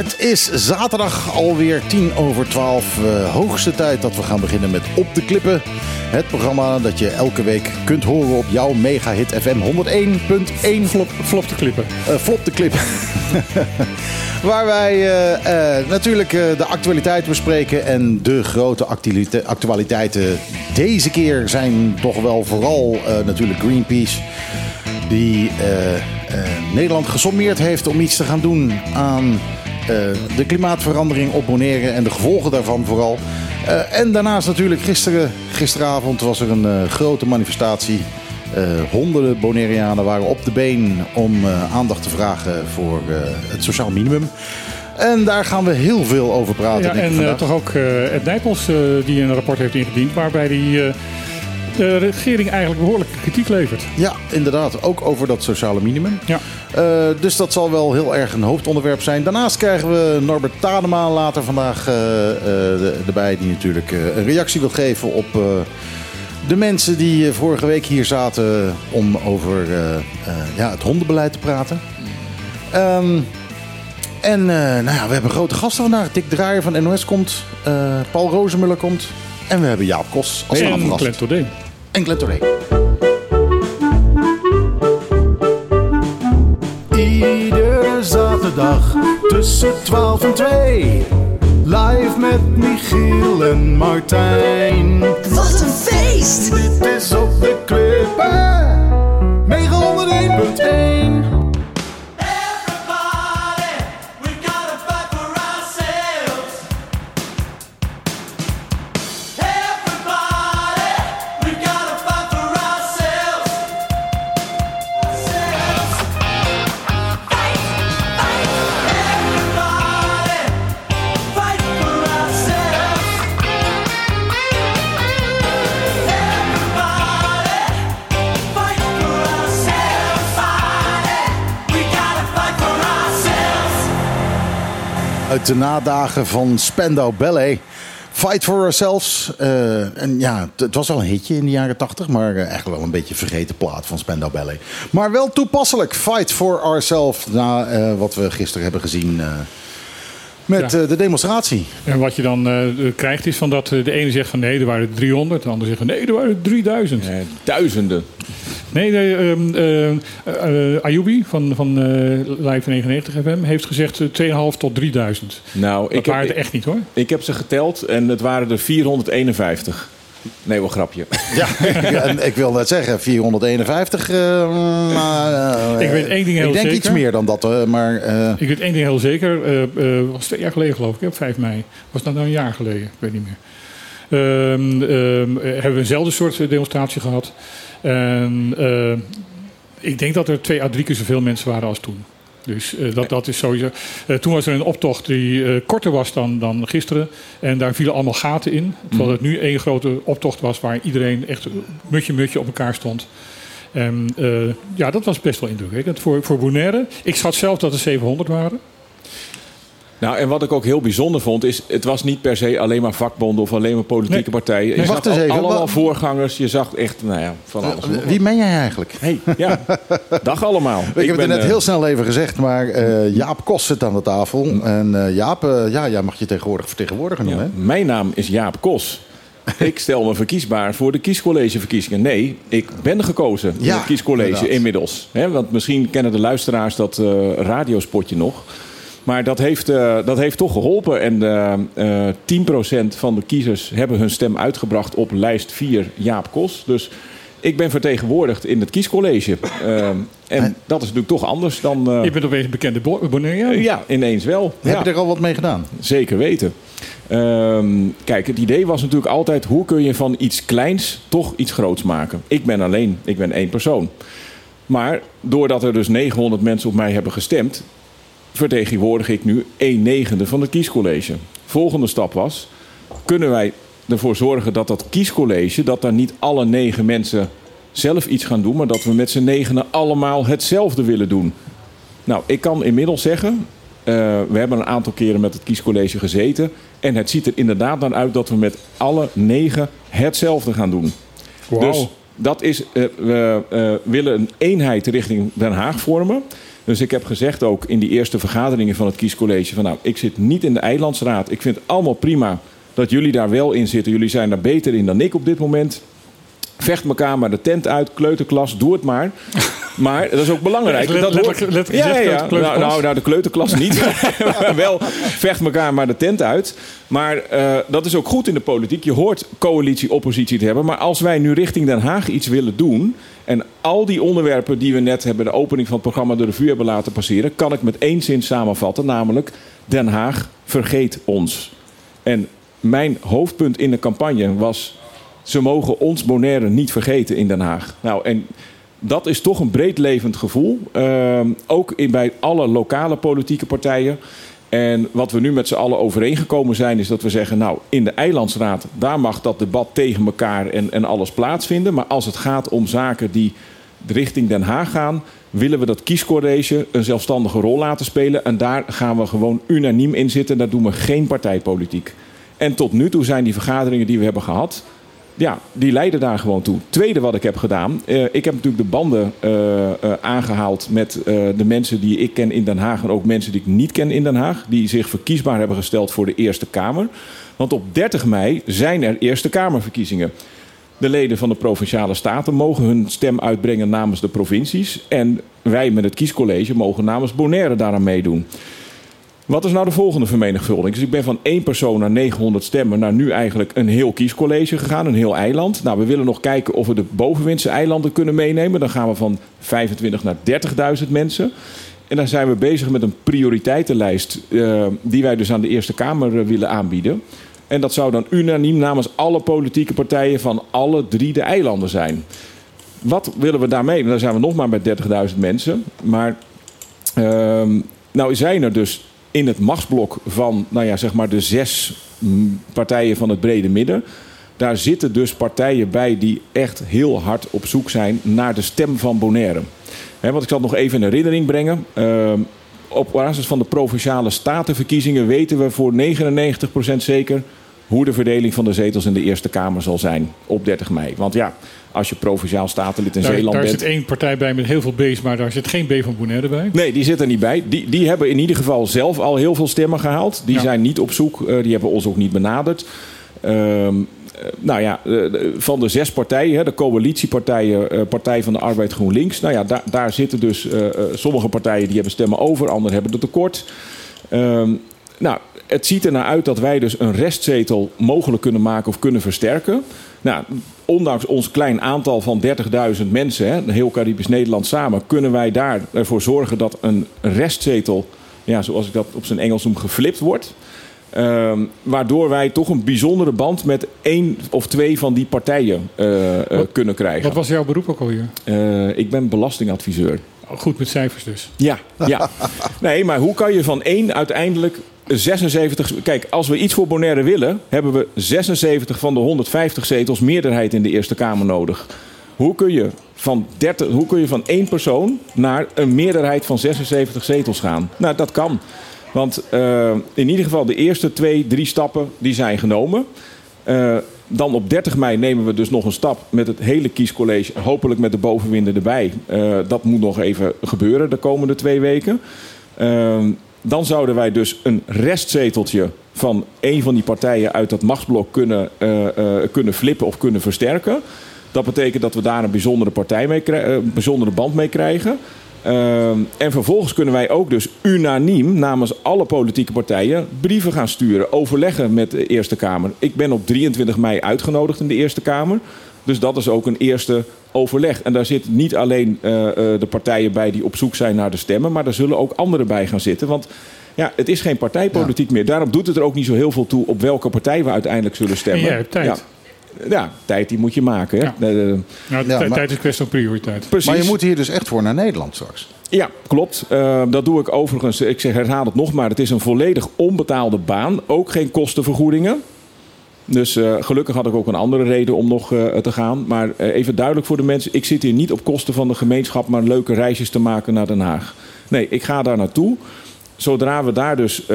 Het is zaterdag alweer tien over twaalf. Uh, hoogste tijd dat we gaan beginnen met Op de Klippen. Het programma dat je elke week kunt horen op jouw mega hit FM 101.1. Flop, flop de klippen. Uh, flop de klippen. Waar wij uh, natuurlijk de actualiteit bespreken. En de grote actualiteiten deze keer zijn toch wel vooral natuurlijk Greenpeace. Die Nederland gesommeerd heeft om iets te gaan doen aan eh, de klimaatverandering op Bonaire en de gevolgen daarvan vooral. Eh, en daarnaast natuurlijk gisteren, gisteravond was er een eh, grote manifestatie. honderden Bonaireanen waren op de been om aandacht te vragen voor het sociaal minimum. En daar gaan we heel veel over praten. Ja, en toch ook Ed Nijpels die een rapport heeft ingediend waarbij hij de regering eigenlijk behoorlijk kritiek levert. Ja, inderdaad. Ook over dat sociale minimum. Ja. Uh, dus dat zal wel heel erg een hoofdonderwerp zijn. Daarnaast krijgen we Norbert Tadema later vandaag uh, uh, erbij. Die natuurlijk een reactie wil geven op de mensen die vorige week hier zaten om over ja, het hondenbeleid te praten. Um, en nou ja, we hebben grote gasten vandaag. Dick Draaier van NOS komt. Paul Rozemuller komt. En we hebben Jaap Kos als en Glenn Tordé. En Glenn Tordé. Iedere zaterdag tussen 12 en 2. Live met Michiel en Martijn. Wat een feest! Dit is op de klippen. 901.1 uit de nadagen van Spandau Ballet. Fight for Ourselves. Uh, en ja, het was al een hitje in de jaren 80, maar uh, eigenlijk wel een beetje vergeten plaat van Spandau Ballet. Maar wel toepasselijk. Fight for Ourselves. Na uh, wat we gisteren hebben gezien met ja. de demonstratie. En wat je dan uh, krijgt is van dat de ene zegt van nee, er waren 300. De ander zegt van nee, er waren 3000. Nee, duizenden. Nee, nee um, uh, uh, Ayubi van, van Live 99 FM heeft gezegd 2.5 tot 3000. Nou, dat ik waren heb, er echt niet hoor. Ik heb ze geteld en het waren er 451. Nee, wel grapje. Ja, en ik wil net zeggen, 451. Uh, maar, uh, ik weet één ding heel ik denk zeker. iets meer dan dat, uh, maar... Ik weet één ding heel zeker. Uh, was twee jaar geleden geloof ik, op 5 mei. Was dat nou een jaar geleden? Ik weet niet meer. Um, um, hebben we eenzelfde soort demonstratie gehad. En ik denk dat er twee à drie keer zoveel mensen waren als toen. Dus uh, dat, dat is sowieso. Uh, toen was er een optocht die uh, korter was dan, dan gisteren. En daar vielen allemaal gaten in. Terwijl het nu één grote optocht was waar iedereen echt mutje mutje op elkaar stond. En ja, dat was best wel indrukwekkend voor, voor Bonaire. Ik schat zelf dat er 700 waren. Nou, en wat ik ook heel bijzonder vond, is het was niet per se alleen maar vakbonden of alleen maar politieke Nee. partijen. Je Nee, zag wacht eens even, allemaal wat- voorgangers. Je zag echt, nou ja, van alles. Wie ben jij eigenlijk? Hey, ja, dag allemaal. Ik, heb het er net eh, heel snel even gezegd, maar eh, Jaap Kos zit aan de tafel. En eh, Jaap, eh, ja, jij mag je tegenwoordig vertegenwoordiger ja, noemen. hè? Mijn naam is Jaap Kos. Ik stel me verkiesbaar voor de kiescollegeverkiezingen. Nee, ik ben gekozen in Ja, het kiescollege inderdaad. inmiddels. Hè, want misschien kennen de luisteraars dat eh, radiospotje nog. Maar dat heeft, eh, dat heeft toch geholpen. En eh, eh, 10% van de kiezers hebben hun stem uitgebracht op lijst 4 Jaap Kos. Dus ik ben vertegenwoordigd in het kiescollege. Eh, en dat is natuurlijk toch anders dan... eh, Je bent opeens een bekende Bo- Bonaireaan. ja, ineens wel. Ja. Heb je er al wat mee gedaan? Zeker weten. Ehm, kijk, het idee was natuurlijk altijd... hoe kun je van iets kleins toch iets groots maken? Ik ben alleen, ik ben één persoon. Maar doordat er dus 900 mensen op mij hebben gestemd... vertegenwoordig ik nu 1 negende van het kiescollege. Volgende stap was... kunnen wij ervoor zorgen dat dat kiescollege, dat daar niet alle negen mensen zelf iets gaan doen, maar dat we met z'n negenen allemaal hetzelfde willen doen. Nou, ik kan inmiddels zeggen, eh, we hebben een aantal keren met het kiescollege gezeten. En het ziet er inderdaad dan uit dat we met alle negen hetzelfde gaan doen. Dus dat is, eh, we eh, willen een eenheid richting Den Haag vormen. Dus ik heb gezegd ook in die eerste vergaderingen van het kiescollege: van nou, ik zit niet in de eilandsraad. Ik vind het allemaal prima dat jullie daar wel in zitten. Jullie zijn daar beter in dan ik op dit moment. Vecht elkaar maar de tent uit, kleuterklas, doe het maar. Maar dat is ook belangrijk. Dat hoort- ja, ja, ja. Nou, nou, nou, de kleuterklas niet. wel vecht elkaar maar de tent uit. Maar eh, dat is ook goed in de politiek. Je hoort coalitie-oppositie te hebben. Maar als wij nu richting Den Haag iets willen doen. En al die onderwerpen die we net hebben, de opening van het programma de revue hebben laten passeren. kan ik met één zin samenvatten. Namelijk: Den Haag vergeet ons. En mijn hoofdpunt in de campagne was. Ze mogen ons Bonaire niet vergeten in Den Haag. Nou, en dat is toch een breed levend gevoel. Ehm, ook in, bij alle lokale politieke partijen. En wat we nu met z'n allen overeengekomen zijn, is dat we zeggen: Nou, in de Eilandsraad, daar mag dat debat tegen elkaar en, en alles plaatsvinden. Maar als het gaat om zaken die richting Den Haag gaan, willen we dat kiescollege een zelfstandige rol laten spelen. En daar gaan we gewoon unaniem in zitten. Daar doen we geen partijpolitiek. En tot nu toe zijn die vergaderingen die we hebben gehad, ja, die leiden daar gewoon toe. Tweede wat ik heb gedaan. eh, ik heb natuurlijk de banden eh, eh, aangehaald met de mensen die ik ken in Den Haag. En ook mensen die ik niet ken in Den Haag. Die zich verkiesbaar hebben gesteld voor de Eerste Kamer. Want op 30 mei zijn er Eerste Kamerverkiezingen. De leden van de provinciale staten mogen hun stem uitbrengen namens de provincies. En wij met het kiescollege mogen namens Bonaire daaraan meedoen. Wat is nou de volgende vermenigvuldiging? Dus ik ben van één persoon naar 900 stemmen naar nu eigenlijk een heel kiescollege gegaan, een heel eiland. Nou, we willen nog kijken of we de bovenwindse eilanden kunnen meenemen. Dan gaan we van 25 naar 30.000 mensen. En dan zijn we bezig met een prioriteitenlijst eh, die wij dus aan de Eerste Kamer eh, willen aanbieden. En dat zou dan unaniem namens alle politieke partijen van alle drie de eilanden zijn. Wat willen we daarmee? Dan zijn we nog maar met 30.000 mensen. Maar Ehm, nou zijn er dus in het machtsblok van nou ja, zeg maar de zes partijen van het brede midden. Daar zitten dus partijen bij die echt heel hard op zoek zijn naar de stem van Bonaire. Hè, want ik zal nog even in herinnering brengen. Ehm, op basis van de provinciale statenverkiezingen weten we voor 99% zeker hoe de verdeling van de zetels in de Eerste Kamer zal zijn op 30 mei. Want ja, als je provinciaal statenlid in Daar, Zeeland daar bent. zit één partij bij met heel veel B's, maar daar zit geen B van Bonaire bij. Nee, die zit er niet bij. Die, die hebben in ieder geval zelf al heel veel stemmen gehaald. Die Ja. zijn niet op zoek, eh, die hebben ons ook niet benaderd. Ehm, eh, nou ja, eh, van de zes partijen, de coalitiepartijen, Partij van de Arbeid GroenLinks. Nou ja, daar, daar zitten dus sommige partijen die hebben stemmen over, anderen hebben er tekort. Ehm, nou, het ziet er naar uit dat wij dus een restzetel mogelijk kunnen maken of kunnen versterken. Nou, ondanks ons klein aantal van 30.000 mensen, hè, heel Caribisch Nederland samen, kunnen wij daar ervoor zorgen dat een restzetel, ja, zoals ik dat op zijn Engels noem, geflipt wordt. Ehm, waardoor wij toch een bijzondere band met één of twee van die partijen eh, eh, Wat- kunnen krijgen. Wat was jouw beroep ook alweer? Eh, ik ben belastingadviseur. Goed met cijfers dus. Ja, ja. Nee, maar hoe kan je van één uiteindelijk 76... Kijk, als we iets voor Bonaire willen... hebben we 76 van de 150 zetels meerderheid in de Eerste Kamer nodig. Hoe kun je van, 30, hoe kun je van één persoon naar een meerderheid van 76 zetels gaan? Nou, dat kan. Want eh, in ieder geval de eerste twee, drie stappen die zijn genomen. Eh, dan op 30 mei nemen we dus nog een stap met het hele kiescollege. Hopelijk met de bovenwinden erbij. Eh, dat moet nog even gebeuren de komende twee weken. Dan zouden wij dus een restzeteltje van een van die partijen uit dat machtsblok kunnen, eh, eh, kunnen flippen of kunnen versterken. Dat betekent dat we daar een bijzondere, partij mee eh, een bijzondere band mee krijgen. Ehm, en vervolgens kunnen wij ook dus unaniem namens alle politieke partijen brieven gaan sturen, overleggen met de Eerste Kamer. Ik ben op 23 mei uitgenodigd in de Eerste Kamer. Dus dat is ook een eerste overleg. En daar zitten niet alleen eh, eh, de partijen bij die op zoek zijn naar de stemmen, maar daar zullen ook anderen bij gaan zitten. Want ja, het is geen partijpolitiek meer. Daarom doet het er ook niet zo heel veel toe op welke partij we uiteindelijk zullen stemmen. En jij hebt tijd. Ja, ja tijd die moet je maken. Hè? Ja. Nou, Ja, tijd- maar- tijd is kwestie van prioriteit. precies. Maar je moet hier dus echt voor naar Nederland straks. Ja, klopt. Eh, dat doe ik overigens. Ik zeg, herhaal het nog maar. Het is een volledig onbetaalde baan. Ook geen kostenvergoedingen. Dus eh, gelukkig had ik ook een andere reden om nog eh, te gaan. Maar eh, even duidelijk voor de mensen: ik zit hier niet op kosten van de gemeenschap, maar leuke reisjes te maken naar Den Haag. Nee, ik ga daar naartoe. Zodra we daar dus,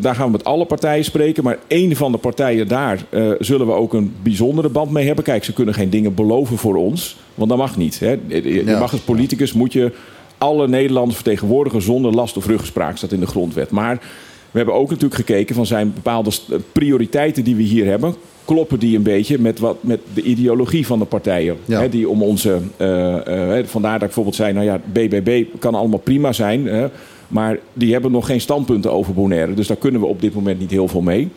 daar gaan we met alle partijen spreken. Maar één van de partijen daar zullen we ook een bijzondere band mee hebben. Kijk, ze kunnen geen dingen beloven voor ons, want dat mag niet. Hè. Je je Ja. mag als politicus moet je alle Nederlanders vertegenwoordigen zonder last of ruggespraak, staat in de grondwet. Maar we hebben ook natuurlijk gekeken van zijn bepaalde st- prioriteiten die we hier hebben. Kloppen die een beetje met, wat, met de ideologie van de partijen? Ja. Hè, die om onze, eh, eh, vandaar dat ik bijvoorbeeld zei, nou ja, BBB kan allemaal prima zijn. Hè, maar die hebben nog geen standpunten over Bonaire. Dus daar kunnen we op dit moment niet heel veel mee.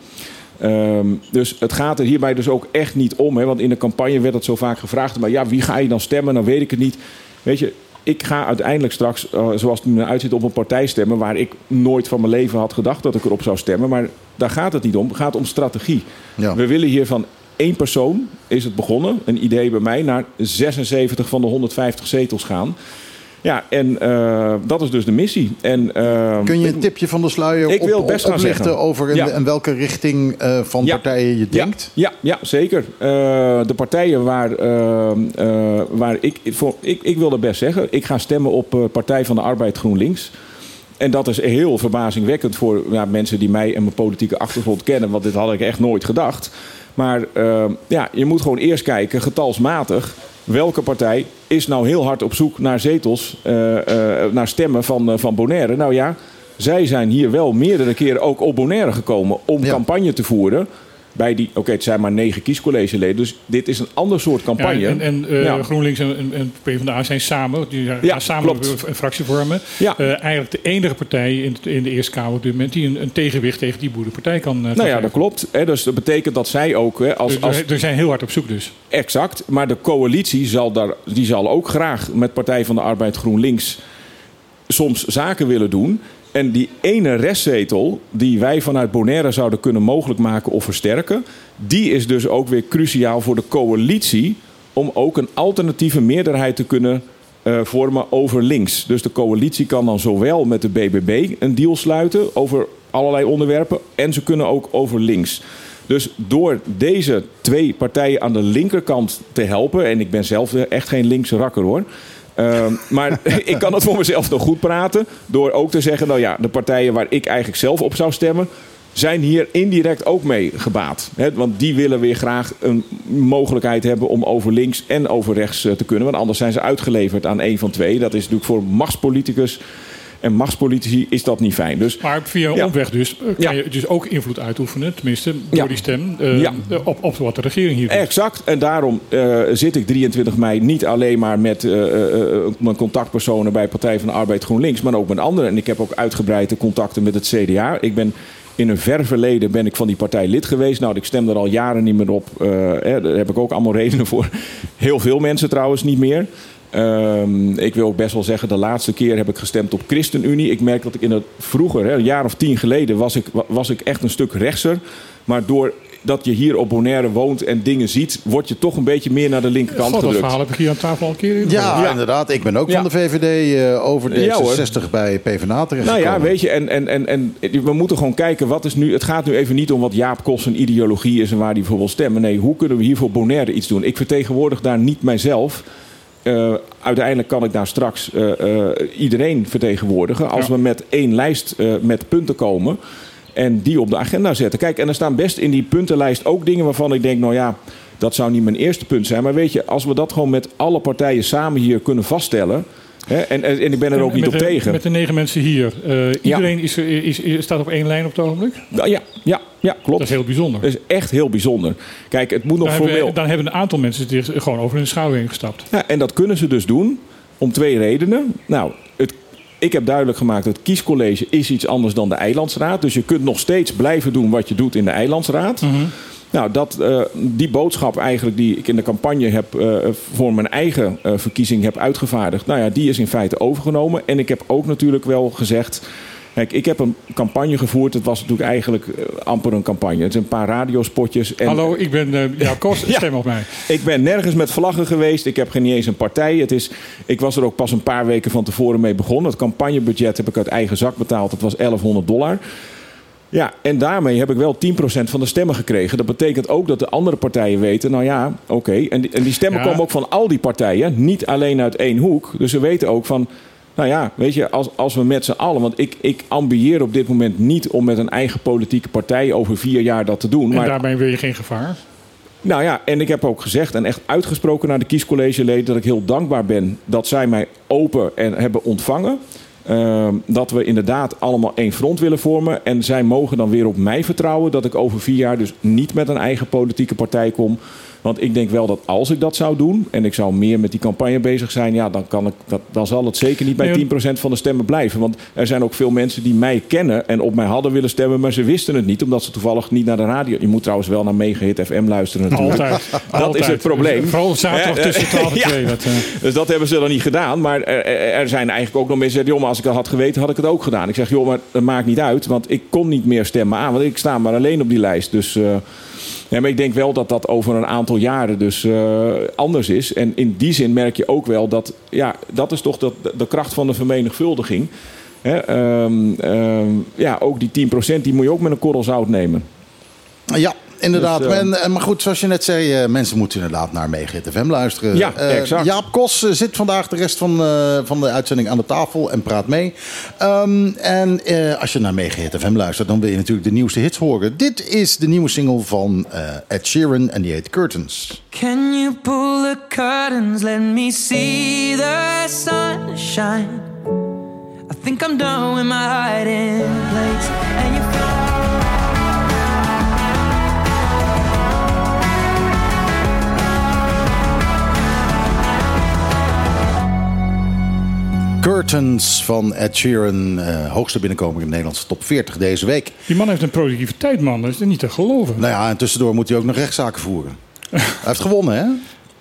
Ehm, dus het gaat er hierbij dus ook echt niet om. Hè, want in de campagne werd het zo vaak gevraagd. Maar ja, wie ga je dan stemmen? Dan weet ik het niet. Weet je, ik ga uiteindelijk straks, eh, zoals het nu naar uitziet, op een partij stemmen... waar ik nooit van mijn leven had gedacht dat ik erop zou stemmen. Maar daar gaat het niet om. Het gaat om strategie. Ja. We willen hier van één persoon, is het begonnen, een idee bij mij... naar 76 van de 150 zetels gaan. Ja, en eh, dat is dus de missie. En, eh, Kun je een tipje van de sluier Ik op, wil best gaan zeggen. over in, Ja. in welke richting eh, van Ja. partijen je denkt? Ja, ja zeker. De partijen waar, waar ik, voor, ik... Ik wil dat best zeggen. Ik ga stemmen op Partij van de Arbeid GroenLinks. En dat is heel verbazingwekkend voor ja, mensen die mij en mijn politieke achtergrond kennen. Want dit had ik echt nooit gedacht. Maar ja, je moet gewoon eerst kijken, getalsmatig. Welke partij is nou heel hard op zoek naar zetels, eh, eh, naar stemmen van, eh, van Bonaire? Nou ja, zij zijn hier wel meerdere keren ook op Bonaire gekomen om Ja. campagne te voeren. Bij die, oké, het zijn maar negen kiescollegeleden. Dus dit is een ander soort campagne. Ja, en en eh, Ja. GroenLinks en, en, PvdA zijn samen, die gaan Ja, samen klopt. een fractie vormen. Ja. Eh, eigenlijk de enige partij in, in de Eerste Kamer op dit moment die een, een tegenwicht tegen die boerenpartij kan, kan nou ja, geven. dat klopt. Hè, dus dat betekent dat zij ook hè, als, Dus als, er, er zijn heel hard op zoek dus. Exact, maar de coalitie zal, daar, die zal ook graag met Partij van de Arbeid GroenLinks soms zaken willen doen. En die ene restzetel die wij vanuit Bonaire zouden kunnen mogelijk maken of versterken, die is dus ook weer cruciaal voor de coalitie om ook een alternatieve meerderheid te kunnen eh, vormen over links. Dus de coalitie kan dan zowel met de BBB een deal sluiten over allerlei onderwerpen en ze kunnen ook over links. Dus door deze twee partijen aan de linkerkant te helpen, en ik ben zelf echt geen linkse rakker hoor. Ehm, maar ik kan het voor mezelf nog goed praten. Door ook te zeggen, nou ja, de partijen waar ik eigenlijk zelf op zou stemmen. zijn hier indirect ook mee gebaat. Want die willen weer graag een mogelijkheid hebben om over links en over rechts eh, te kunnen. Want anders zijn ze uitgeleverd aan één van twee. Dat is natuurlijk voor machtspoliticus en machtspolitici is dat niet fijn. Dus Maar via Ja. omweg dus eh, kan Ja. je dus ook invloed uitoefenen, tenminste door Ja. die stem, eh, op, op wat de regering hier doet. Exact. En daarom eh, zit ik 23 mei niet alleen maar met mijn contactpersonen bij Partij van de Arbeid GroenLinks, maar ook met anderen. En ik heb ook uitgebreide contacten met het CDA. Ik ben in een ver verleden ben ik van die partij lid geweest. Nou, ik stem er al jaren niet meer op. Hè, daar heb ik ook allemaal redenen voor. Heel veel mensen trouwens niet meer. Ehm, ik wil ook best wel zeggen, de laatste keer heb ik gestemd op ChristenUnie. Ik merk dat ik in het vroeger, hè, een jaar of tien geleden, was ik, wa- was ik echt een stuk rechtser. Maar doordat je hier op Bonaire woont en dingen ziet, word je toch een beetje meer naar de linkerkant God, dat gedrukt. verhaal heb ik hier aan tafel al een keer in Ja, Ja. inderdaad. Ik ben ook Ja. van de VVD eh, over Ja, hoor. D66 bij PvdA terecht Nou ja, weet je, en, en, en, en we moeten gewoon kijken wat is nu. Het gaat nu even niet om wat Jaap Kos een ideologie is en waar die voor wil stemmen. Nee, hoe kunnen we hier voor Bonaire iets doen? Ik vertegenwoordig daar niet mijzelf. Eh, uiteindelijk kan ik daar straks eh, eh, iedereen vertegenwoordigen. Als Ja. we met één lijst met punten komen en die op de agenda zetten. Kijk, en er staan best in die puntenlijst ook dingen waarvan ik denk, nou ja, dat zou niet mijn eerste punt zijn. Maar weet je, als we dat gewoon met alle partijen samen hier kunnen vaststellen. En, en, ik ben er ook En niet op de, tegen. Met de negen mensen hier. eh, iedereen is, is, is- staat op één lijn op het ogenblik. Ja, ja, ja, klopt. Dat is heel bijzonder. Dat is echt heel bijzonder. Kijk, het moet nog Dan hebben, formeel. dan hebben een aantal mensen zich gewoon over hun schouder heen gestapt. Ja, en dat kunnen ze dus doen om twee redenen. Nou, het, ik heb duidelijk gemaakt dat het kiescollege is iets anders dan de eilandsraad. Dus je kunt nog steeds blijven doen wat je doet in de eilandsraad. Nou, dat, eh, die boodschap eigenlijk die ik in de campagne heb eh, voor mijn eigen eh, verkiezing heb uitgevaardigd. Nou ja, die is in feite overgenomen. En ik heb ook natuurlijk wel gezegd. Kijk, ik heb een campagne gevoerd. Het was natuurlijk eigenlijk amper een campagne. Het zijn een paar radiospotjes. En Hallo, ik ben uh, Jaap Kost, Ja. stem op mij. ik ben nergens met vlaggen geweest. Ik heb geen eens een partij. Het is, ik was er ook pas een paar weken van tevoren mee begonnen. Het campagnebudget heb ik uit eigen zak betaald. Dat was 1100 dollar. Ja, en daarmee heb ik wel 10% van de stemmen gekregen. Dat betekent ook dat de andere partijen weten, nou ja, oké. En, die, en die stemmen Ja. komen ook van al die partijen, niet alleen uit één hoek. Dus ze weten ook van, nou ja, weet je, als, als we met z'n allen... Want ik, ik ambieer op dit moment niet om met een eigen politieke partij over vier jaar dat te doen. En Maar daarbij wil je geen gevaar. nou ja, en ik heb ook gezegd en echt uitgesproken naar de kiescollegeleden dat ik heel dankbaar ben dat zij mij open en hebben ontvangen. Ehm, dat we inderdaad allemaal één front willen vormen. En zij mogen dan weer op mij vertrouwen dat ik over vier jaar dus niet met een eigen politieke partij kom. Want ik denk wel dat als ik dat zou doen en ik zou meer met die campagne bezig zijn, ja, dan, kan ik, dat, dan zal het zeker niet bij Nee, 10% van de stemmen blijven. Want er zijn ook veel mensen die mij kennen en op mij hadden willen stemmen, maar ze wisten het niet, omdat ze toevallig niet naar de radio. Je moet trouwens wel naar Megahit FM luisteren. natuurlijk. Altijd. Dat Altijd. is het probleem. Vooral zaterdag Eh, eh, tussen 12 en ja. 2. Dat, eh, Dus dat hebben ze dan niet gedaan. Maar er, er- zijn eigenlijk ook nog mensen die zeggen... joh, maar als ik dat had geweten, had ik het ook gedaan. Ik zeg, joh, maar dat maakt niet uit. Want ik kon niet meer stemmen aan. Want ik sta maar alleen op die lijst. Dus... ja, maar ik denk wel dat dat over een aantal jaren dus eh, anders is. En in die zin merk je ook wel dat... Ja, dat is toch de, de kracht van de vermenigvuldiging. Hè, ehm, ehm, ja, ook die 10% die moet je ook met een korrel zout nemen. Ja, inderdaad. Dus, eh, En, en- maar goed, zoals je net zei, eh, mensen moeten inderdaad naar Megahit FM luisteren. Ja, Eh, exact. Jaap Kos eh, zit vandaag de rest van, eh, van de uitzending aan de tafel en praat mee. Ehm, en eh, als je naar Megahit FM luistert, dan wil je natuurlijk de nieuwste hits horen. Dit is de nieuwe single van eh, Ed Sheeran en die heet Curtains. Can you pull the curtains? Let me see the sunshine. I think I'm done with my hiding place. And you Curtains van Ed Sheeran, eh, hoogste binnenkomer in de Nederlandse top 40 deze week. die man heeft een productiviteit, man. Dat is niet te geloven. Nou ja, en tussendoor moet hij ook nog rechtszaken voeren. hij heeft gewonnen, hè?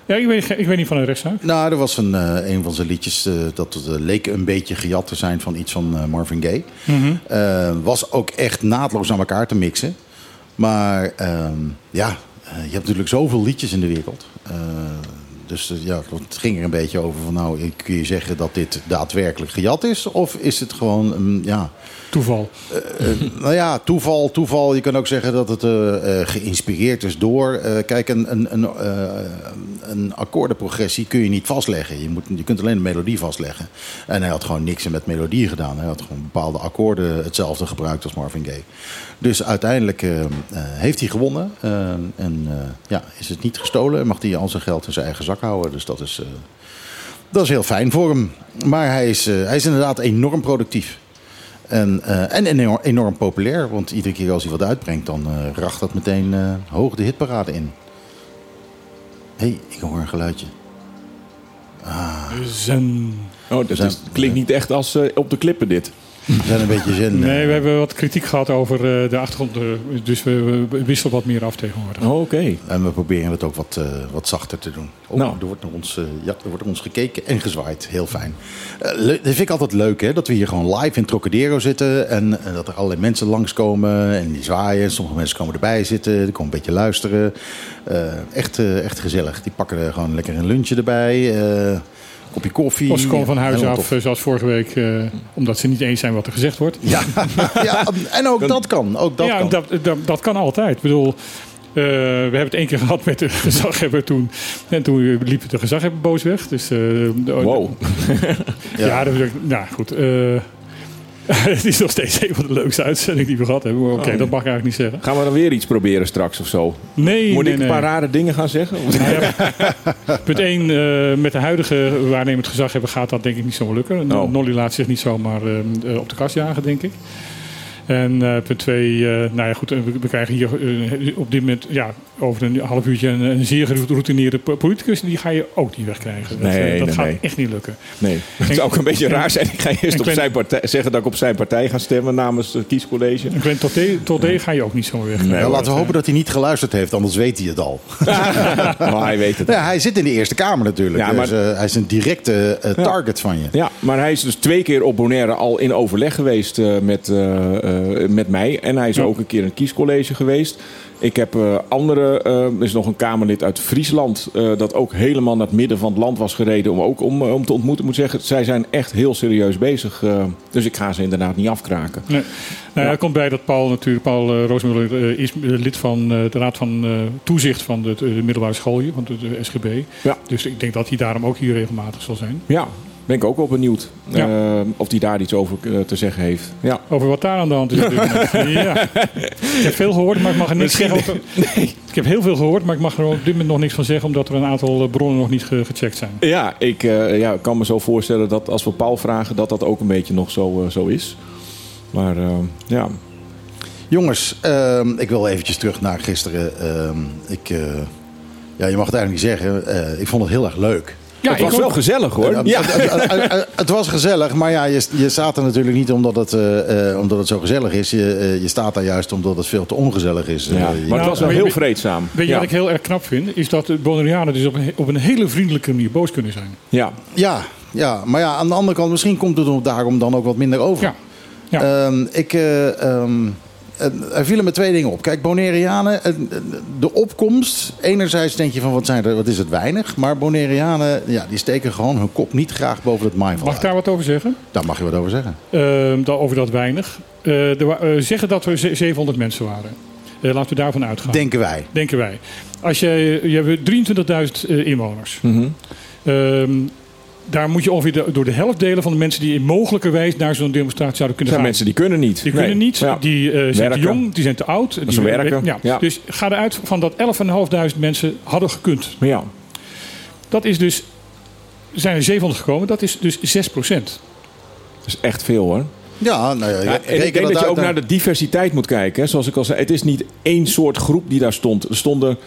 Ja, ik weet, ik weet niet van een rechtszaak. Nou, er was een, eh, een van zijn liedjes eh, dat leek een beetje gejat te zijn van iets van Marvin Gaye. Eh, was ook echt naadloos aan elkaar te mixen. Maar ehm, ja, je hebt natuurlijk zoveel liedjes in de wereld. Dus eh, ja, het ging er een beetje over van nou, kun je zeggen dat dit daadwerkelijk gejat is? Of is het gewoon, een ja, Toeval. eh, nou ja, toeval, toeval. Je kan ook zeggen dat het eh, eh, geïnspireerd is door. eh, kijk, een, een, een, eh, akkoordenprogressie kun je niet vastleggen. Je, moet, je kunt alleen de melodie vastleggen. En hij had gewoon niks met melodie gedaan. Hij had gewoon bepaalde akkoorden hetzelfde gebruikt als Marvin Gaye. Dus uiteindelijk eh, eh, heeft hij gewonnen. eh, en eh, ja, is het niet gestolen. En mag hij al zijn geld in zijn eigen zak houden. Dus dat is, eh, dat is heel fijn voor hem. Maar hij is, eh, hij is inderdaad enorm productief. En, eh, en enorm, enorm populair, want iedere keer als hij wat uitbrengt, dan eh racht dat meteen eh, hoog de hitparade in. Hé, hey, ik hoor een geluidje. Zen. Oh, dat is, klinkt niet echt als op de klippen dit. We zijn een beetje zin. Nee, we hebben wat kritiek gehad over eh, de achtergrond. eh, Dus we, wisselen wat meer af tegenwoordig. Oh, Oké. En we proberen het ook wat, eh, wat zachter te doen. Oh, Nou. er, wordt naar ons, ja, er wordt naar ons gekeken en gezwaaid. Heel fijn. Eh, dat vind ik altijd leuk, hè? dat we hier gewoon live in Trocadero zitten. En, dat er allerlei mensen langskomen en die zwaaien. Sommige mensen komen erbij zitten, die komen een beetje luisteren. Eh, echt, eh, echt gezellig. Die pakken er gewoon lekker een lunchje erbij. eh kopje koffie. Of komen van huis af, tof. eh, zoals vorige week, eh, omdat ze niet eens zijn wat er gezegd wordt. Ja, ja, en ook dat kan. Ook dat ja, kan. Dat, dat, dat kan altijd. Ik bedoel, eh, we hebben het één keer gehad met de gezaghebber toen. En toen liep de gezaghebber boos weg. Dus, eh, de- Wow. Ja, dat, nou goed. eh, het is nog steeds een van de leukste uitzendingen die we gehad hebben. Maar Oké, Oh. dat mag ik eigenlijk niet zeggen. Gaan we dan weer iets proberen straks of zo? Nee, Moet nee, ik nee. een paar rare dingen gaan zeggen? Punt 1, met de huidige waarnemend gezaghebber gaat dat denk ik niet zo lukken. Oh. Nolly laat zich niet zomaar eh, eh, op de kast jagen, denk ik. En eh, punt 2, nou ja goed, eh, we, we krijgen hier eh, op dit moment ja, over een half uurtje een, een zeer geroutineerde po- politicus. Die ga je ook niet wegkrijgen. Dat, eh, Nee, dat nee, gaat nee. echt niet lukken. Nee. Het zou ook een beetje en- raar zijn. Ik ga eerst op Glenn- zijn partij, zeggen dat ik op zijn partij ga stemmen namens het kiescollege. En Glenn Toté, Toté ga je ook niet zomaar wegkrijgen. Nee, Nou, laten we hopen dat hij niet geluisterd heeft, anders weet hij het al. Maar hij weet het. Ja, hij zit in de Eerste Kamer natuurlijk. Ja, maar- Dus, eh, hij is een directe eh, target van je. Ja, maar hij is dus twee keer op Bonaire al in overleg geweest eh, met met mij. En hij is Ja. ook een keer in het kiescollege geweest. Ik heb eh, andere, eh, er is nog een Kamerlid uit Friesland... eh, dat ook helemaal naar het midden van het land was gereden... om ook om, eh, om te ontmoeten. Ik moet zeggen, zij zijn echt heel serieus bezig. eh, dus ik ga ze inderdaad niet afkraken. Nee. Nou, er komt bij dat Paul natuurlijk, Paul Roosmuller eh, is eh, lid van eh, de Raad van eh, Toezicht van de, de middelbare school hier, van de, de SGB. Ja. Dus ik denk dat hij daarom ook hier regelmatig zal zijn. Ja, ben ik ook wel benieuwd Ja. eh, of hij daar iets over eh, te zeggen heeft. Ja. Over wat daar aan de hand is. ja. Ik heb veel gehoord, maar ik mag er niks zeggen. Over... Ik heb heel veel gehoord, maar ik mag er op dit moment nog niks van zeggen, omdat er een aantal eh, bronnen nog niet ge- gecheckt zijn. Ja, ik eh, ja, kan me zo voorstellen dat als we Paul vragen, dat dat ook een beetje nog zo, zo is. Maar ja, Jongens, ehm, ik wil eventjes terug naar gisteren. Ehm, ik, eh, ja, je mag het eigenlijk niet zeggen. eh, ik vond het heel erg leuk. Ja, het was wel gezellig hoor. Ja. het, was gezellig, maar ja, je, je staat er natuurlijk niet omdat het, eh, eh, omdat het zo gezellig is. Je, eh, je staat daar juist omdat het veel te ongezellig is. Ja, maar het Nou, was wel heel vreedzaam. Weet je ja. wat ik heel erg knap vind? Is dat de Bonaireanen dus op een, op een hele vriendelijke manier boos kunnen zijn. Ja. ja, ja, maar ja, aan de andere kant, misschien komt het daarom dan ook wat minder over. Ja. Ja. Ehm, ik, eh, ehm, eh, er vielen me twee dingen op. Kijk, Bonaireanen, de opkomst. Enerzijds denk je van wat, zijn er, wat is het weinig. Maar Bonaireanen, ja, die steken gewoon hun kop niet graag boven het maaiveld Mag ik daar wat over zeggen? Daar mag je wat over zeggen. Ehm, over dat weinig. Eh, er eh, zeggen dat er ze- 700 mensen waren. Eh, laten we daarvan uitgaan. Denken wij. Denken wij. Als je, je hebt 23.000 eh, inwoners. Ehm, daar moet je ongeveer de- door de helft delen van de mensen die in mogelijkerwijs naar zo'n demonstratie zouden Er kunnen zijn gaan. mensen die kunnen niet. Die Nee. kunnen niet, Ja. die eh, zijn Werken. te jong, die zijn te oud. die ze werken. Ja. Ja. Dus ga eruit van dat 11.500 mensen hadden gekund. Maar ja, Dat is dus, er zijn er 700 gekomen, dat is dus 6 procent. dat is echt veel hoor. Ja, nou ja, Ja, en ik denk dat je ook naar de diversiteit moet kijken. Hè. Zoals ik al zei, het is niet één soort groep die daar stond. Er stonden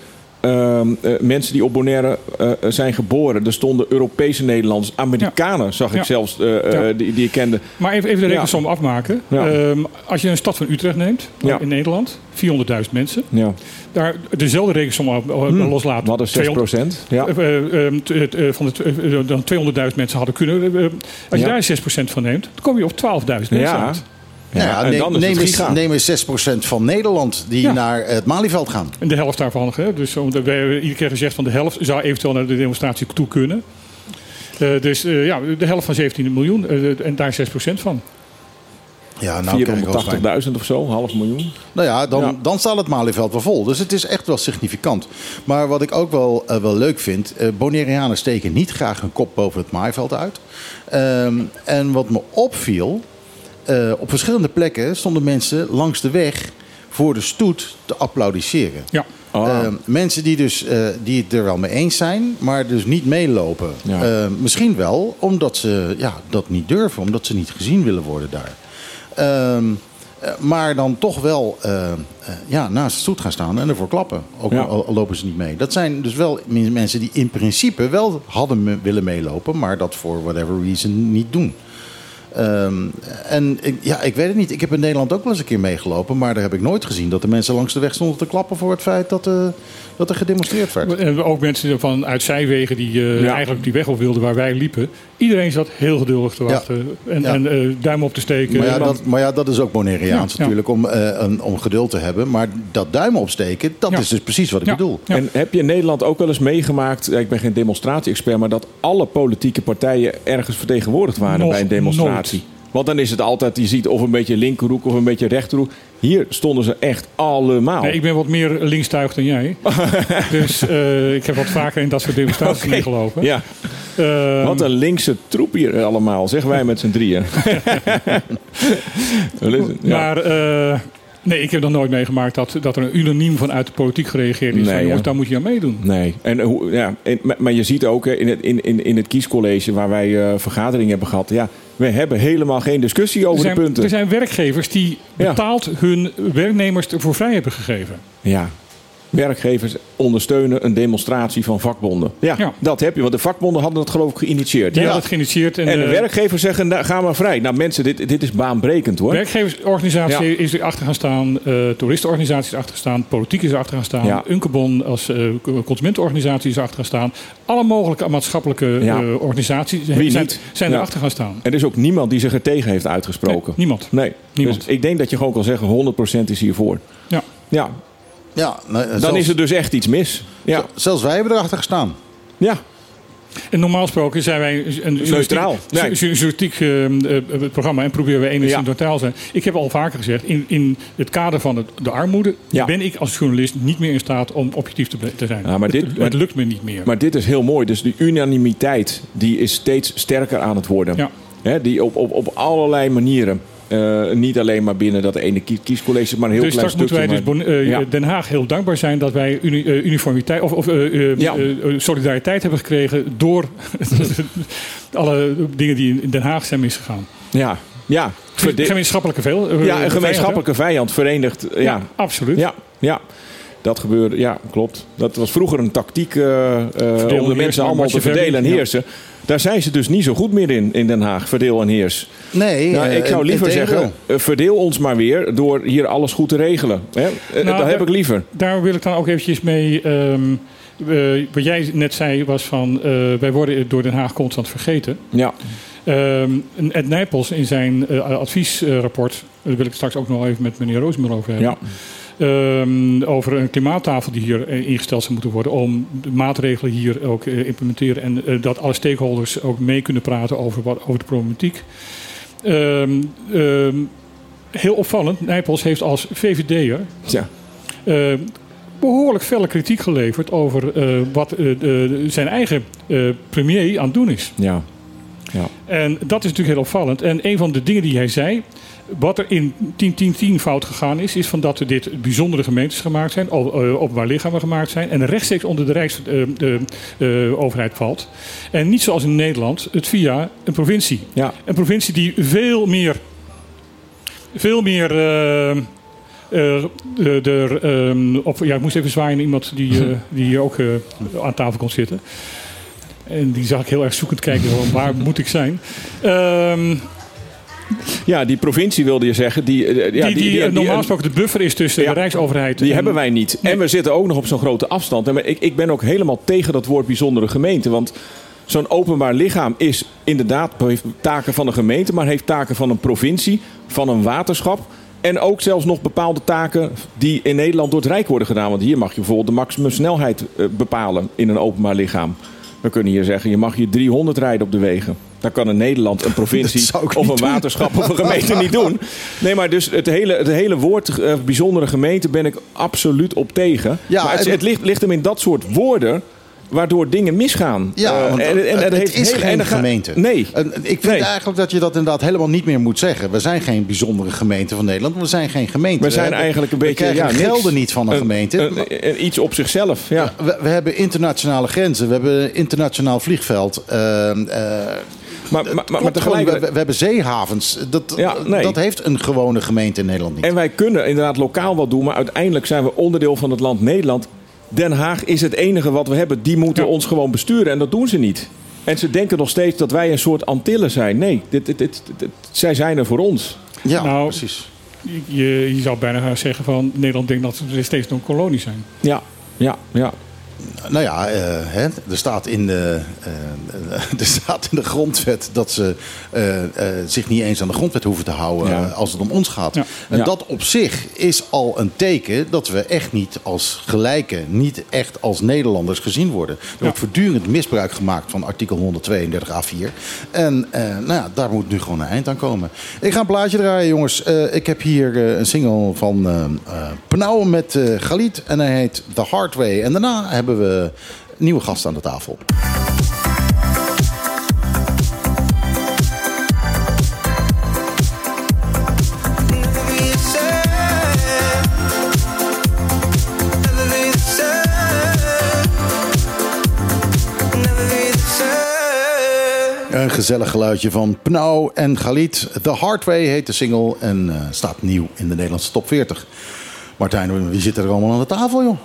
ehm, eh, mensen die op Bonaire eh, zijn geboren. Er stonden Europese Nederlanders, Amerikanen zag ik Ja. zelfs, eh, Ja. eh, die, die ik kende. Maar even, even de rekensom afmaken. Ehm, als je een stad van Utrecht neemt, in Nederland, 400.000 mensen. Ja. Daar dezelfde rekensom eh, Hmm. loslaten. We hadden 6 procent. Ja. Eh, eh, ehm, eh, van de, eh, dan 200.000 mensen hadden kunnen. eh, als je daar 6% van neemt, dan kom je op 12.000 mensen Ja. uit. Nou ja, en neem, dan is neem, eens, giga. neem eens 6% van Nederland die Ja. naar het Malieveld gaan. En de helft daarvan. Hè? Dus we hebben iedere keer gezegd van de helft zou eventueel naar de demonstratie toe kunnen. Eh, dus eh, ja, de helft van 17 miljoen eh, en daar 6% van. Ja, nou, kijk, Rooswijn. 480.000 of zo, half miljoen. Nou ja, dan, Ja. dan staat het Malieveld wel vol. Dus het is echt wel significant. Maar wat ik ook wel, wel leuk vind... eh Bonaireanen steken niet graag hun kop boven het maaiveld uit. Ehm, en wat me opviel... eh, op verschillende plekken stonden mensen langs de weg... voor de stoet te applaudisseren. Ja. Oh. Ehm, mensen die, dus, eh, die het er wel mee eens zijn, maar dus niet meelopen. Ja. Ehm, misschien wel omdat ze ja, dat niet durven, omdat ze niet gezien willen worden daar. Ehm, eh, maar dan toch wel eh, eh, ja, naast de stoet gaan staan en ervoor klappen. Ook Ja. al, al lopen ze niet mee. Dat zijn dus wel men- mensen die in principe wel hadden me- willen meelopen, maar dat voor whatever reason niet doen. Ehm, en ik, ja, ik weet het niet. Ik heb in Nederland ook wel eens een keer meegelopen. Maar daar heb ik nooit gezien dat de mensen langs de weg stonden te klappen voor het feit dat, eh, dat er gedemonstreerd werd. En ook mensen van uit zijwegen die eh, Ja. eigenlijk die weg op wilden waar wij liepen. Iedereen zat heel geduldig te wachten. En, Ja. en eh, duim op te steken. Maar ja, dat, maar ja, dat is ook Bonaireaans Ja, ja. natuurlijk, om, eh, een, om geduld te hebben. Maar dat duimen opsteken, dat Ja. is dus precies wat ik Ja. bedoel. Ja. En heb je in Nederland ook wel eens meegemaakt, ik ben geen demonstratie-expert, maar dat alle politieke partijen ergens vertegenwoordigd waren Nog bij een demonstratie? Want dan is het altijd, je ziet of een beetje linkerhoek of een beetje rechterhoek. Hier stonden ze echt allemaal. Nee, ik ben wat meer linkstuig dan jij. dus eh, ik heb wat vaker in dat soort demonstraties Oké. meegelopen. Ja, Ehm, wat een linkse troep hier allemaal, zeggen wij met z'n drieën. Ja. Maar eh, nee, ik heb nog nooit meegemaakt dat, dat er een unaniem vanuit de politiek gereageerd is. Nee, van, jongens, ja. daar moet je aan meedoen. Nee, en, hoe- ja, en, maar- je ziet ook in het, in, in, in het kiescollege waar wij eh vergaderingen hebben gehad. Ja, we hebben helemaal geen discussie Er over zijn, de punten. er zijn werkgevers die Ja. betaald hun werknemers ervoor vrij hebben gegeven. Ja, Werkgevers ondersteunen een demonstratie van vakbonden. Ja, Ja. dat heb je. Want de vakbonden hadden dat geloof ik geïnitieerd. Die Ja. hadden het geïnitiëerd. En, En de eh, werkgevers zeggen, nou, ga maar vrij. Nou mensen, dit, dit is baanbrekend hoor. werkgeversorganisatie Ja. is erachter gaan staan. eh toeristenorganisatie is erachter gaan staan. Politiek is erachter gaan staan. Ja. Unkebon als eh, consumentenorganisatie is erachter gaan staan. Alle mogelijke maatschappelijke organisaties Wie zijn, niet? zijn Ja. erachter gaan staan. Er is ook niemand die zich er tegen heeft uitgesproken. Nee, niemand. Nee. Niemand. Dus ik denk dat je gewoon kan zeggen 100% is hiervoor. Ja. Ja, Ja, nou, dan zelfs, is er dus echt iets mis. Ja, zelfs wij hebben erachter gestaan. ja. En normaal gesproken zijn wij een journalistiek- Neutraal, nee. eh, eh, programma en proberen we enigszins Ja. neutraal te zijn. Ik heb al vaker gezegd, in, in het kader van het, de armoede Ja. ben ik als journalist niet meer in staat om objectief te, te zijn. Ja, maar dit- het, maar- het lukt me niet meer. Maar dit is heel mooi. Dus die unanimiteit die is steeds sterker aan het worden. Ja. Hè, die op, op, op allerlei manieren. Eh, niet alleen maar binnen dat ene kie- kiescollege, maar een heel dus klein straks moeten stukje. wij dus Bon- eh, Ja. Den Haag heel dankbaar zijn dat wij uni- eh, uniformiteit of, of eh, eh, Ja. eh, eh, solidariteit hebben gekregen door alle dingen die in Den Haag zijn misgegaan. Ja, ja. Gemeenschappelijke veel. eh, ja, een gemeenschappelijke vijand verenigd. hè? Ja, absoluut. ja, ja. Dat gebeurde, ja, klopt. Dat was vroeger een tactiek eh, eh, om de heersen, mensen allemaal te verdelen en ja. Daar zijn ze dus niet zo goed meer in, in Den Haag. Verdeel en heers. Nee, Nou, eh, ik zou liever zeggen, eh, verdeel ons maar weer door hier alles goed te regelen. Hè? Eh, Nou, dat heb ik liever. Daar wil ik dan ook eventjes mee. ehm, eh, wat jij net zei was van. eh, wij worden door Den Haag constant vergeten. Ja, Ehm Ed Nijpels in zijn adviesrapport. daar wil ik straks ook nog even met meneer Roosmeel over hebben. ja. Ehm, over een klimaattafel die hier eh, ingesteld zou moeten worden. om de maatregelen hier ook eh, implementeren. en eh, dat alle stakeholders ook mee kunnen praten over, wat, over de problematiek. Ehm, ehm, heel opvallend, Nijpels heeft als VVD'er ja. eh, behoorlijk felle kritiek geleverd over wat de- zijn eigen premier aan het doen is. ja. ja. En dat is natuurlijk heel opvallend. En een van de dingen die hij zei, wat er in 10-10-10 fout gegaan is, is van dat er dit bijzondere gemeentes gemaakt zijn, o- eh, openbaar lichamen gemaakt zijn, en rechtstreeks onder de Rijksoverheid valt. En niet zoals in Nederland, het via een provincie. ja. Een provincie die veel meer. Veel meer. eh, eh, de, de, ehm, op, ja, ik moest even zwaaien naar iemand die, eh, die hier ook eh, aan tafel kon zitten. En die zag ik heel erg zoekend kijken: van, waar moet ik zijn? Ehm, Ja, die provincie wilde je zeggen. Die, eh, ja, die, die, eh, normaal gesproken de buffer is tussen Ja, de Rijksoverheid. Die en- hebben wij niet. En we zitten ook nog op zo'n grote afstand. En ik, ik ben ook helemaal tegen dat woord bijzondere gemeente. Want zo'n openbaar lichaam is inderdaad heeft taken van een gemeente, maar heeft taken van een provincie, van een waterschap. En ook zelfs nog bepaalde taken die in Nederland door het Rijk worden gedaan. Want hier mag je bijvoorbeeld de maximumsnelheid eh, bepalen in een openbaar lichaam. We kunnen hier zeggen, je mag hier 300 rijden op de wegen. Dat kan in Nederland een provincie of een doen. waterschap of een gemeente niet doen. Nee, maar dus het hele, het hele woord eh, bijzondere gemeente ben ik absoluut op tegen. Ja, maar het, het ligt, ligt hem in dat soort woorden waardoor dingen misgaan. Ja, Eh, want het, heeft is geen en gemeente. Nee. En ik vind Nee. eigenlijk dat je dat inderdaad helemaal niet meer moet zeggen. We zijn geen bijzondere gemeente van Nederland. We zijn geen gemeente. We zijn eigenlijk een we beetje... krijgen ja, niks. gelden niet van een, gemeente. een- een- iets op zichzelf, ja. we, we hebben internationale grenzen. We hebben een internationaal vliegveld. eh, eh, Maar, maar, maar, tegelijk... we, we hebben zeehavens. Dat, Ja, nee. dat heeft een gewone gemeente in Nederland niet. En wij kunnen inderdaad lokaal wat doen, maar uiteindelijk zijn we onderdeel van het land Nederland. Den Haag is het enige wat we hebben. Die moeten Ja. ons gewoon besturen en dat doen ze niet. En ze denken nog steeds dat wij een soort Antillen zijn. Nee, dit, dit, dit, dit- zij zijn er voor ons. ja, Nou, precies. Je, je zou bijna gaan zeggen van Nederland denkt dat we steeds nog een kolonie zijn. Ja, ja, ja. Nou ja, eh, hè, er, staat in de, eh, er staat in de grondwet dat ze eh, zich niet eens aan de grondwet hoeven te houden Ja. als het om ons gaat. Ja. En Ja. dat op zich is al een teken dat we echt niet als gelijken, niet echt als Nederlanders gezien worden. Er wordt voortdurend misbruik gemaakt van artikel 132 A4. En nou ja, daar moet nu gewoon een eind aan komen. Ik ga een plaatje draaien, jongens. Ik heb hier een single van Pnau met Galit en hij heet The Hard Way. En daarna hebben we nieuwe gasten aan de tafel. Een gezellig geluidje van Pnau en Galit. The Hard Way heet de single en eh, staat nieuw in de Nederlandse top 40. Martijn, wie zit er allemaal aan de tafel, joh?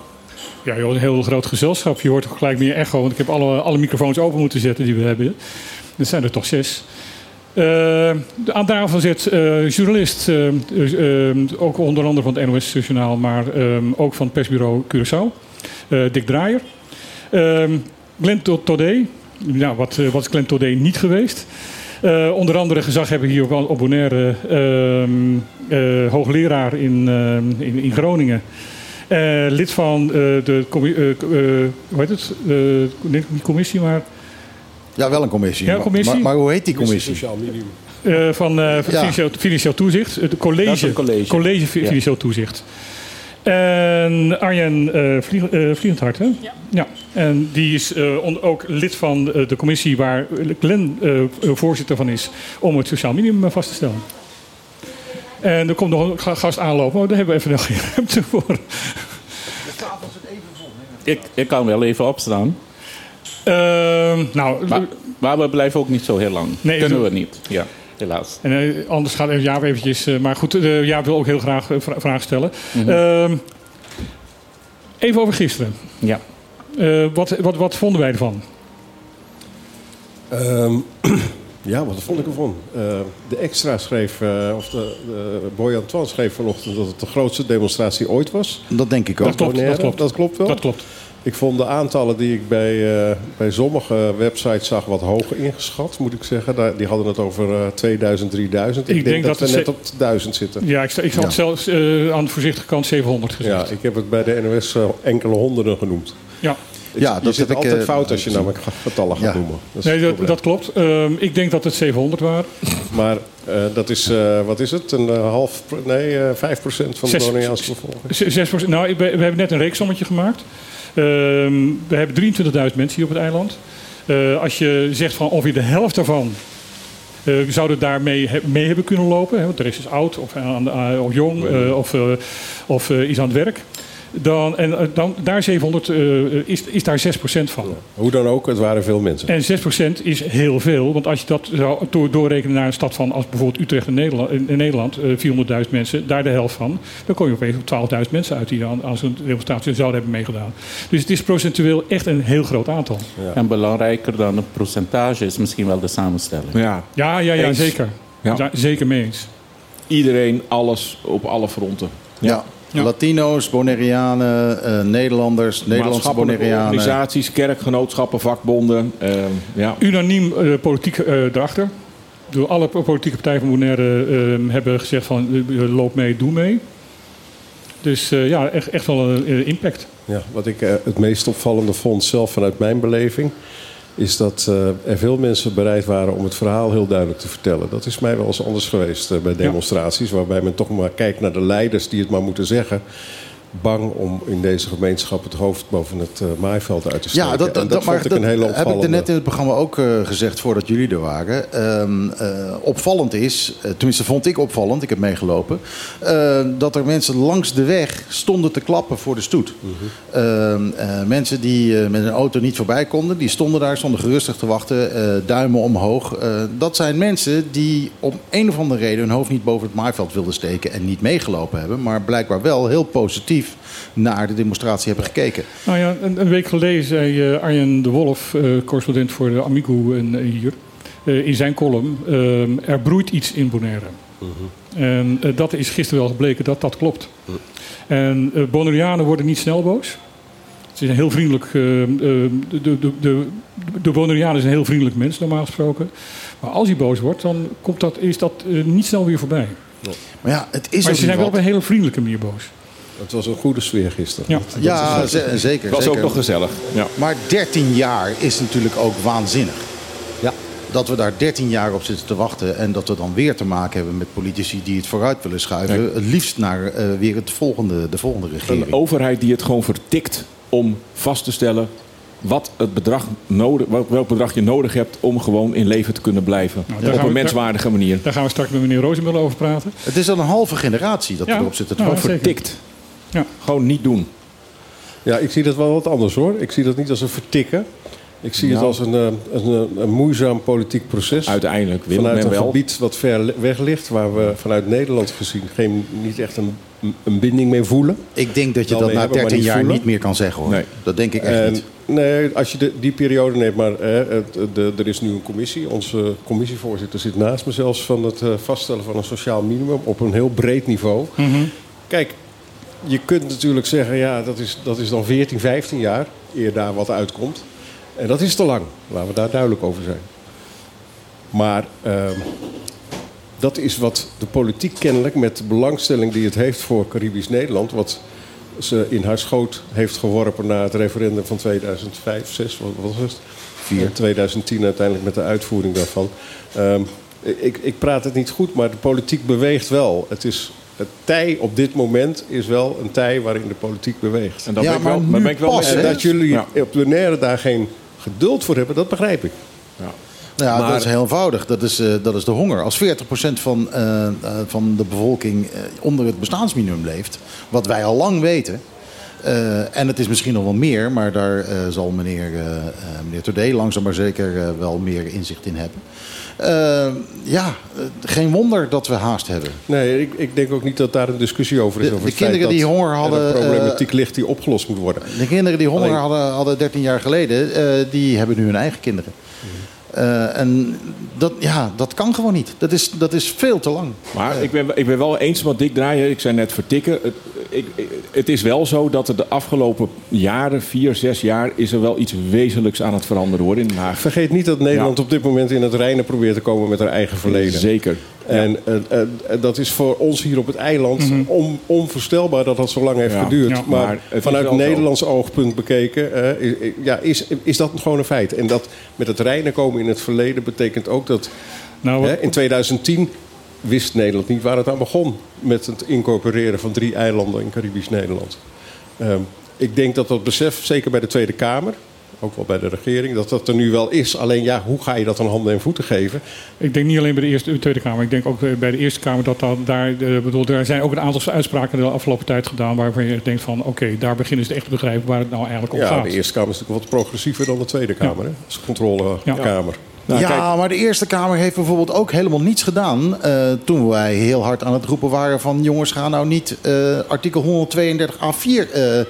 Ja, joh, een heel groot gezelschap. Je hoort ook gelijk meer echo. Want ik heb alle, alle microfoons open moeten zetten die we hebben. Er zijn er toch zes. Uh, aan tafel zit uh, journalist, uh, ook onder andere van het NOS-journaal, maar ook van het persbureau Curaçao, Dick Draaier. Glenn Todé, nou, wat, wat is Glenn Todé niet geweest? onder andere gezag hebben hier op, op Bonaire, hoogleraar in, in, in Groningen. Lid van de hoe heet het? niet commissie, maar ja, wel een commissie. Ja, commissie. Maar, maar, hoe heet die commissie? Sociaal. Uh, van uh, financieel, financieel, toezicht. Het college, college. college financieel ja. toezicht. En Arjen uh, Vlieg, Vliegendhart, hè? Ja. ja. En die is ook lid van de commissie waar Glenn voorzitter van is... om het sociaal minimum vast te stellen. En er komt nog een gast aanlopen, maar daar hebben we even nog geen ruimte voor. De tafel zit even vol. Ik, ik kan wel even opstaan. Uh, nou, maar, maar, we blijven ook niet zo heel lang. Nee, Kunnen we niet. Ja, helaas. En, uh, anders gaat Jaap eventjes... Uh, maar goed, uh, Jaap wil ook heel graag vra vragen stellen. Mm -hmm. even over gisteren. Ja. wat, wat, wat vonden wij ervan? Um, ja, wat vond ik ervan? de Extra schreef, of de, de Boy Antoine schreef vanochtend... dat het de grootste demonstratie ooit was. Dat denk ik ook. Dat klopt, dat klopt. Dat klopt wel? Dat klopt. Ik vond de aantallen die ik bij, uh, bij sommige websites zag wat hoger ingeschat, moet ik zeggen. Die hadden het over uh, 2000, 3000. Ik, ik denk, denk, dat, we net op 1000 zitten. Ja, ik, ik had ja. zelfs uh, aan de voorzichtige kant 700 gezegd. Ja, ik heb het bij de NOS enkele honderden genoemd. Ja. Ja, dat zit altijd fout als je namelijk getallen gaat ja. noemen. Dat nee, dat, dat klopt. Uh, ik denk dat het 700 waren. Maar uh, dat is, uh, wat is het? Een half, nee, 5 procent van de Bonaireaanse bevolking. 6 procent. Nou, we hebben net een reeksommetje gemaakt. Uh, we hebben 23.000 mensen hier op het eiland. Uh, als je zegt van ongeveer de helft daarvan uh, zouden daarmee mee hebben kunnen lopen. Hè, want de rest is oud of, of jong of, of is aan het werk. Dan, en eh, dan, daar 700 uh, eh, is, is daar 6% van. Hoe dan ook, het waren veel mensen. En 6% is heel veel. Want als je dat zou doorrekenen naar een stad van als bijvoorbeeld Utrecht in Nederland, in Nederland uh, 400.000 mensen, daar de helft van. Dan kom je opeens op 12.000 mensen uit die aan, aan zo'n demonstratie zouden hebben meegedaan. Dus het is procentueel echt een heel groot aantal. Ja. En belangrijker dan het percentage is misschien wel de samenstelling. Ja, ja, ja, ja zeker. Ja. Zeker mee eens. Iedereen, alles op alle fronten. ja. Ja. Latino's, Bonaireanen, uh, Nederlanders, Nederlandse Bonaireanen. Organisaties, kerkgenootschappen, vakbonden. Uh, ja. Unaniem uh, politiek erachter. Door alle politieke partijen van Bonaire hebben gezegd van loop mee, doe mee. Dus ja, echt, echt wel een impact. Ja, wat ik het meest opvallende vond zelf vanuit mijn beleving is dat uh, er veel mensen bereid waren om het verhaal heel duidelijk te vertellen. Dat is mij wel eens anders geweest uh, bij demonstraties, ja. waarbij men toch maar kijkt naar de leiders die het maar moeten zeggen bang om in deze gemeenschap het hoofd boven het uh, maaiveld uit te steken. Ja, dat, dat, dat vond ik een hele opvallende... heb ik net in het programma ook uh, gezegd voordat jullie er waren. Uh, opvallend is, tenminste vond ik opvallend, ik heb meegelopen... dat er mensen langs de weg stonden te klappen voor de stoet. -hmm. mensen die met een auto niet voorbij konden, die stonden daar, stonden gerustig te wachten, duimen omhoog. dat zijn mensen die om een of andere reden hun hoofd niet boven het maaiveld wilden steken... en niet meegelopen hebben, maar blijkbaar wel heel positief naar de demonstratie hebben gekeken. Nou ja, een, een week geleden zei uh, Arjen de Wolf, uh, correspondent voor de Amigo en, hier, uh, in zijn column: er broeit iets in Bonaire. -huh. En dat is gisteren wel gebleken dat dat klopt. -huh. En Bonaireanen worden niet snel boos. Het is een heel vriendelijk. de, de, de, de Bonaireaan is een heel vriendelijk mens, normaal gesproken. Maar als hij boos wordt, dan komt dat, is dat niet snel weer voorbij. Maar, ja, het is maar ze zijn wel op een hele vriendelijke manier boos. Het was een goede sfeer gisteren. Ja, dat, ja dat zeker. Het was zeker. ook nog gezellig. Ja. Maar 13 jaar is natuurlijk ook waanzinnig. Ja. Dat we daar 13 jaar op zitten te wachten en dat we dan weer te maken hebben met politici die het vooruit willen schuiven. Nee. Het liefst naar uh, weer het volgende, de volgende regering. Een overheid die het gewoon vertikt om vast te stellen wat het bedrag nodig, welk bedrag je nodig hebt om gewoon in leven te kunnen blijven. Nou, op een we, menswaardige daar, manier. Daar gaan we straks met meneer Rozenmuller over praten. Het is al een halve generatie dat ja. erop zit te ja, vertikt. Ja. Gewoon niet doen. Ja, ik zie dat wel wat anders hoor. Ik zie dat niet als een vertikken. Ik zie nou. het als een, een, een, een, moeizaam politiek proces. Uiteindelijk willen Vanuit men een wel. gebied wat ver weg ligt, waar we vanuit Nederland gezien geen, niet echt een een- binding mee voelen. Ik denk dat je dat na hebben, maar 13 niet jaar voelen. niet meer kan zeggen hoor. Nee. Dat denk ik echt En, niet. nee, als je de, die periode neemt, maar hè, het, de, er is nu een commissie. Onze commissievoorzitter zit naast me zelfs van het eh, vaststellen van een sociaal minimum op een heel breed niveau. Kijk, je kunt natuurlijk zeggen, ja, dat is, dat is dan 14, 15 jaar eer daar wat uitkomt. En dat is te lang. Laten we daar duidelijk over zijn. Maar ehm, dat is wat de politiek kennelijk met de belangstelling die het heeft voor Caribisch Nederland, wat ze in haar schoot heeft geworpen na het referendum van 2005, 6, wat was het? 4. 2010 uiteindelijk met de uitvoering daarvan. Ehm, ik, ik praat het niet goed, maar de politiek beweegt wel. Het is het tij op dit moment is wel een tij waarin de politiek beweegt. En daar Ja, ben ik maar wel, nu daar ben ik wel pas, mee En dat jullie Ja. op plenaire daar geen geduld voor hebben, dat begrijp ik. Nou ja, Maar- dat is heel eenvoudig. Dat is, eh, dat is de honger. Als 40% van, eh, eh, van de bevolking onder het bestaansminimum leeft, wat wij al lang weten. eh, en het is misschien nog wel meer, maar daar eh, zal meneer, meneer Today langzaam maar zeker wel meer inzicht in hebben. Eh, ja, eh, geen wonder dat we haast hebben. Nee, ik, ik denk ook niet dat daar een discussie over is. De- over de kinderen die honger er hadden, een problematiek ligt die opgelost moet worden. De kinderen die honger Alleen- hadden, hadden 13 jaar geleden, eh, die hebben nu hun eigen kinderen. Eh, en dat, ja, dat kan gewoon niet. Dat is, dat is veel te lang. Maar ik ben, ik ben wel eens wat Dick draaien. Ik zei net vertikken. Het, ik, het is wel zo dat er de afgelopen jaren, vier, zes jaar, is er wel iets wezenlijks aan het veranderen worden in Den Haag. Vergeet niet dat Nederland Ja. op dit moment in het reinen probeert te komen met haar eigen verleden. Zeker. En eh, eh, dat is voor ons hier op het eiland on- onvoorstelbaar dat dat zo lang heeft Ja. geduurd. Ja. maar, vanuit zo. Nederlands oogpunt bekeken eh, is, ja, is, is dat gewoon een feit. En dat met het reinen komen in het verleden betekent ook dat Nou, wat- hè, in 2010 wist Nederland niet waar het aan begon met het incorporeren van drie eilanden in Caribisch Nederland. Ehm, ik denk dat dat besef, zeker bij de Tweede Kamer, ook wel bij de regering, dat dat er nu wel is. Alleen ja, hoe ga je dat aan handen en voeten geven? Ik denk niet alleen bij de Eerste de Tweede Kamer. Ik denk ook eh, bij de Eerste Kamer dat dat daar. eh, bedoel, er zijn ook een aantal uitspraken de afgelopen tijd gedaan. waarvan je denkt van oké, daar beginnen ze echt te begrijpen waar het nou eigenlijk om Ja, gaat. de Eerste Kamer is natuurlijk wat progressiever dan de Tweede Kamer. Hè? Dat is een controlekamer. Nou, ja, kijk. maar de Eerste Kamer heeft bijvoorbeeld ook helemaal niets gedaan. eh, toen wij heel hard aan het roepen waren van jongens, ga nou niet eh, artikel 132 A4 eh, eh,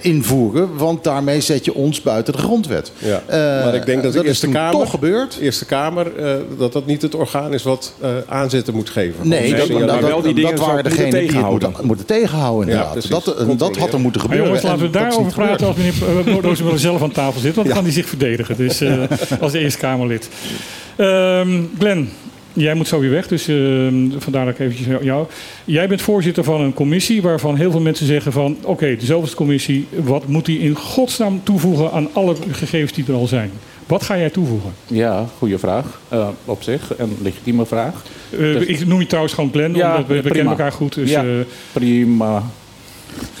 invoeren. Want daarmee zet je ons buiten de grondwet. Ja. Eh, maar ik denk dat de is Eerste Kamer, toch gebeurd. de Eerste Kamer eh, dat dat niet het orgaan is wat eh, aanzetten moet geven. Nee, Nee, dat, maar dat, wel dat, die dingen dat zou waren moeten degenen die het tegenhouden. moeten, moeten tegenhouden. Ja, Inderdaad. dat, dat had er moeten Maar gebeuren. jongens, laten we daarover praten als meneer Rozenmuller zelf aan tafel zit. Want dan kan hij zich verdedigen. Dus eh, als Eerste Kamerlid. Ehm Glenn, jij moet zo weer weg. Dus ehm, vandaar dat ik eventjes jou. Jij bent voorzitter van een commissie waarvan heel veel mensen zeggen van... Oké, de zoveelste commissie. Wat moet die in godsnaam toevoegen aan alle gegevens die er al zijn? Wat ga jij toevoegen? Ja, goede vraag. eh, op zich, een legitieme vraag. Eh, Dus- ik noem je trouwens gewoon Glenn, Ja, omdat we, kennen elkaar goed. Dus, Ja. eh, Prima.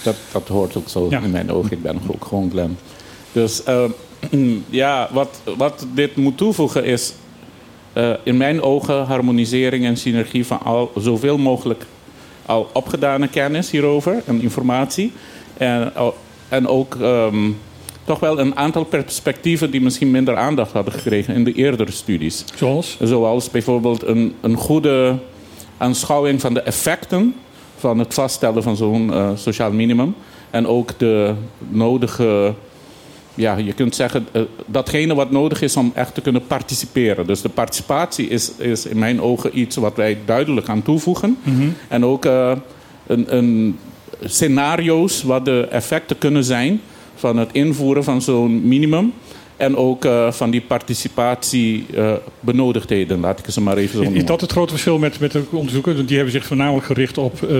Dat, dat hoort ook zo Ja. in mijn ogen. Ik ben ook gewoon Glenn. Dus eh, ja, wat, wat dit moet toevoegen is... eh, in mijn ogen harmonisering en synergie van al, zoveel mogelijk al opgedane kennis hierover en informatie. En, en ook ehm, toch wel een aantal perspectieven die misschien minder aandacht hadden gekregen in de eerdere studies. zoals? Zoals bijvoorbeeld een, een goede aanschouwing van de effecten van het vaststellen van zo'n eh, sociaal minimum. En ook de nodige, ja, je kunt zeggen, eh, datgene wat nodig is om echt te kunnen participeren. Dus de participatie is, is in mijn ogen iets wat wij duidelijk aan toevoegen. En ook eh, een, een scenario's wat de effecten kunnen zijn van het invoeren van zo'n minimum. En ook eh, van die participatiebenodigdheden, laat ik ze maar even zo noemen. is dat het grote verschil met, met de onderzoekers? Want Die hebben zich voornamelijk gericht op eh,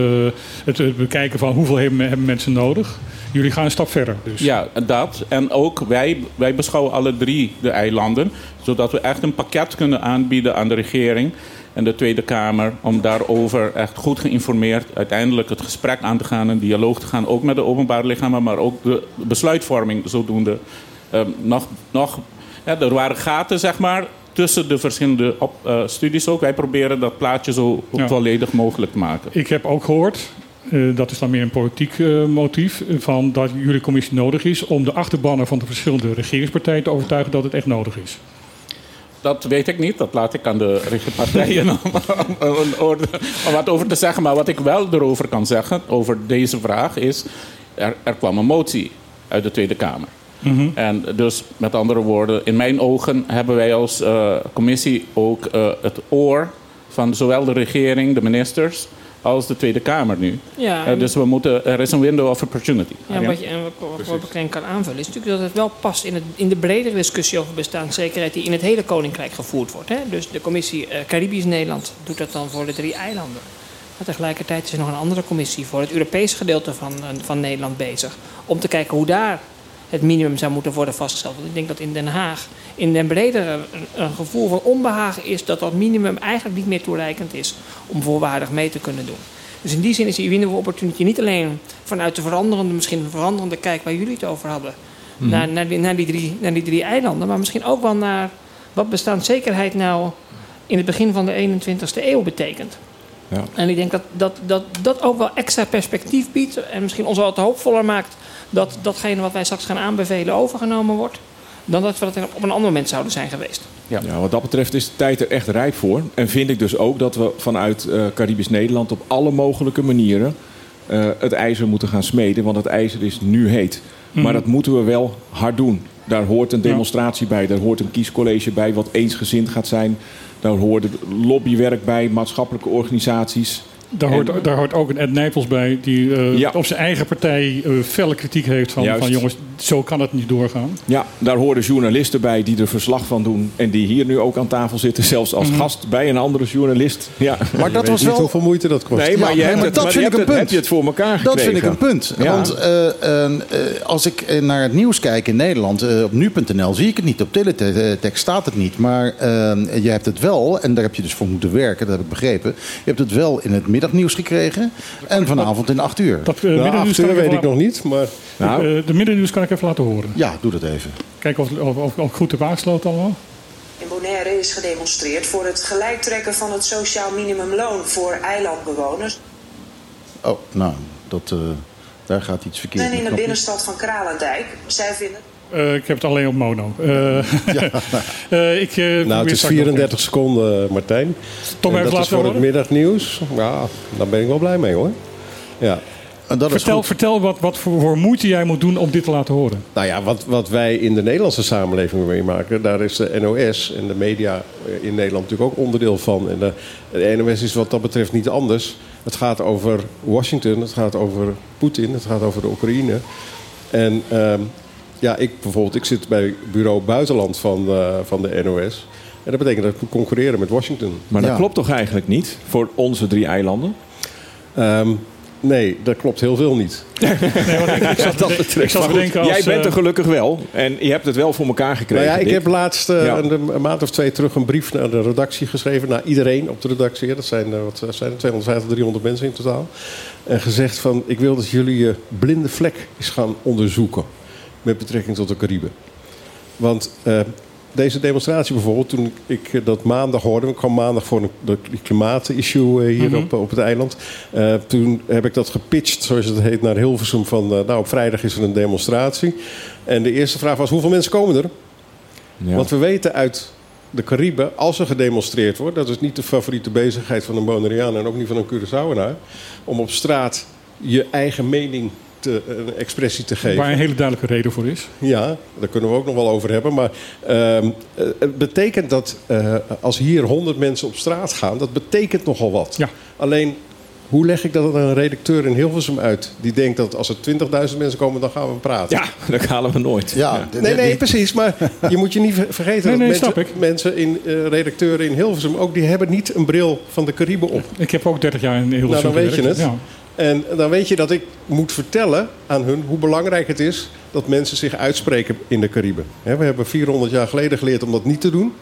het, het bekijken van hoeveel hebben, hebben mensen nodig. Jullie gaan een stap verder. Dus. Ja, dat. En ook wij, wij beschouwen alle drie de eilanden. Zodat we echt een pakket kunnen aanbieden aan de regering en de Tweede Kamer. Om daarover echt goed geïnformeerd uiteindelijk het gesprek aan te gaan. Een dialoog te gaan. Ook met de openbare lichamen, maar ook de besluitvorming zodoende. Ehm, nog, nog, ja, er waren gaten, zeg maar. Tussen de verschillende op, eh, studies ook. Wij proberen dat plaatje zo Ja. volledig mogelijk te maken. Ik heb ook gehoord, eh, dat is dan meer een politiek eh, motief, van dat jullie commissie nodig is om de achterbannen van de verschillende regeringspartijen te overtuigen dat het echt nodig is. dat weet ik niet. Dat laat ik aan de om, om, om, om wat over te zeggen. Maar wat ik wel erover kan zeggen, over deze vraag, is... Er, er kwam een motie uit de Tweede Kamer. En dus met andere woorden, in mijn ogen hebben wij als eh, commissie ook eh, het oor van zowel de regering, de ministers, als de Tweede Kamer nu. Ja, Eh, dus we moeten, er is een window of opportunity. Ja, wat je, en wat, wat ik denk kan aanvullen, is natuurlijk dat het wel past in, het, in de bredere discussie over bestaanszekerheid die in het hele Koninkrijk gevoerd wordt. Hè? Dus de commissie eh, Caribisch Nederland doet dat dan voor de drie eilanden. Maar tegelijkertijd is er nog een andere commissie voor het Europese gedeelte van, van Nederland bezig. Om te kijken hoe daar het minimum zou moeten worden vastgesteld. Want ik denk dat in Den Haag in den bredere een, gevoel van onbehagen is dat dat minimum eigenlijk niet meer toereikend is om voorwaardig mee te kunnen doen. Dus in die zin is die window opportunity niet alleen vanuit de veranderende, misschien een veranderende kijk waar jullie het over hadden, naar, naar, die, naar, die drie, naar die drie eilanden, maar misschien ook wel naar wat bestaanszekerheid nou in het begin van de 21ste eeuw betekent. Ja. En ik denk dat dat, dat dat ook wel extra perspectief biedt en misschien ons wel wat hoopvoller maakt dat datgene wat wij straks gaan aanbevelen overgenomen wordt, dan dat we dat op een ander moment zouden zijn geweest. Ja, wat dat betreft is de tijd er echt rijp voor. En vind ik dus ook dat we vanuit eh, Caribisch Nederland op alle mogelijke manieren eh, het ijzer moeten gaan smeden. Want het ijzer is nu heet. Maar dat moeten we wel hard doen. Daar hoort een demonstratie bij, daar hoort een kiescollege bij wat eensgezind gaat zijn. Daar hoort lobbywerk bij, maatschappelijke organisaties. Daar En- hoort, daar hoort ook een Ed Nijpels bij, die eh, Ja. op zijn eigen partij eh, felle kritiek heeft van, Juist. van jongens, zo kan het niet doorgaan. Ja, daar horen journalisten bij die er verslag van doen. En die hier nu ook aan tafel zitten, zelfs als gast bij een andere journalist. Ja. Maar dat Weet was niet wel... hoeveel moeite dat kost. Nee, maar, Ja, je hebt maar het, dat maar vind je ik een het- punt. Heb je het voor elkaar gekregen? Dat vind ik een punt. Ja. Want eh, als ik naar het nieuws kijk in Nederland, op nu.nl, zie ik het niet. Op teletext staat het niet. Maar je hebt het wel, en daar heb je dus voor moeten werken, dat heb ik begrepen. Je hebt het wel in het middagnieuws gekregen en vanavond in 8 uur. Dat uh, Nou, middennieuws acht uur kan ik weet even ik nog niet, maar Nou, eh, de middennieuws kan ik even laten horen. Ja, doe dat even. Kijken of, of, of, goed heb aangesloten allemaal. In Bonaire is gedemonstreerd voor het gelijktrekken van het sociaal minimumloon voor eilandbewoners. Oh, nou, dat, eh, daar gaat iets verkeerd. En in de binnenstad van Kralendijk. Zij vinden Eh, ik heb het alleen op mono. Eh, eh, ik, eh, nou, het is straks nog 34 seconden, Martijn. Tom En dat is voor het middagnieuws. Ja, daar ben ik wel blij mee hoor. Ja. En dat is Vertel, goed. vertel wat, wat voor, voor moeite jij moet doen om dit te laten horen. Nou ja, wat, wat wij in de Nederlandse samenleving meemaken, daar is de NOS en de media in Nederland natuurlijk ook onderdeel van. En de, de NOS is wat dat betreft niet anders. Het gaat over Washington, het gaat over Poetin, het gaat over de Oekraïne. En ehm, ja, ik bijvoorbeeld, ik zit bij bureau buitenland van, eh, van de NOS. En dat betekent dat ik moet concurreren met Washington. maar dat Ja. klopt toch eigenlijk niet voor onze drie eilanden? Ehm, nee, dat klopt heel veel niet. Nee, want ik, ik zat, Dat ik betreft. zat Maar te goed, denken als... jij bent eh, er gelukkig wel. En je hebt het wel voor elkaar gekregen. Nou ja, ik Dick. heb laatst eh, Ja. een, een maand of twee terug een brief naar de redactie geschreven. Naar iedereen op de redactie. Dat zijn, eh, wat zijn er, 250, 300 mensen in totaal. En gezegd van, ik wil dat jullie je blinde vlek eens gaan onderzoeken. Met betrekking tot de Cariben. Want eh, deze demonstratie bijvoorbeeld, toen ik eh, dat maandag hoorde... ik kwam maandag voor een de klimaatissue eh, hier op, op het eiland. Toen heb ik dat gepitcht, zoals het heet, naar Hilversum. Van, nou, op vrijdag is er een demonstratie. En de eerste vraag was, hoeveel mensen komen er? Ja. Want we weten uit de Cariben, als er gedemonstreerd wordt... dat is niet de favoriete bezigheid van een Bonaireaan en ook niet van een Curaçaoenaar... om op straat je eigen mening te, een expressie te geven. waar een hele duidelijke reden voor is. Ja, daar kunnen we ook nog wel over hebben. Maar ehm, eh, het betekent dat eh, als hier 100 mensen op straat gaan... dat betekent nogal wat. Ja. Alleen, hoe leg ik dat aan een redacteur in Hilversum uit... die denkt dat als er 20.000 mensen komen, dan gaan we praten? Ja, dat halen we nooit. Ja, Nee, nee, precies. Maar je moet je niet ver- vergeten Nee, nee, dat mensen, in, eh, redacteuren in Hilversum ook... die hebben niet een bril van de Cariben op. Ik heb ook 30 jaar in Hilversum Nou, dan weet je gewerkt. het. Ja. En dan weet je dat ik moet vertellen aan hun hoe belangrijk het is... dat mensen zich uitspreken in de Cariben. Hè, We hebben 400 jaar geleden geleerd om dat niet te doen.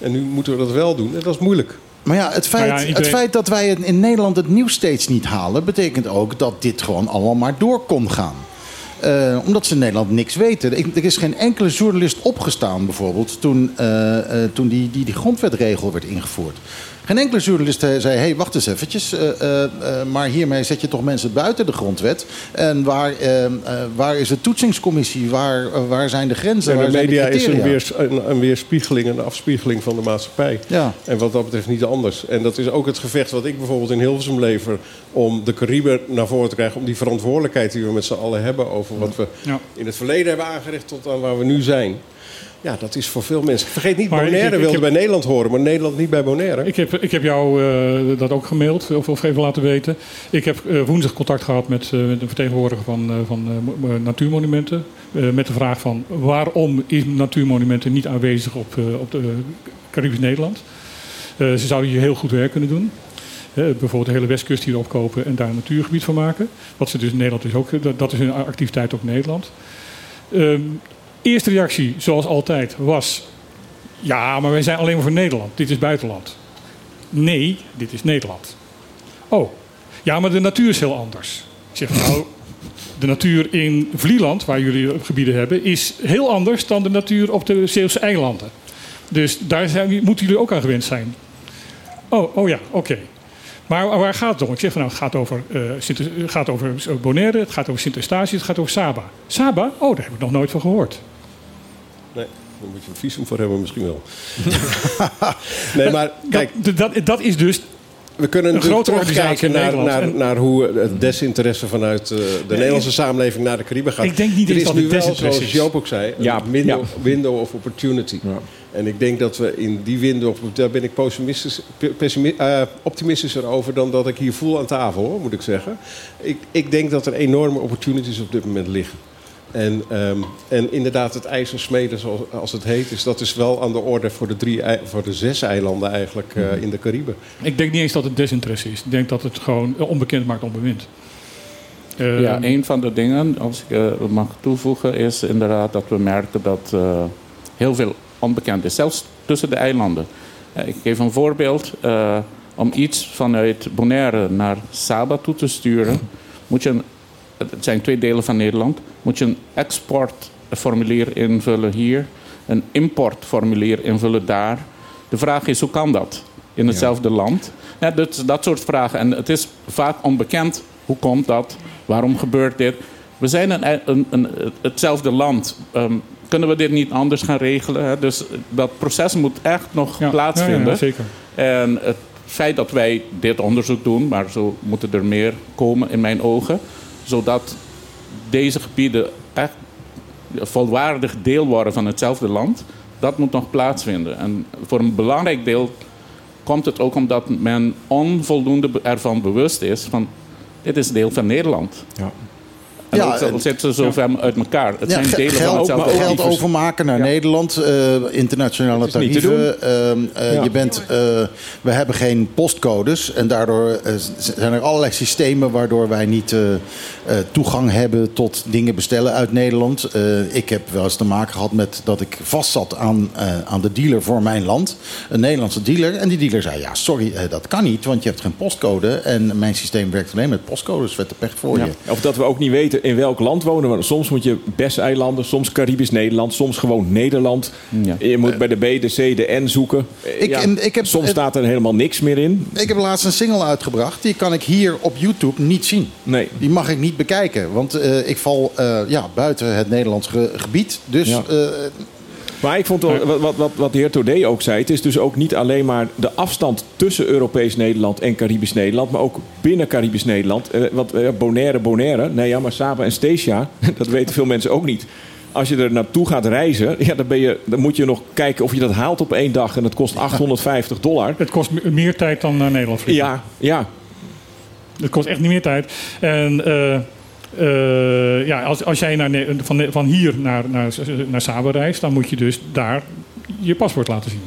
En nu moeten we dat wel doen. En dat is moeilijk. Maar ja, het feit, Nou ja, iedereen- het feit dat wij in Nederland het nieuws steeds niet halen, betekent ook dat dit gewoon allemaal maar door kon gaan. Eh, omdat ze in Nederland niks weten. Ik- er is geen enkele journalist opgestaan, bijvoorbeeld, toen, eh, eh, toen die, die, die grondwetregel werd ingevoerd. Geen enkele journalist eh, zei: hey, wacht eens eventjes. eh, eh, maar hiermee zet je toch mensen buiten de grondwet. En waar, waar is de toetsingscommissie? Waar, waar zijn de grenzen? En waar de zijn de media is een, weers, een, een weerspiegeling, een afspiegeling van de maatschappij. Ja. En wat dat betreft niet anders. En dat is ook het gevecht wat ik bijvoorbeeld in Hilversum lever... om de Cariben naar voren te krijgen. Om die verantwoordelijkheid die we met z'n allen hebben... over wat we Ja. in het verleden hebben aangericht tot aan waar we nu zijn. Ja, dat is voor veel mensen... Vergeet niet, Maar Bonaire ik wilde heb- bij Nederland horen... maar Nederland niet bij Bonaire. Ik heb, ik heb jou eh, dat ook gemaild of, of even laten weten. Ik heb eh, woensdag contact gehad met, met een vertegenwoordiger van, van mo- Natuurmonumenten. met de vraag van waarom is Natuurmonumenten niet aanwezig op, op de Caribisch Nederland. Ze zouden hier heel goed werk kunnen doen. Bijvoorbeeld de hele westkust hier opkopen en daar een natuurgebied van maken. Wat ze dus in Nederland is ook, dat, dat is hun activiteit ook in Nederland. Ehm, eerste reactie, zoals altijd, was... Ja, maar wij zijn alleen maar voor Nederland. Dit is buitenland. Nee, dit is Nederland. Oh, ja, maar de natuur is heel anders. Ik zeg, nou, de natuur in Vlieland, waar jullie gebieden hebben, is heel anders dan de natuur op de Zeeuwse eilanden. Dus daar moeten jullie ook aan gewend zijn. Oh, oh ja, oké. Maar waar gaat het om? Ik zeg van nou, het gaat over, eh, Sint, gaat over Bonaire, het gaat over Sint Eustatius, het gaat over Saba. Saba? Oh, daar heb ik nog nooit van gehoord. Nee, daar moet je een visum voor hebben misschien wel. nee, maar kijk... Dat, dat, dat is dus We kunnen Een grote terugkijken naar, naar, naar hoe het desinteresse vanuit eh, de Nederlandse samenleving naar de Cariben gaat. Ik denk niet er is dat nu wel, zoals. Joop ook zei, een Ja, window, ja. window of opportunity. En ik denk dat we in die window, daar ben ik pessimistisch, pessimi- eh, optimistischer over dan dat ik hier voel aan tafel, hoor, moet ik zeggen. Ik, ik denk dat er enorme opportunities op dit moment liggen. En, ehm, en inderdaad, het ijzer smeden, zoals als het heet, is, dat is wel aan de orde voor de, drie, voor de zes eilanden eigenlijk eh, Mhm. in de Cariben. Ik denk niet eens dat het desinteresse is. Ik denk dat het gewoon onbekend maakt onbemind. Eh, Ja, een van de dingen, als ik eh, mag toevoegen, is inderdaad dat we merken dat eh, heel veel onbekend is, zelfs tussen de eilanden. Eh, ik geef een voorbeeld. eh, om iets vanuit Bonaire naar Saba toe te sturen, moet je een, het zijn twee delen van Nederland, moet je een exportformulier invullen hier, een importformulier invullen daar. De vraag is, hoe kan dat in hetzelfde land? Ja, dat, dat soort vragen. En het is vaak onbekend. Hoe komt dat? Waarom gebeurt dit? We zijn een, een, een, hetzelfde land. Ehm, kunnen we dit niet anders gaan regelen? Hè? Dus dat proces moet echt nog ja, plaatsvinden. ja, ja, zeker. En het feit dat wij dit onderzoek doen, maar zo moeten er meer komen in mijn ogen, zodat deze gebieden echt volwaardig deel worden van hetzelfde land, dat moet nog plaatsvinden. En voor een belangrijk deel komt het ook omdat men onvoldoende ervan bewust is van dit is deel van Nederland. Ja. Ja, ook al en- zitten ze zo ver uit elkaar. Het zijn delen van geld, hetzelfde geld overmaken naar Nederland, internationale Het is niet te tarieven. Je bent, eh, we hebben geen postcodes en daardoor eh, zijn er allerlei systemen waardoor wij niet eh, toegang hebben tot dingen bestellen uit Nederland. Ik heb wel eens te maken gehad met dat ik vast zat aan, aan de dealer voor mijn land, een Nederlandse dealer. En die dealer zei: Ja, sorry, dat kan niet, want je hebt geen postcode. En mijn systeem werkt alleen met postcodes. Vet de pech voor je. Of dat we ook niet weten in welk land wonen we. Soms moet je Bes-eilanden, soms Caribisch Nederland, soms gewoon Nederland. Ja. Je moet bij de B, de C, de N zoeken. Eh, Ik- en ik heb- soms staat er helemaal niks meer in. Ik heb laatst een single uitgebracht. Die kan ik hier op YouTube niet zien. Nee. Die mag ik niet bekijken. Want eh, ik val eh, ja, buiten het Nederlands ge- gebied. Dus Ja. Eh, Maar ik vond wel, wat, wat, wat, wat de heer Todé ook zei... het is dus ook niet alleen maar de afstand tussen Europees Nederland en Caribisch Nederland... maar ook binnen Caribisch Nederland. Eh, wat, eh, Bonaire, Bonaire. Nee, ja, maar Saba en Statia, dat weten veel mensen ook niet. Als je er naartoe gaat reizen, ja, dan, ben je, dan moet je nog kijken of je dat haalt op één dag... en dat kost 850 dollar. Het kost me- meer tijd dan naar Nederland vliegen. Ja, ja. Het kost echt niet meer tijd. En eh, eh, ja, als, als jij naar, van, van hier naar, naar, naar Saba reist, dan moet je dus daar je paspoort laten zien.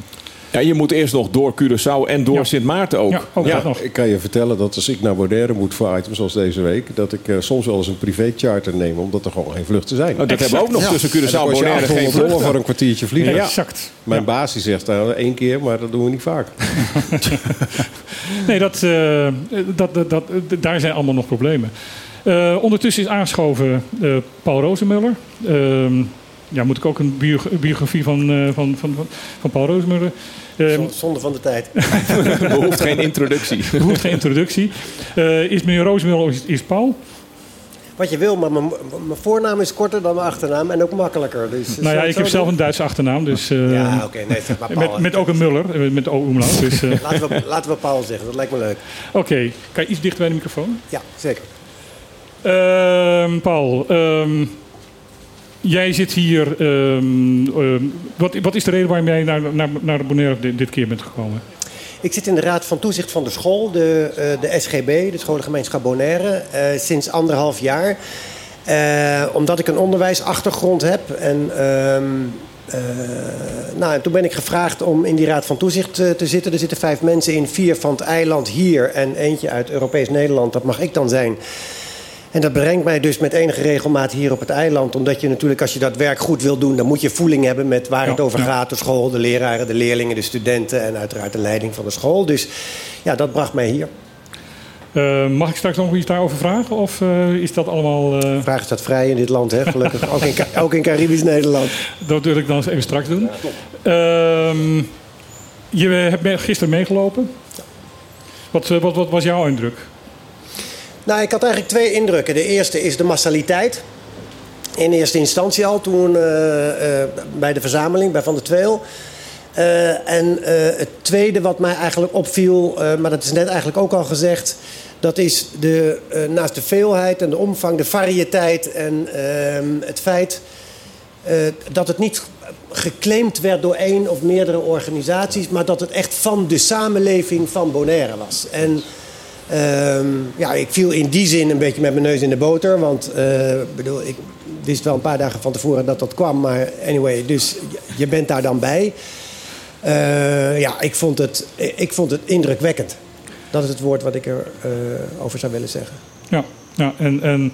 ja, je moet eerst nog door Curaçao en door Ja. Sint Maarten ook. Ja, ook dat nog. Ik kan je vertellen dat als ik naar Bonaire moet voor items zoals deze week... dat ik eh, soms wel eens een privé charter neem, omdat er gewoon geen vluchten zijn. Oh, dat Exact. hebben we ook nog Ja. tussen Curaçao en Bonaire geen 800 dollar vluchten. voor een kwartiertje vliegen. Ja. Exact. Mijn baas die zegt nou, één keer, maar dat doen we niet vaak. Nee, dat, eh, dat, dat, dat, daar zijn allemaal nog problemen. Eh, ondertussen is aangeschoven eh, Paul Rozemuller. Ehm, ja, moet ik ook een bio- biografie van, eh, van, van, van, van Paul Roosmuller. Ehm, Zonde van de tijd. Behoeft geen introductie. behoeft geen introductie. Eh, is meneer Roosmuller of is, is Paul? Wat je wil, maar mijn, mijn voornaam is korter dan mijn achternaam en ook makkelijker. Dus, Nou ja, ik heb zelf een Duitse achternaam. Dus, eh, Ja, oké, nee, zeg maar Paul. met, met ook een Muller, met O-umlaut. Dus, eh, Laten we, laten we Paul zeggen, dat lijkt me leuk. Oké, kan je iets dichter bij de microfoon? Ja, zeker. Ehm, Paul, ehm, jij zit hier. ehm, wat, wat is de reden waarom jij naar, naar, naar Bonaire dit, keer bent gekomen? Ik zit in de Raad van Toezicht van de school, de, eh, de SGB, de Scholengemeenschap Bonaire, eh, sinds anderhalf jaar. Eh, omdat ik een onderwijsachtergrond heb. En, nou, en toen ben ik gevraagd om in die Raad van Toezicht te zitten. Er zitten vijf mensen in, vier van het eiland hier en eentje uit Europees Nederland. Dat mag ik dan zijn. En dat brengt mij dus met enige regelmaat hier op het eiland. Omdat je natuurlijk, als je dat werk goed wil doen, dan moet je voeling hebben met waar het over gaat. De school, de leraren, de leerlingen, de studenten en uiteraard de leiding van de school. Dus ja, dat bracht mij hier. Eh, mag ik straks nog iets daarover vragen? Of eh, is dat allemaal. eh, Vraag staat vrij in dit land, hè, gelukkig. ook, in, ook in Caribisch Nederland. dat wil ik dan eens even straks doen. Ehm, je hebt gisteren meegelopen. Wat, wat, wat was jouw indruk? Nou, ik had eigenlijk twee indrukken. De eerste is de massaliteit. In eerste instantie al, toen eh, eh, bij de verzameling, bij Van der Tweel. Eh, en het tweede wat mij eigenlijk opviel, maar dat is net eigenlijk ook al gezegd... dat is de, naast de veelheid en de omvang, de variëteit en ehm, het feit... dat het niet geclaimd werd door één of meerdere organisaties... maar dat het echt van de samenleving van Bonaire was. En ja, ik viel in die zin een beetje met mijn neus in de boter. Want eh, bedoel, ik wist wel een paar dagen van tevoren dat dat kwam. Maar anyway, dus je- bent daar dan bij. Eh, ja, ik vond, het, ik vond het indrukwekkend. Dat is het woord wat ik erover over zou willen zeggen. Ja, ja en, en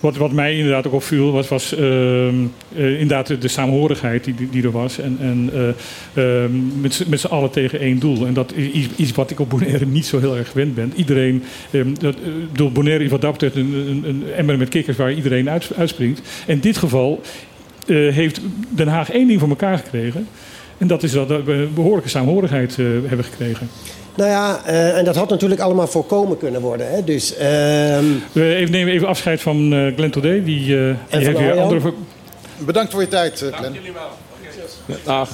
wat, wat mij inderdaad ook opviel, was, was ehm, eh, inderdaad de, saamhorigheid die, die, er was. En, en eh, ehm, met, met z'n allen tegen één doel. En dat is iets, wat ik op Bonaire niet zo heel erg gewend ben. Iedereen, ehm, dat, eh, bedoel, Bonaire is wat dat betreft een, een, een emmer met kikkers waar iedereen uit, uitspringt. In dit geval heeft Den Haag één ding voor elkaar gekregen. En dat is dat we een behoorlijke saamhorigheid hebben gekregen. Nou ja, eh, en dat had natuurlijk allemaal voorkomen kunnen worden. Hè? Dus, ehm, We even, nemen even afscheid van eh Glenn Todé. Die, eh, die van heeft weer andere... Bedankt voor je tijd, Glenn. Ach,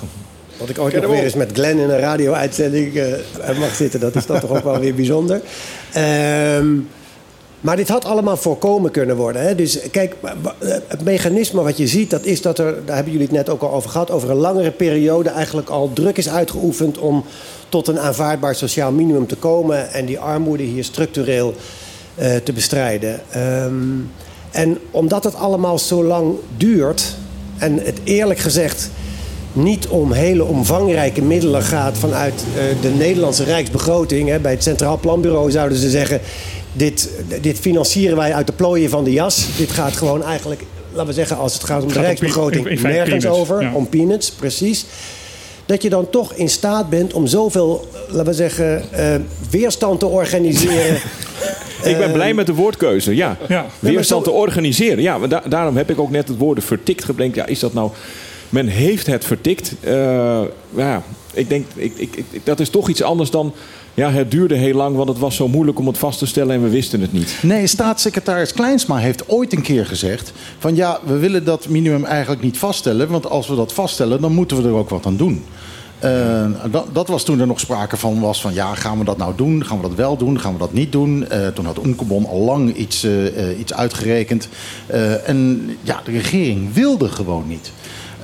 Dat ik ooit nog weer eens met Glenn in een radio-uitzending eh, mag zitten, dat is dan toch ook wel weer bijzonder. Ehm, maar dit had allemaal voorkomen kunnen worden. Hè? Dus kijk, het mechanisme wat je ziet, dat is dat er, daar hebben jullie het net ook al over gehad, over een langere periode eigenlijk al druk is uitgeoefend om tot een aanvaardbaar sociaal minimum te komen en die armoede hier structureel eh, te bestrijden. Ehm, en omdat het allemaal zo lang duurt, en het eerlijk gezegd niet om hele omvangrijke middelen gaat vanuit eh, de Nederlandse Rijksbegroting. Bij het Centraal Planbureau zouden ze zeggen: dit, dit financieren wij uit de plooien van de jas. Dit gaat gewoon eigenlijk, laten we zeggen, als het gaat om Het de gaat om Rijksbegroting, in- in feite nergens peanuts, over. ja. Om peanuts, precies. Dat je dan toch in staat bent om zoveel, laten we zeggen, eh, weerstand te organiseren. ik ben blij met de woordkeuze. Ja. Ja. Weerstand te organiseren. Ja, maar da- daarom heb ik ook net het woord vertikt gebrengt. Ja, is dat nou... Men heeft het vertikt. Eh, ja, ik denk, ik, ik, ik- dat is toch iets anders dan... Ja, het duurde heel lang, want het was zo moeilijk om het vast te stellen en we wisten het niet. Nee, staatssecretaris Kleinsma heeft ooit een keer gezegd... van ja, we willen dat minimum eigenlijk niet vaststellen... want als we dat vaststellen, dan moeten we er ook wat aan doen. Eh, dat, dat was toen er nog sprake van was van... ja, gaan we dat nou doen? Gaan we dat wel doen? Gaan we dat niet doen? Eh, toen had Oenkebon al lang iets, eh, iets uitgerekend. En ja, de regering wilde gewoon niet.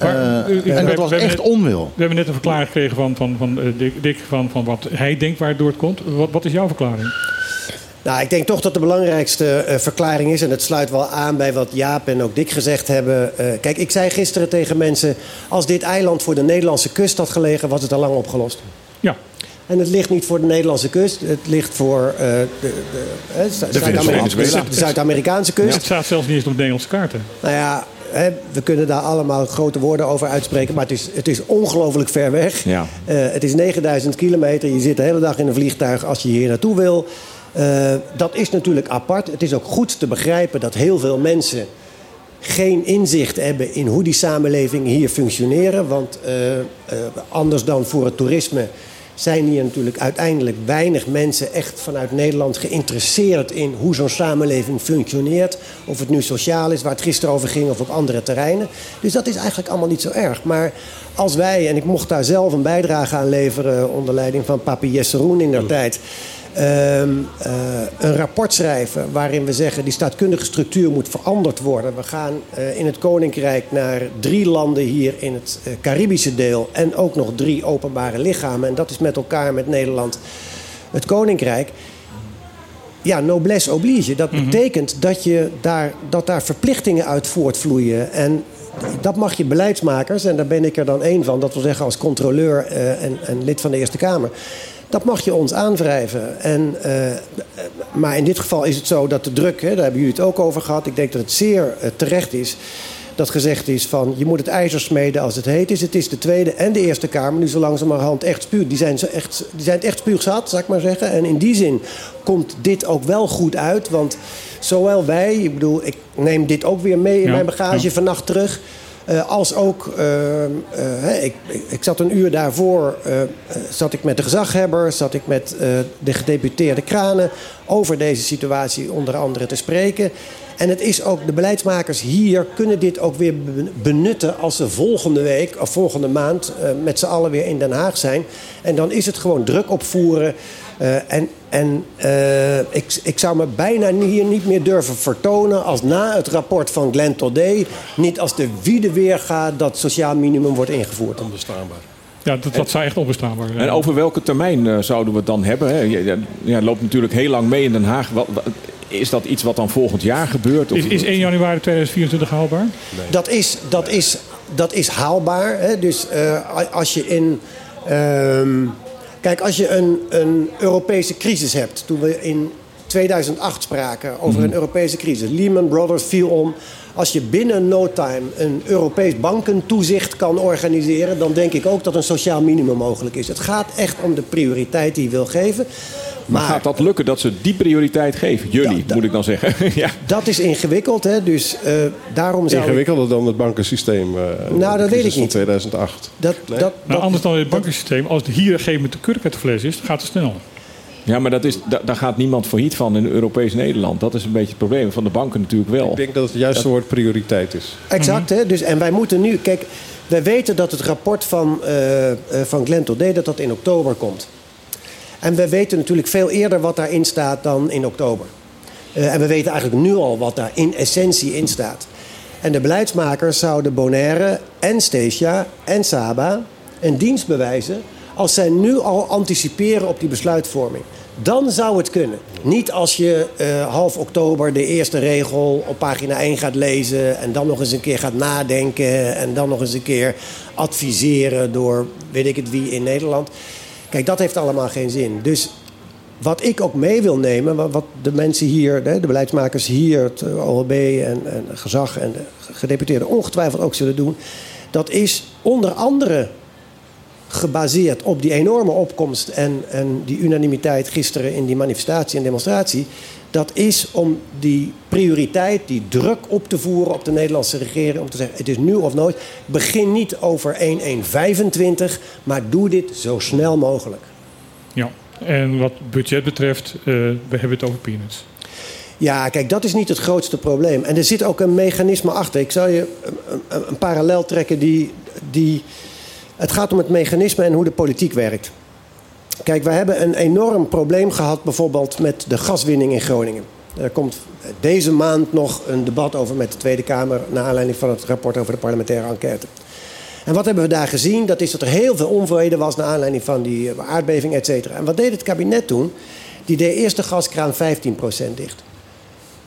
Maar, Eh, en was echt net- onwil. We hebben net een verklaring gekregen van, van, van eh, Dick, Dick van, van wat hij denkt waar het door het komt. Wat, wat is jouw verklaring? Nou, ik denk toch dat de belangrijkste eh, verklaring is, en het sluit wel aan bij wat Jaap en ook Dick gezegd hebben. Eh, kijk, ik zei gisteren tegen mensen: als dit eiland voor de Nederlandse kust had gelegen, was het al lang opgelost. Ja. En het ligt niet voor de Nederlandse kust, het ligt voor eh, de, Zuid-Amerikaanse kust. de Zuid-Amerikaanse kust. Het staat zelfs niet eens op de Nederlandse kaarten. Nou ja, we kunnen daar allemaal grote woorden over uitspreken, maar het is, het is ongelooflijk ver weg. Ja. Eh, het is 9000 kilometer. Je zit de hele dag in een vliegtuig als je hier naartoe wil. Eh, dat is natuurlijk apart. Het is ook goed te begrijpen dat heel veel mensen geen inzicht hebben in hoe die samenlevingen hier functioneren. Want eh, anders dan voor het toerisme zijn hier natuurlijk uiteindelijk weinig mensen echt vanuit Nederland geïnteresseerd in hoe zo'n samenleving functioneert. Of het nu sociaal is, waar het gisteren over ging, of op andere terreinen. Dus dat is eigenlijk allemaal niet zo erg. Maar als wij, en ik mocht daar zelf een bijdrage aan leveren onder leiding van papi Jesseroen in der tijd. Ehm, eh, een rapport schrijven waarin we zeggen die staatkundige structuur moet veranderd worden. We gaan eh, in het Koninkrijk naar drie landen hier in het eh, Caribische deel en ook nog drie openbare lichamen. En dat is met elkaar met Nederland het Koninkrijk. Ja, noblesse oblige. Dat betekent dat, je daar, dat daar verplichtingen uit voortvloeien. En dat mag je beleidsmakers, en daar ben ik er dan één van, dat wil zeggen als controleur en, en lid van de Eerste Kamer. Dat mag je ons aanwrijven. En, eh, maar in dit geval is het zo dat de druk, hè, daar hebben jullie het ook over gehad. Ik denk dat het zeer eh, terecht is dat gezegd is van je moet het ijzer smeden als het heet is. Het is de Tweede en de Eerste Kamer nu zo langzamerhand echt spuug. Die zijn, echt, die zijn echt spuugzat, zou ik maar zeggen. En in die zin komt dit ook wel goed uit. Want zowel wij, ik bedoel, ik neem dit ook weer mee in Ja, mijn bagage ja. vannacht terug. Eh, als ook, eh, eh, ik, ik- zat een uur daarvoor, zat ik met de gezaghebber, zat ik met de gedeputeerde kranen over deze situatie onder andere te spreken. En het is ook, de beleidsmakers hier kunnen dit ook weer be- benutten als ze volgende week of volgende maand met z'n allen weer in Den Haag zijn. En dan is het gewoon druk opvoeren. Eh, en en eh, ik, ik zou me bijna hier niet meer durven vertonen als na het rapport van Glenn Todé niet als de wiede weerga dat sociaal minimum wordt ingevoerd. Onbestaanbaar. Ja, dat, dat zou echt onbestaanbaar zijn. En over welke termijn eh, zouden we het dan hebben? Hè? Je, je- ja, loopt natuurlijk heel lang mee in Den Haag. Wat, wat- is dat iets wat dan volgend jaar gebeurt? Of- Is, is 1 januari 2024 haalbaar? Dat is, dat is, dat is haalbaar. Hè? Dus eh, als je in. ehm, kijk, als je een, een Europese crisis hebt. Toen we in 2008 spraken over een Europese crisis. Lehman Brothers viel om. Als je binnen no time een Europees bankentoezicht kan organiseren, dan denk ik ook dat een sociaal minimum mogelijk is. Het gaat echt om de prioriteit die je wil geven. Maar gaat dat lukken dat ze die prioriteit geven? Jullie, moet ik dan zeggen. ja. Dat is ingewikkeld, hè? dus eh, daarom zou ik- Ingewikkelder dan het bankensysteem. eh, Nou, dat weet ik niet. 2008. Dat, Nee? dat, Nou, dat- anders dan het bankensysteem. Als hier een gegeven moment de kurk uit de fles is, dan gaat het snel. ja, maar dat is, da- daar gaat niemand failliet van in Europees Nederland. Dat is een beetje het probleem. Van de banken natuurlijk wel. Ik denk dat het juiste woord prioriteit is. Exact, hè? Dus, en wij moeten nu... Kijk, wij weten dat het rapport van, eh, eh, van Glenn Todé... dat dat in oktober komt. En we weten natuurlijk veel eerder wat daarin staat dan in oktober. Eh, en we weten eigenlijk nu al wat daar in essentie in staat. En de beleidsmakers zouden Bonaire en Stesia en Saba een dienst bewijzen... als zij nu al anticiperen op die besluitvorming. Dan zou het kunnen. Niet als je eh, half oktober de eerste regel op pagina 1 gaat lezen... en dan nog eens een keer gaat nadenken... en dan nog eens een keer adviseren door weet ik het wie in Nederland. Kijk, dat heeft allemaal geen zin. Dus wat ik ook mee wil nemen, wat, de mensen hier, de, de beleidsmakers hier, het eh, OLB en, en gezag en de gedeputeerden ongetwijfeld ook zullen doen, dat is onder andere gebaseerd op die enorme opkomst en, en die unanimiteit gisteren in die manifestatie en demonstratie. Dat is om die prioriteit, die druk op te voeren op de Nederlandse regering. Om te zeggen, het is nu of nooit. Begin niet over 1125, maar doe dit zo snel mogelijk. Ja. En wat budget betreft, eh, we hebben het over peanuts. Ja, kijk, dat is niet het grootste probleem. En er zit ook een mechanisme achter. Ik zal je een, een, een parallel trekken die, die... Het gaat om het mechanisme en hoe de politiek werkt. Kijk, we hebben een enorm probleem gehad bijvoorbeeld met de gaswinning in Groningen. Er komt deze maand nog een debat over met de Tweede Kamer... naar aanleiding van het rapport over de parlementaire enquête. En wat hebben we daar gezien? Dat is dat er heel veel onvrede was... naar aanleiding van die eh, aardbeving, et cetera. En wat deed het kabinet toen? Die deed eerst de gaskraan 15% dicht.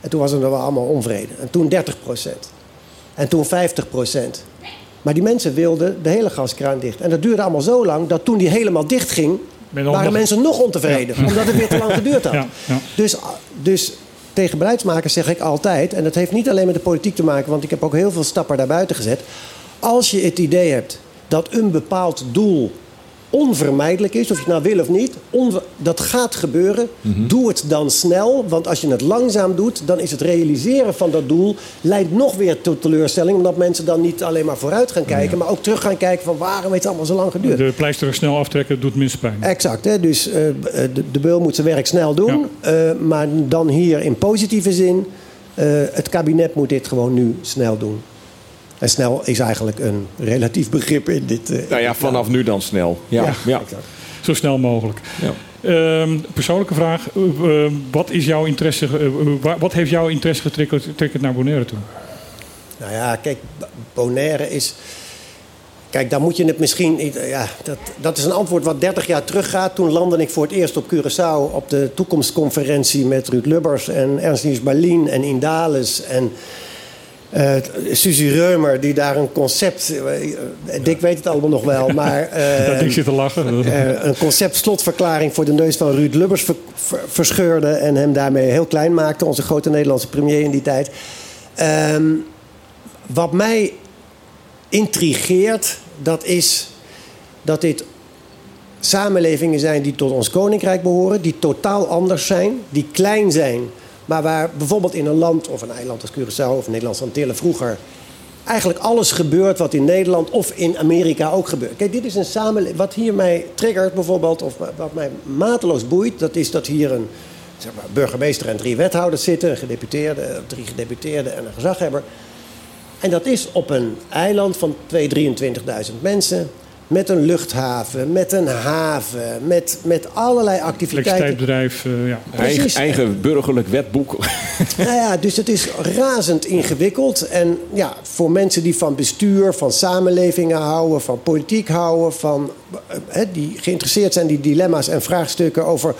En toen was er wel allemaal onvrede. En toen 30% En toen 50% Maar die mensen wilden de hele gaskraan dicht. En dat duurde allemaal zo lang dat toen die helemaal dicht ging... Waren mensen nog ontevreden. Omdat het weer te lang geduurd had. Ja, ja. Dus, dus tegen beleidsmakers zeg ik altijd... en dat heeft niet alleen met de politiek te maken... want ik heb ook heel veel stappen daarbuiten gezet... als je het idee hebt dat een bepaald doel onvermijdelijk is, of je het nou wil of niet. Dat gaat gebeuren. Doe het dan snel, want als je het langzaam doet, dan is het realiseren van dat doel leidt nog weer tot teleurstelling, omdat mensen dan niet alleen maar vooruit gaan kijken, maar ook terug gaan kijken van waarom heeft het allemaal zo lang geduurd. De pleister snel aftrekken doet minst pijn. Exact, hè? dus eh, de, de beul moet zijn werk snel doen. Eh, maar dan hier in positieve zin, eh, het kabinet moet dit gewoon nu snel doen. En snel is eigenlijk een relatief begrip in dit. eh, Nou ja, vanaf nu dan snel. Ja, Ja, ja. Zo snel mogelijk. Ja. Ehm, persoonlijke vraag. eh, wat, is jouw interesse, eh, wa- wat heeft jouw interesse getriggerd naar Bonaire toe? Nou ja, kijk, Bonaire is. Kijk, daar moet je het misschien. Ja, dat, dat is een antwoord wat 30 jaar teruggaat. Toen landde ik voor het eerst op Curaçao op de toekomstconferentie met Ruud Lubbers en Ernst Niels Berlin en Indales en. Eh Suzy Reumer, die daar een concept. eh, Dick weet het allemaal nog wel, maar. eh, Dat ik zit te lachen. eh, een concept slotverklaring voor de neus van Ruud Lubbers ver- ver- verscheurde. En hem daarmee heel klein maakte. Onze grote Nederlandse premier in die tijd. Ehm, wat mij intrigeert, dat is dat dit samenlevingen zijn die tot ons koninkrijk behoren. Die totaal anders zijn, die klein zijn. Maar waar bijvoorbeeld in een land of een eiland als Curaçao of Nederlandse Antillen vroeger eigenlijk alles gebeurt wat in Nederland of in Amerika ook gebeurt. Kijk, dit is een samenleving. Wat hier mij triggert bijvoorbeeld, of wat mij mateloos boeit, dat is dat hier een zeg maar, burgemeester en drie wethouders zitten, een gedeputeerde, drie gedeputeerden en een gezaghebber. En dat is op een eiland van 2.000, 23.000 mensen. Met een luchthaven, met een haven, met, met allerlei activiteiten. Elektriciteitsbedrijf, eh, ja. Eigen, burgerlijk wetboek. Nou ja, dus het is razend ingewikkeld. En ja, voor mensen die van bestuur, van samenlevingen houden, van politiek houden, van, eh, hè, die geïnteresseerd zijn in die dilemma's en vraagstukken over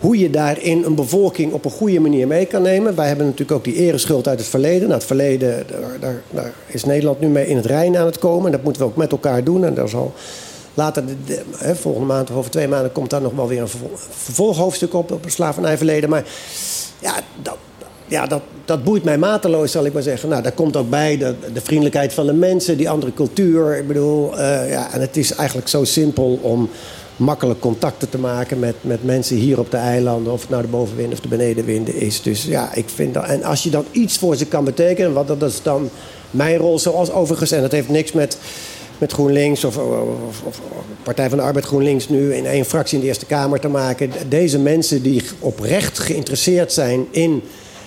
hoe je daarin een bevolking op een goede manier mee kan nemen. Wij hebben natuurlijk ook die ereschuld uit het verleden. Nou, het verleden, daar, daar, is Nederland nu mee in het rein aan het komen. Dat moeten we ook met elkaar doen. En daar zal later, de, hè, volgende maand of over twee maanden, komt daar nog wel weer een vervol- vervolghoofdstuk op, op het slavernijverleden. Maar ja, dat, ja dat, dat boeit mij mateloos, zal ik maar zeggen. Nou, daar komt ook bij de, de vriendelijkheid van de mensen, die andere cultuur. Ik bedoel, eh, ja, en het is eigenlijk zo simpel om makkelijk contacten te maken met, met mensen hier op de eilanden, of het nou de bovenwind of de benedenwinden is. Dus ja, ik vind dat. En als je dan iets voor ze kan betekenen, wat dat is dan mijn rol, zoals overigens, en dat heeft niks met met GroenLinks of, of, of Partij van de Arbeid GroenLinks nu in één fractie in de Eerste Kamer te maken. Deze mensen die oprecht geïnteresseerd zijn in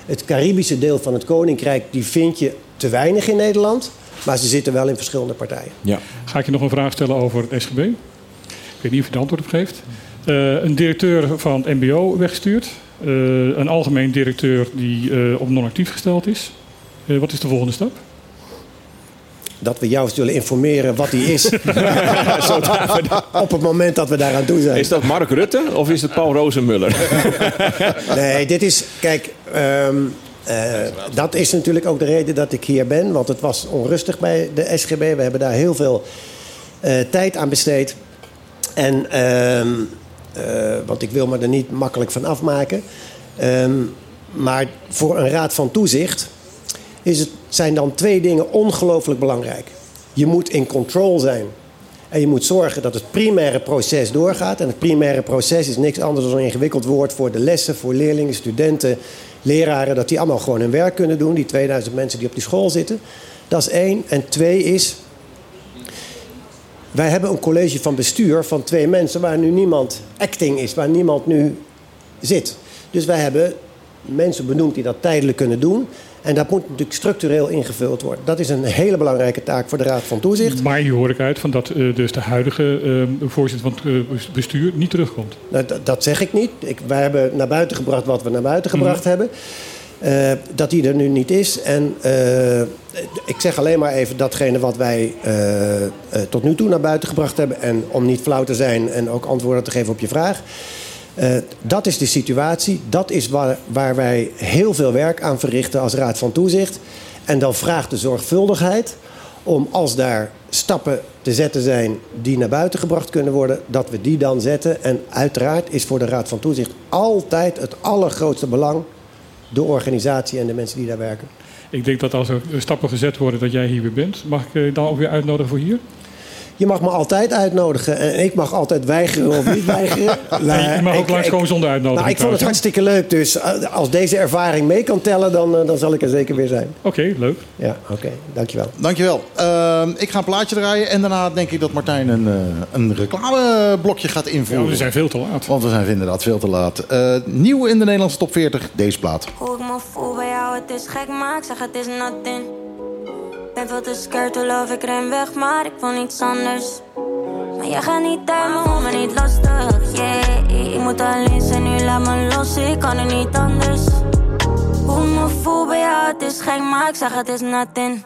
het Caribische deel van het Koninkrijk, die vind je te weinig in Nederland. Maar ze zitten wel in verschillende partijen. Ja. Ga ik je nog een vraag stellen over het SGB? Ik weet niet of je er antwoord op geeft. Eh, een directeur van het MBO weggestuurd. Eh, een algemeen directeur die eh, op non-actief gesteld is. Eh, wat is de volgende stap? Dat we jou zullen informeren wat die is. Op het moment dat we daaraan toe zijn. Is dat Mark Rutte of is het Paul Rozenmuller? Nee, dit is. Kijk, ehm, eh, dat is natuurlijk ook de reden dat ik hier ben. Want het was onrustig bij de SGB. We hebben daar heel veel eh, tijd aan besteed. En, ehm, eh, want ik wil me er niet makkelijk van afmaken. Ehm, maar voor een raad van toezicht is het, zijn dan twee dingen ongelooflijk belangrijk. Je moet in control zijn. En je moet zorgen dat het primaire proces doorgaat. En het primaire proces is niks anders dan een ingewikkeld woord voor de lessen, voor leerlingen, studenten, leraren. Dat die allemaal gewoon hun werk kunnen doen. Die 2000 mensen die op die school zitten. Dat is één. En twee is. Wij hebben een college van bestuur van twee mensen waar nu niemand acting is, waar niemand nu zit. Dus wij hebben mensen benoemd die dat tijdelijk kunnen doen. En dat moet natuurlijk structureel ingevuld worden. Dat is een hele belangrijke taak voor de Raad van Toezicht. Maar hier hoor ik uit van dat eh, dus de huidige eh, voorzitter van het eh, bestuur niet terugkomt. Nou, dat, zeg ik niet. Ik, wij hebben naar buiten gebracht wat we naar buiten gebracht hebben. Eh, dat die er nu niet is. En eh, ik zeg alleen maar even datgene wat wij eh, tot nu toe naar buiten gebracht hebben. En om niet flauw te zijn en ook antwoorden te geven op je vraag. Dat is de situatie. Dat is waar, waar wij heel veel werk aan verrichten als Raad van Toezicht. En dan vraagt de zorgvuldigheid om als daar stappen te zetten zijn die naar buiten gebracht kunnen worden, dat we die dan zetten. En uiteraard is voor de Raad van Toezicht altijd het allergrootste belang de organisatie en de mensen die daar werken. Ik denk dat als er stappen gezet worden dat jij hier weer bent. Mag ik je dan ook weer uitnodigen voor hier? Je mag me altijd uitnodigen. En ik mag altijd weigeren of niet weigeren. Nee, je mag ook ik- langskomen ik- zonder uitnodiging. Nou, ik vond het hartstikke leuk. Dus eh, als deze ervaring mee kan tellen, dan, eh, dan zal ik er zeker weer zijn. Oké, leuk. Ja, oké. Dankjewel. Dankjewel. Ehm ik ga een plaatje draaien en daarna denk ik dat Martijn een, eh, een reclameblokje gaat invoeren. Ja, we zijn veel te laat. Want we zijn inderdaad veel te laat. Eh, nieuw in de Nederlandse top 40, deze plaat. Hoe ik me voel bij jou, het is gek, maar ik zeg het is nothing. Ben veel te scared to love, ik ren weg, maar ik wil niets anders. Maar jij gaat niet uit me, voel me niet lastig, yeah. Ik moet alleen zijn, nu laat me los, ik kan er niet anders. Hoe me voel bij jou, het is gek, maar ik zeg het is nothing.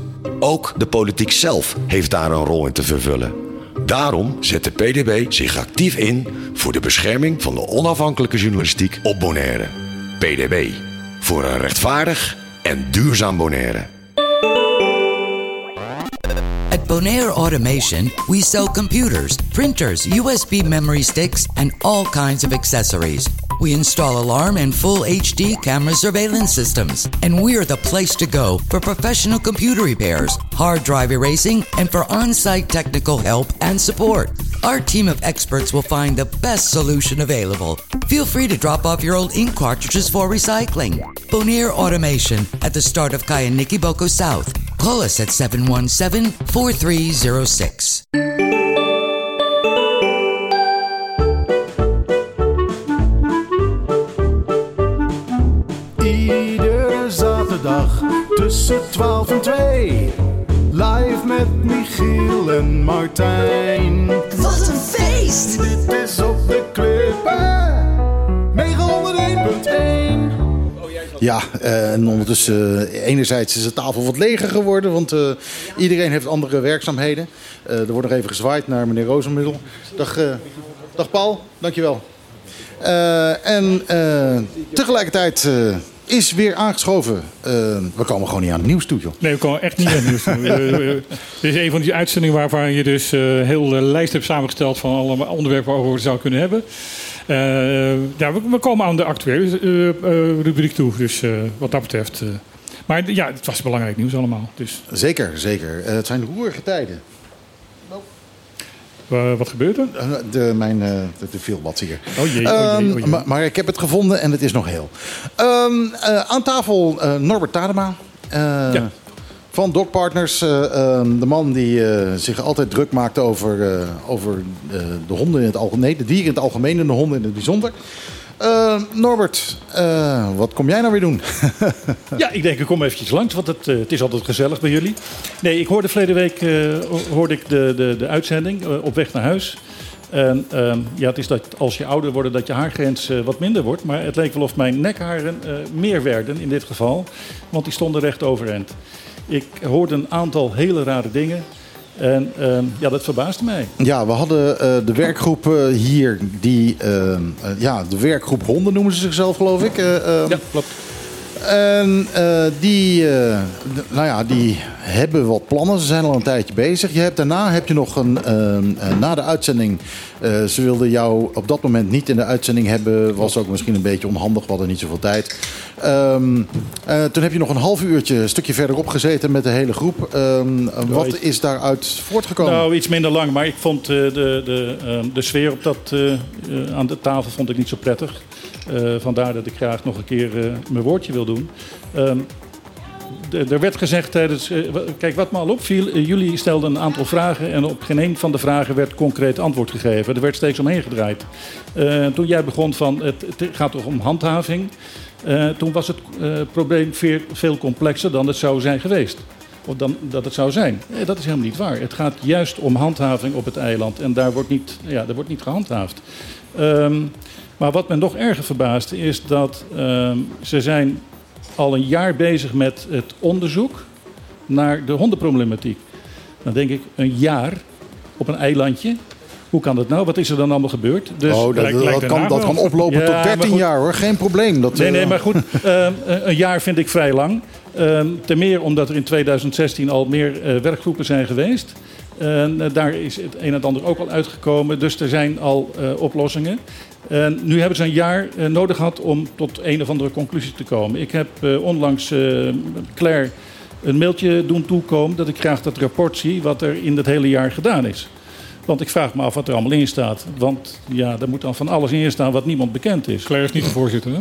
Ook de politiek zelf heeft daar een rol in te vervullen. Daarom zet de PDB zich actief in voor de bescherming van de onafhankelijke journalistiek op Bonaire. PDB. Voor een rechtvaardig en duurzaam Bonaire. At Bonaire Automation, we sell computers, printers, USB memory sticks, and all kinds of accessories. We install alarm and full HD camera surveillance systems, and we're the place to go for professional computer repairs, hard drive erasing, and for on site technical help and support. Our team of experts will find the best solution available. Feel free to drop off your old ink cartridges for recycling. Bonaire Automation at the start of Kayaniki Boko South. Call us at 717 4306. Iedere zaterdag tussen 12 en 2. Live met Michiel en Martijn. Wat een feest! Dit is Ja, eh, en ondertussen, eh, enerzijds is de tafel wat leger geworden, want eh, iedereen heeft andere werkzaamheden. Er wordt nog even gezwaaid naar meneer Rozenmiddel. Dag, dag Paul, dankjewel. En tegelijkertijd is weer aangeschoven. we komen gewoon niet aan het nieuws toe, joh. Nee, we komen echt niet aan het nieuws. toe. Dit is een van die uitzendingen waarvan je dus heel de lijst hebt samengesteld van alle onderwerpen waarover we het zou kunnen hebben. Eh, ja, we, we komen aan de actuele eh, eh, rubriek toe, dus wat dat betreft. maar ja, het was belangrijk nieuws allemaal. Dus Zeker, zeker. Het zijn roerige tijden. wat gebeurt er? De, mijn, eh, de, de hier. Oh jee, oh jee, Ehm, oh jee. Maar, maar ik heb het gevonden en het is nog heel. Ehm, eh, aan tafel Norbert Tadema. eh, Van Dog Partners. eh, ehm, de man die eh, zich altijd druk maakt over, eh, over de honden in het algemeen. De dieren in het algemeen en de honden in het bijzonder. Eh, Norbert, wat kom jij nou weer doen? Ja, ik denk ik kom eventjes langs, want het, het is altijd gezellig bij jullie. Nee, ik hoorde verleden week hoorde ik de, de, de uitzending op weg naar huis. En ehm, ja, het is dat als je ouder wordt, dat je haargrens eh, wat minder wordt. Maar het leek wel of mijn nekharen meer werden in dit geval. Want die stonden recht overeind. Ik hoorde een aantal hele rare dingen. En ehm, ja, dat verbaasde mij. Ja, we hadden eh, de werkgroep eh, hier, die, eh, eh, ja, de werkgroep honden noemen ze zichzelf, geloof ik. ja, klopt. En eh, die, eh, nou ja, die hebben wat plannen. Ze zijn al een tijdje bezig. Je hebt, daarna heb je nog een, ehm, eh, na de uitzending, ze wilden jou op dat moment niet in de uitzending hebben. Was ook misschien een beetje onhandig, we hadden niet zoveel tijd. Ehm, eh, toen heb je nog een half uurtje, een stukje verderop gezeten met de hele groep. Ehm, wat is daaruit voortgekomen? Nou, iets minder lang, maar ik vond de, de, ehm, de sfeer op dat, aan de tafel vond ik niet zo prettig. Eh, vandaar dat ik graag nog een keer eh, mijn woordje wil doen. Ehm, er werd gezegd tijdens. eh, kijk, wat me al opviel. jullie stelden een aantal vragen. En op geen een van de vragen werd concreet antwoord gegeven. Er werd steeds omheen gedraaid. Toen jij begon van. Het, gaat toch om handhaving. toen was het probleem veel, veel complexer dan het zou zijn geweest. Of dan dat het zou zijn. Nee, dat is helemaal niet waar. Het gaat juist om handhaving op het eiland. En daar wordt niet, ja, daar wordt niet gehandhaafd. Ehm, maar wat me nog erger verbaast is dat ehm, ze zijn al een jaar bezig met het onderzoek naar de hondenproblematiek. Dan denk ik, een jaar op een eilandje. Hoe kan dat nou? Wat is er dan allemaal gebeurd? Dus, oh, dat, dat, kan, dat kan oplopen Ja, tot maar 13 goed. jaar hoor, geen probleem. Dat, Nee, eh, nee, maar goed. ehm, een jaar vind ik vrij lang. Ehm, ten meer omdat er in 2016 al meer eh, werkgroepen zijn geweest. Eh, daar is het een en ander ook al uitgekomen. Dus er zijn al eh, oplossingen. En nu hebben ze een jaar eh, nodig gehad om tot een of andere conclusie te komen. Ik heb eh, onlangs eh, Claire een mailtje doen toekomen dat ik graag dat rapport zie wat er in het hele jaar gedaan is. Want ik vraag me af wat er allemaal in staat. Want ja, er moet dan van alles in staan wat niemand bekend is. Claire is niet de voorzitter, hè?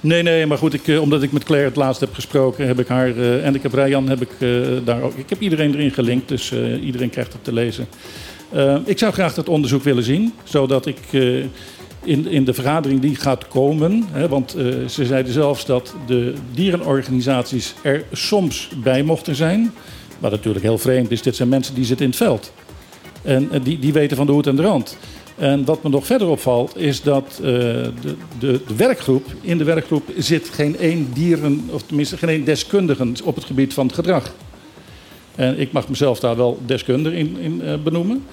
Nee, nee, maar goed, ik, omdat ik met Claire het laatst heb gesproken, heb ik haar en ik heb Ryan, heb ik daar ook. Ik heb iedereen erin gelinkt, dus iedereen krijgt het te lezen. Eh, ik zou graag dat onderzoek willen zien, zodat ik in, in de vergadering die gaat komen, hè, want eh, ze zeiden zelfs dat de dierenorganisaties er soms bij mochten zijn. Wat natuurlijk heel vreemd is, dit zijn mensen die zitten in het veld. En eh, die, die weten van de hoed en de rand. En wat me nog verder opvalt, is dat eh, de, de, de werkgroep, in de werkgroep zit geen één dieren, of tenminste geen één deskundige op het gebied van het gedrag. En ik mag mezelf daar wel deskundige in, in benoemen.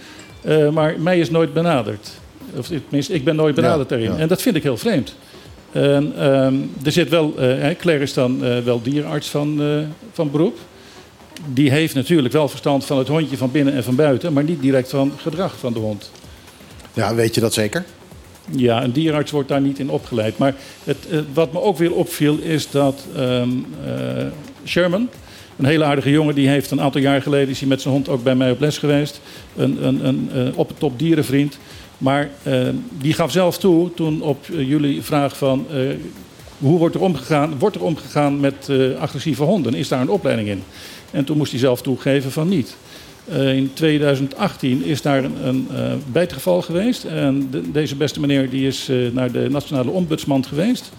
Maar mij is nooit benaderd. Of tenminste, ik ben nooit benaderd Ja, daarin. ja. En dat vind ik heel vreemd. En, ehm, er zit wel, hè, Claire is dan eh, wel dierenarts van, eh, van beroep. Die heeft natuurlijk wel verstand van het hondje van binnen en van buiten, maar niet direct van gedrag van de hond. Ja, weet je dat zeker? Ja, een dierenarts wordt daar niet in opgeleid. Maar het, wat me ook weer opviel is dat ehm, eh, Sherman, een hele aardige jongen, die heeft een aantal jaar geleden is hij met zijn hond ook bij mij op les geweest. Een, een, een op het top dierenvriend. Maar eh, die gaf zelf toe toen op eh, jullie vraag van eh, hoe wordt er omgegaan, wordt er omgegaan met agressieve honden? Is daar een opleiding in? En toen moest hij zelf toegeven van niet. In 2018 is daar een, een bijtgeval geweest. En de- deze beste meneer die is naar de nationale ombudsman geweest.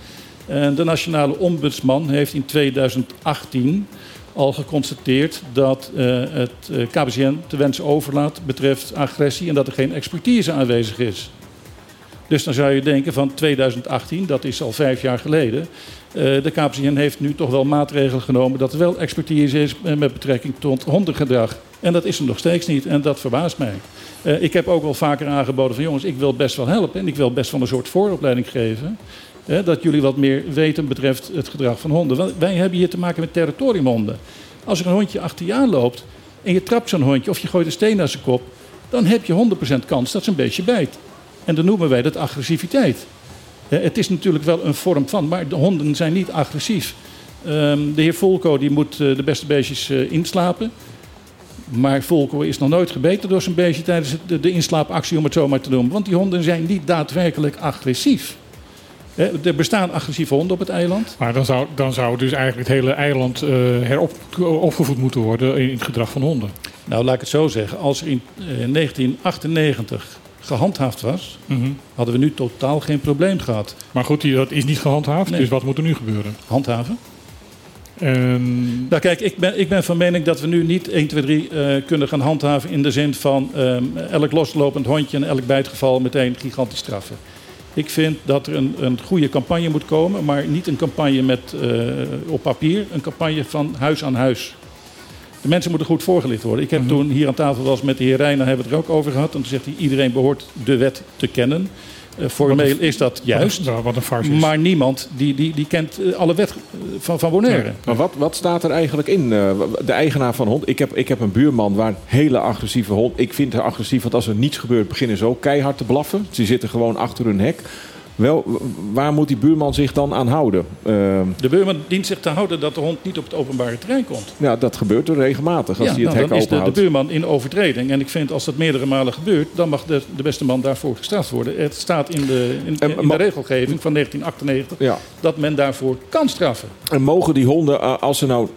En de nationale ombudsman heeft in 2018 al geconstateerd dat eh, het eh, KBCN te wensen overlaat betreft agressie en dat er geen expertise aanwezig is. Dus dan zou je denken van 2018, dat is al vijf jaar geleden. eh, de KPCN heeft nu toch wel maatregelen genomen dat er wel expertise is met betrekking tot hondengedrag. En dat is er nog steeds niet en dat verbaast mij. Ik heb ook wel vaker aangeboden van jongens, ik wil best wel helpen en ik wil best wel een soort vooropleiding geven. Dat jullie wat meer weten betreft het gedrag van honden. Want wij hebben hier te maken met territoriumhonden. Als er een hondje achter je aanloopt en je trapt zo'n hondje of je gooit een steen naar zijn kop, dan heb je 100% kans dat ze een beetje bijt. En dan noemen wij dat agressiviteit. Het is natuurlijk wel een vorm van, maar de honden zijn niet agressief. Ehm, de heer Volko die moet eh, de beste beestjes eh, inslapen. Maar Volko is nog nooit gebeten door zijn beestje tijdens de inslaapactie, om het zo maar te noemen. Want die honden zijn niet daadwerkelijk agressief. Eh, Er bestaan agressieve honden op het eiland. Maar dan zou, dan zou dus eigenlijk het hele eiland eh herop opgevoed moeten worden in het gedrag van honden. Nou, laat ik het zo zeggen. Als er in eh, 1998 gehandhaafd was, Mhm. hadden we nu totaal geen probleem gehad. Maar goed, dat is niet gehandhaafd, Nee. dus wat moet er nu gebeuren? Handhaven? En Nou kijk, ik ben, ik ben van mening dat we nu niet 1, 2, 3 eh, kunnen gaan handhaven in de zin van ehm, elk loslopend hondje en elk bijtgeval meteen gigantisch straffen. Ik vind dat er een, een goede campagne moet komen, maar niet een campagne met, eh, op papier, een campagne van huis aan huis. De mensen moeten goed voorgelicht worden. Ik heb toen hier aan tafel was met de heer Reijner, hebben we het er ook over gehad. En toen zegt hij, iedereen behoort de wet te kennen. Eh, formeel is dat juist. Wat een, wat een farce is. Maar niemand die, die, die kent eh, alle wet van, van Bonaire. Maar wat, wat staat er eigenlijk in? eh, de eigenaar van hond. Ik heb, ik heb een buurman waar een hele agressieve hond. Ik vind haar agressief, want als er niets gebeurt, beginnen ze ook keihard te blaffen. Ze zitten gewoon achter hun hek. Wel, waar moet die buurman zich dan aan houden? Ehm, De buurman dient zich te houden dat de hond niet op het openbare terrein komt. ja, dat gebeurt er regelmatig als Ja, hij het nou, hek dan is de, de openhoudt. buurman in overtreding. En ik vind als dat meerdere malen gebeurt, dan mag de, de beste man daarvoor gestraft worden. Het staat in de, in, in de regelgeving van 1998 Ja. dat men daarvoor kan straffen. En mogen die honden, als ze nou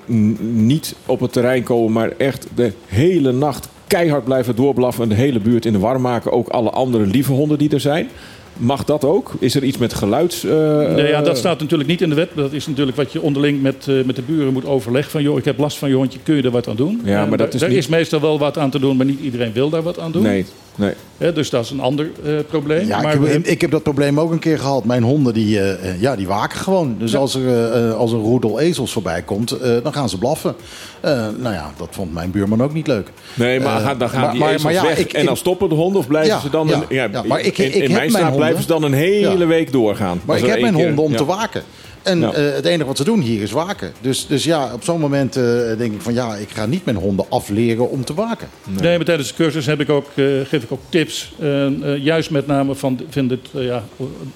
niet op het terrein komen, maar echt de hele nacht keihard blijven doorblaffen en de hele buurt in de war maken, ook alle andere lieve honden die er zijn? Mag dat ook? Is er iets met geluids... eh, nee, ja, dat staat natuurlijk niet in de wet. Dat is natuurlijk wat je onderling met, eh, met de buren moet overleggen. Van joh, ik heb last van je hondje, kun je er wat aan doen? Ja, maar dat is daar niet- is meestal wel wat aan te doen, maar niet iedereen wil daar wat aan doen. Nee, nee. Dus dat is een ander eh, probleem. Ja, maar ik, we heb, ik heb dat probleem ook een keer gehad. Mijn honden die, eh, eh, ja, die waken gewoon. Dus als er als een roedel ezels voorbij komt, eh, dan gaan ze blaffen. Eh, nou ja, dat vond mijn buurman ook niet leuk. Nee, maar dan gaan maar- die maar- ezels maar ja, weg ik- en dan stoppen de honden of blijven Ja, ze dan... ja, een, ja, ja, maar ik- in, ik in heb mijn straat honden- blijven ze dan een hele Ja. week doorgaan. Maar ik heb mijn keer- honden om ja. te waken. En Ja. eh, het enige wat ze doen hier is waken. Dus, dus ja, op zo'n moment eh, denk ik van ja, ik ga niet mijn honden afleren om te waken. Nee, maar tijdens de cursus heb ik ook, eh, geef ik ook tips. Eh, eh, juist met name van vind het, ja,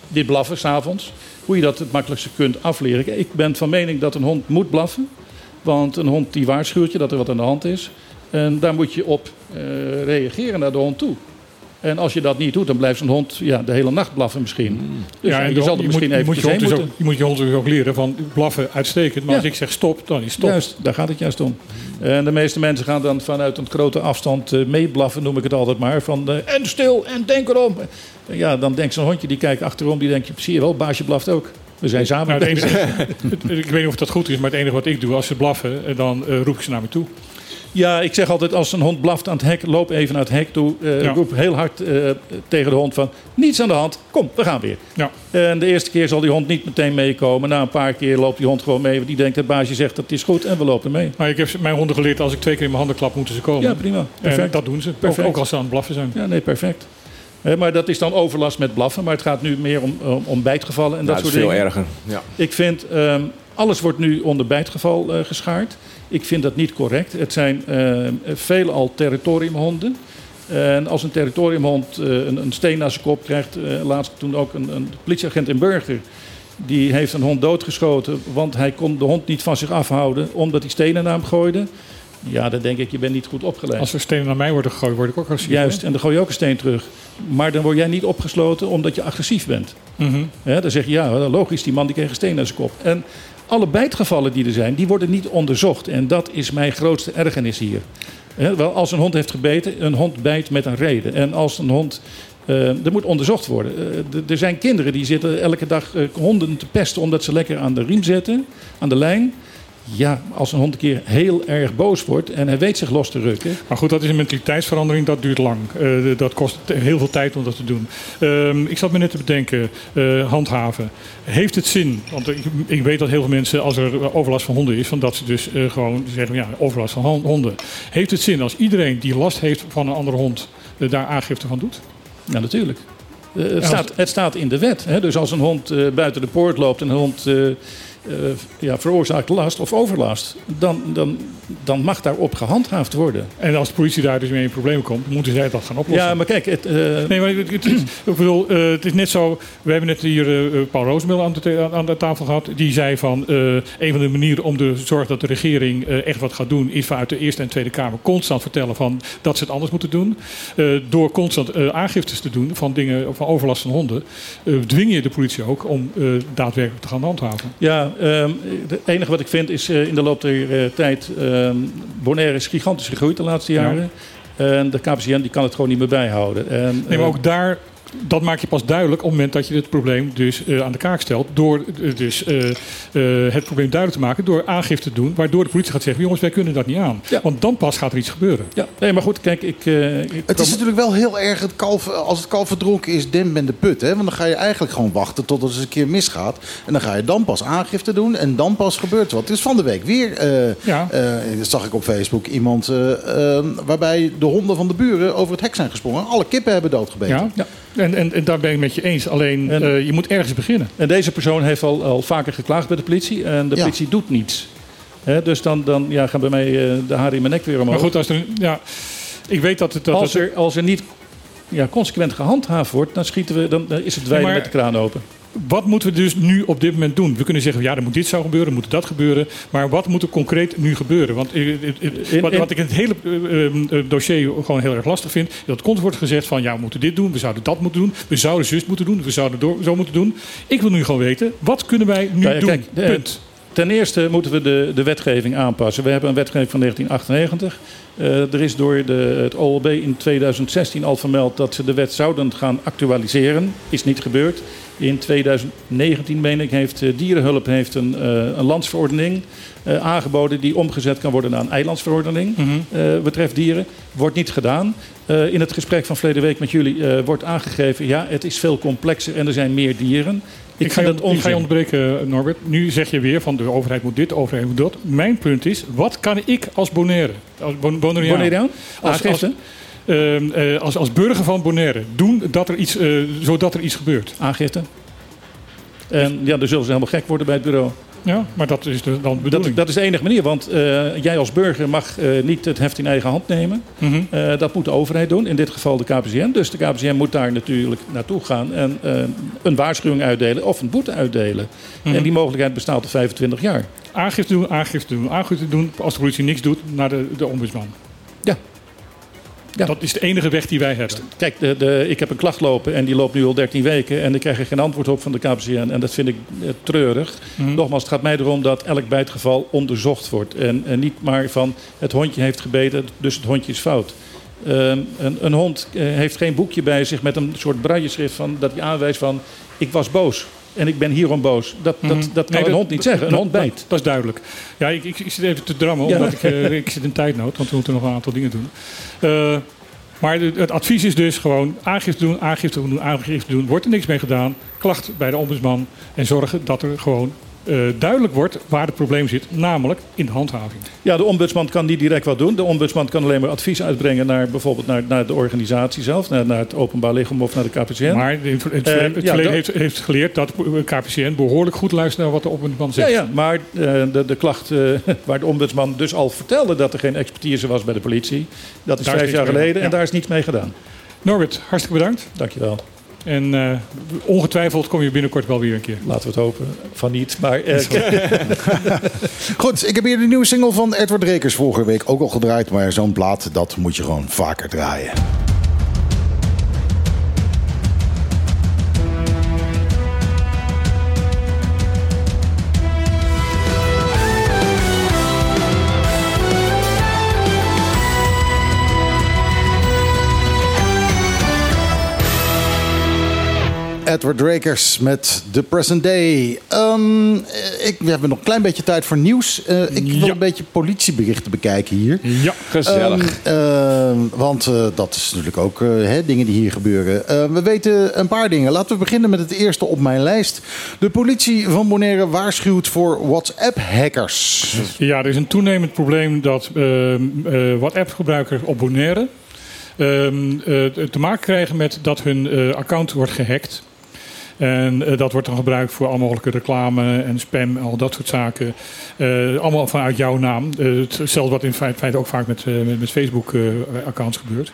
dit blaffen s'avonds. Hoe je dat het makkelijkste kunt afleren. Ik ben van mening dat een hond moet blaffen. Want een hond die waarschuwt je dat er wat aan de hand is. En daar moet je op eh, reageren naar de hond toe. En als je dat niet doet, dan blijft zo'n hond ja, de hele nacht blaffen misschien. Dus ja, en je zal er misschien moet, even moet je, hond heen dus ook, je moet je hond dus ook leren van blaffen uitstekend. Maar Ja. als ik zeg stop, dan is stop. Juist, daar gaat het juist om. En de meeste mensen gaan dan vanuit een grote afstand eh, meeblaffen, noem ik het altijd maar. Van eh, en stil en denk erom. Ja, dan denkt zo'n hondje, die kijkt achterom, die denkt, zie je wel, baasje blaft ook. We zijn samen Nou, enige- ik weet niet of dat goed is, maar het enige wat ik doe als ze blaffen, eh, dan roep ik ze naar me toe. Ja, ik zeg altijd, als een hond blaft aan het hek, loop even naar het hek toe. eh, Ja. Roep heel hard eh, tegen de hond van, niets aan de hand, kom, we gaan weer. Ja. En de eerste keer zal die hond niet meteen meekomen. Na een paar keer loopt die hond gewoon mee. Want die denkt, het baasje zegt, dat is goed en we lopen mee. Maar ik heb mijn honden geleerd, als ik twee keer in mijn handen klap, moeten ze komen. Ja, prima. En Perfect. dat doen ze, ook, Perfect. ook als ze aan het blaffen zijn. Ja, nee, perfect. Maar dat is dan overlast met blaffen. Maar het gaat nu meer om, om, om bijtgevallen en dat het soort is veel dingen. erger. Ja. Ik vind, ehm, alles wordt nu onder bijtgeval eh, geschaard. Ik vind dat niet correct. Het zijn ehm, veelal territoriumhonden. En als een territoriumhond eh, een, een steen naar zijn kop krijgt... eh, laatst toen ook een, een politieagent in Burger... die heeft een hond doodgeschoten... want hij kon de hond niet van zich afhouden... omdat hij stenen naar hem gooide. Ja, dan denk ik, je bent niet goed opgeleid. Als er stenen naar mij worden gegooid, word ik ook agressief. Juist, hè? en dan gooi je ook een steen terug. Maar dan word jij niet opgesloten omdat je agressief bent. Hè, dan zeg je, ja, logisch, die man die kreeg een steen naar zijn kop. En alle bijtgevallen die er zijn, die worden niet onderzocht. En dat is mijn grootste ergernis hier. Wel, als een hond heeft gebeten, een hond bijt met een reden. En als een hond... eh er moet onderzocht worden. Eh, er zijn kinderen die zitten elke dag eh, honden te pesten... omdat ze lekker aan de riem zitten, aan de lijn. Ja, als een hond een keer heel erg boos wordt... en hij weet zich los te rukken... Maar goed, dat is een mentaliteitsverandering, dat duurt lang. Eh, dat kost heel veel tijd om dat te doen. Ehm, ik zat me net te bedenken, eh, handhaven. Heeft het zin, want ik, ik weet dat heel veel mensen, als er overlast van honden is, van dat ze dus eh, gewoon zeggen, ja, overlast van hon- honden. Heeft het zin als iedereen die last heeft van een andere hond, daar aangifte van doet? Ja, natuurlijk. Het, staat, het staat in de wet. Hè? Dus als een hond buiten de poort loopt en een hond ja, veroorzaakt last of overlast, dan, dan, dan mag daarop gehandhaafd worden. En als de politie daar dus mee in problemen komt, moeten zij dat gaan oplossen. Ja, maar kijk, het, eh, Nee, maar het, het is, ik bedoel, eh, het is net zo. We hebben net hier eh, eh, Paul Roosmil aan de, aan de tafel gehad. Die zei van eh, een van de manieren om te zorgen dat de regering eh, echt wat gaat doen, is vanuit de Eerste en Tweede Kamer constant vertellen van dat ze het anders moeten doen. Eh, door constant eh, aangiftes te doen van dingen van overlast van honden, eh, dwing je de politie ook om eh, daadwerkelijk te gaan handhaven. ja, ehm, het enige wat ik vind is eh, in de loop der eh, tijd, ehm Bonaire is gigantisch gegroeid de laatste Ja. jaren. En de KPCN die kan het gewoon niet meer bijhouden. En, Nee, maar eh, ook daar, dat maak je pas duidelijk op het moment dat je het probleem dus eh, aan de kaak stelt. Door eh, dus, eh, eh, het probleem duidelijk te maken, door aangifte te doen. Waardoor de politie gaat zeggen, jongens, wij kunnen dat niet aan. Want dan pas gaat er iets gebeuren. Ja, nee, maar goed, kijk, ik... eh, ik Het is natuurlijk wel heel erg, het kalf, als het kalf verdronken is, dem ben de put. Hè? Want dan ga je eigenlijk gewoon wachten tot het eens een keer misgaat. En dan ga je dan pas aangifte doen en dan pas gebeurt er wat. Dus van de week weer, eh, Ja. eh, dat zag ik op Facebook, iemand waarbij de honden van de buren over het hek zijn gesprongen. Alle kippen hebben doodgebeten. Ja, En, en, en daar ben ik met je eens. Alleen, eh, je moet ergens beginnen. En deze persoon heeft al, al vaker geklaagd bij de politie en de Ja. politie doet niets. Hè, dus dan, dan ja, gaan bij mij eh, de haren in mijn nek weer omhoog. Maar goed, als er, een- ja, ik weet dat het... Dat als, er, als er niet ja, consequent gehandhaafd wordt, dan, schieten we, dan, dan is het wijlen maar- met de kraan open. Wat moeten we dus nu op dit moment doen? We kunnen zeggen, ja, er moet dit zou gebeuren, er moet dat gebeuren. Maar wat moet er concreet nu gebeuren? Want wat, in- wat ik in het hele eh, eh, dossier gewoon heel erg lastig vind... dat constant wordt gezegd van, ja, we moeten dit doen, we zouden dat moeten doen... we zouden zus moeten doen, we zouden door, zo moeten doen. Ik wil nu gewoon weten, wat kunnen wij nu doen? kijk, Punt. Ten eerste moeten we de, de wetgeving aanpassen. We hebben een wetgeving van 1998. Eh, er is door de, het OLB in 2016 al vermeld dat ze de wet zouden gaan actualiseren. Is niet gebeurd. In 2019, meen ik, heeft eh, Dierenhulp heeft een, eh, een landsverordening aangeboden die omgezet kan worden naar een eilandsverordening. Mhm. eh, betreft dieren. Wordt niet gedaan. In het gesprek van verleden week met jullie wordt aangegeven... ja, het is veel complexer en er zijn meer dieren. Ik, ga, je, het ik ga je onzin. onderbreken, Norbert. Nu zeg je weer van de overheid moet dit, de overheid moet dat. Mijn punt is, wat kan ik als Bonaire, als Bon- Bonaireaan, Bonaireaan? als, als, Aangifte? ehm, eh, als, als burger van Bonaire doen dat er iets, eh, zodat er iets gebeurt? Aangifte. En ja, dan zullen ze helemaal gek worden bij het bureau. Ja, maar dat is de, dan de Dat, bedoeling. dat is de enige manier, want eh, jij als burger mag eh, niet het heft in eigen hand nemen. Mhm. Eh, dat moet de overheid doen, in dit geval de KPCM. Dus de KPCM moet daar natuurlijk naartoe gaan en een waarschuwing uitdelen of een boete uitdelen. Mhm. En die mogelijkheid bestaat al 25 jaar. Aangifte doen, aangifte doen, aangifte doen. Als de politie niks doet, naar de, de ombudsman. Ja. Ja. Dat is de enige weg die wij hebben. Kijk, de, de, ik heb een klacht lopen en die loopt nu al 13 weken en ik krijg er geen antwoord op van de KPCN. En dat vind ik eh, treurig. Mhm. Nogmaals, het gaat mij erom dat elk bijtgeval onderzocht wordt. En, en niet maar van het hondje heeft gebeten, dus het hondje is fout. Ehm, een, een hond eh, heeft geen boekje bij zich met een soort brailleschrift van, dat hij aanwijst van ik was boos. En ik ben hierom boos. Dat, dat, Mhm. dat kan Nee, een hond niet zeggen. Een hond bijt. Dat, is duidelijk. Ja, ik, ik, ik zit even te drammen, Ja. omdat ik, eh, ik zit in tijdnood. Want we moeten nog een aantal dingen doen. Eh, maar de- het advies is dus gewoon aangifte doen, aangifte doen, aangifte doen. Wordt er niks mee gedaan, klacht bij de ombudsman. En zorgen dat er gewoon eh, duidelijk wordt waar het probleem zit. Namelijk in de handhaving. Ja, de ombudsman kan niet direct wat doen. De ombudsman kan alleen maar advies uitbrengen naar bijvoorbeeld naar, naar de organisatie zelf, naar, naar het openbaar lichaam of naar de KPCN. Maar het, het, het Eh, verleden heeft, heeft geleerd dat de KPCN behoorlijk goed luistert naar wat de ombudsman zegt. ja, maar eh, de, de klacht eh, waar de ombudsman dus al vertelde dat er geen expertise was bij de politie, dat is Daar vijf jaar geleden en ja. daar is niets mee gedaan. Norbert, hartstikke bedankt. Dankjewel. En eh, ongetwijfeld kom je binnenkort wel weer een keer. Laten we het hopen van niet. Maar eh, Goed, ik heb hier de nieuwe single van Edward Rekers vorige week ook al gedraaid. Maar zo'n plaat, dat moet je gewoon vaker draaien. Edward Rakers met The Present Day. Ehm, eh, ik, we hebben nog een klein beetje tijd voor nieuws. Eh, ik wil een beetje politieberichten bekijken hier. Ja, Gezellig. Ehm, ehm, want eh, dat is natuurlijk ook hè, dingen die hier gebeuren. We weten een paar dingen. Laten we beginnen met het eerste op mijn lijst. De politie van Bonaire waarschuwt voor WhatsApp-hackers. Ja, er is een toenemend probleem dat WhatsApp-gebruikers op Bonaire te maken krijgen met dat hun account wordt gehackt. En eh, dat wordt dan gebruikt voor al mogelijke reclame en spam en al dat soort zaken. Eh, allemaal vanuit jouw naam. Eh, hetzelfde wat in feite, ook vaak met, met, Facebook-accounts gebeurt.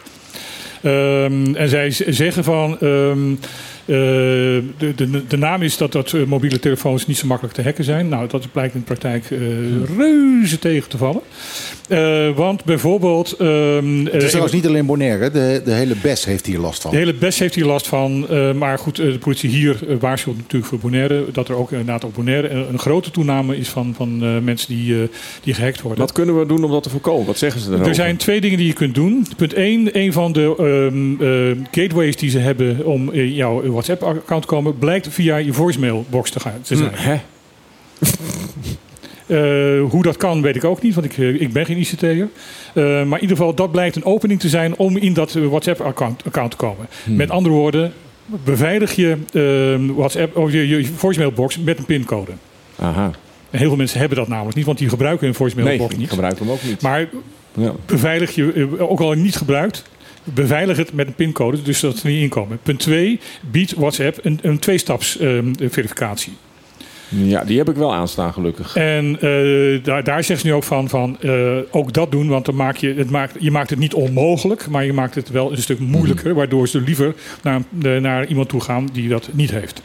Ehm, en zij zeggen van. ehm, eh, de, de, de naam is dat, dat eh, mobiele telefoons niet zo makkelijk te hacken zijn. Nou, dat blijkt in de praktijk eh, reuze tegen te vallen. Eh, want bijvoorbeeld. ehm, Het is eh, trouwens niet alleen Bonaire. De, de hele BES heeft hier last van. de hele BES heeft hier last van. eh, maar goed, eh, de politie hier eh, waarschuwt natuurlijk voor Bonaire. Dat er ook inderdaad op Bonaire een, een grote toename is van, van eh, mensen die, eh, die gehackt worden. Wat kunnen we doen om dat te voorkomen? Wat zeggen ze erover? Er zijn twee dingen die je kunt doen. Punt 1, een van de ehm, eh, gateways die ze hebben om jouw WhatsApp-account komen, blijkt via je voicemailbox te, gaan, te zijn. Hm, hè? Eh, hoe dat kan, weet ik ook niet, want ik, eh, ik ben geen ICT'er. Eh maar in ieder geval, dat blijkt een opening te zijn om in dat WhatsApp-account account te komen. Hm. Met andere woorden, beveilig je ehm, WhatsApp of je, je voicemailbox met een pincode. Aha. En heel veel mensen hebben dat namelijk niet, want die gebruiken hun Nee, voicemailbox ik niet. gebruik hem ook niet. Maar Ja. beveilig je, ook al niet gebruikt, beveilig het met een pincode, dus dat ze er niet inkomen. Punt 2, biedt WhatsApp een, een tweestaps ehm, verificatie. Ja, die heb ik wel aanstaan, gelukkig. En eh, daar, daar zegt ze nu ook van, van eh, ook dat doen, want dan maak je, het maakt, je maakt het niet onmogelijk, maar je maakt het wel een stuk moeilijker, waardoor ze liever naar, een- naar iemand toe gaan die dat niet heeft.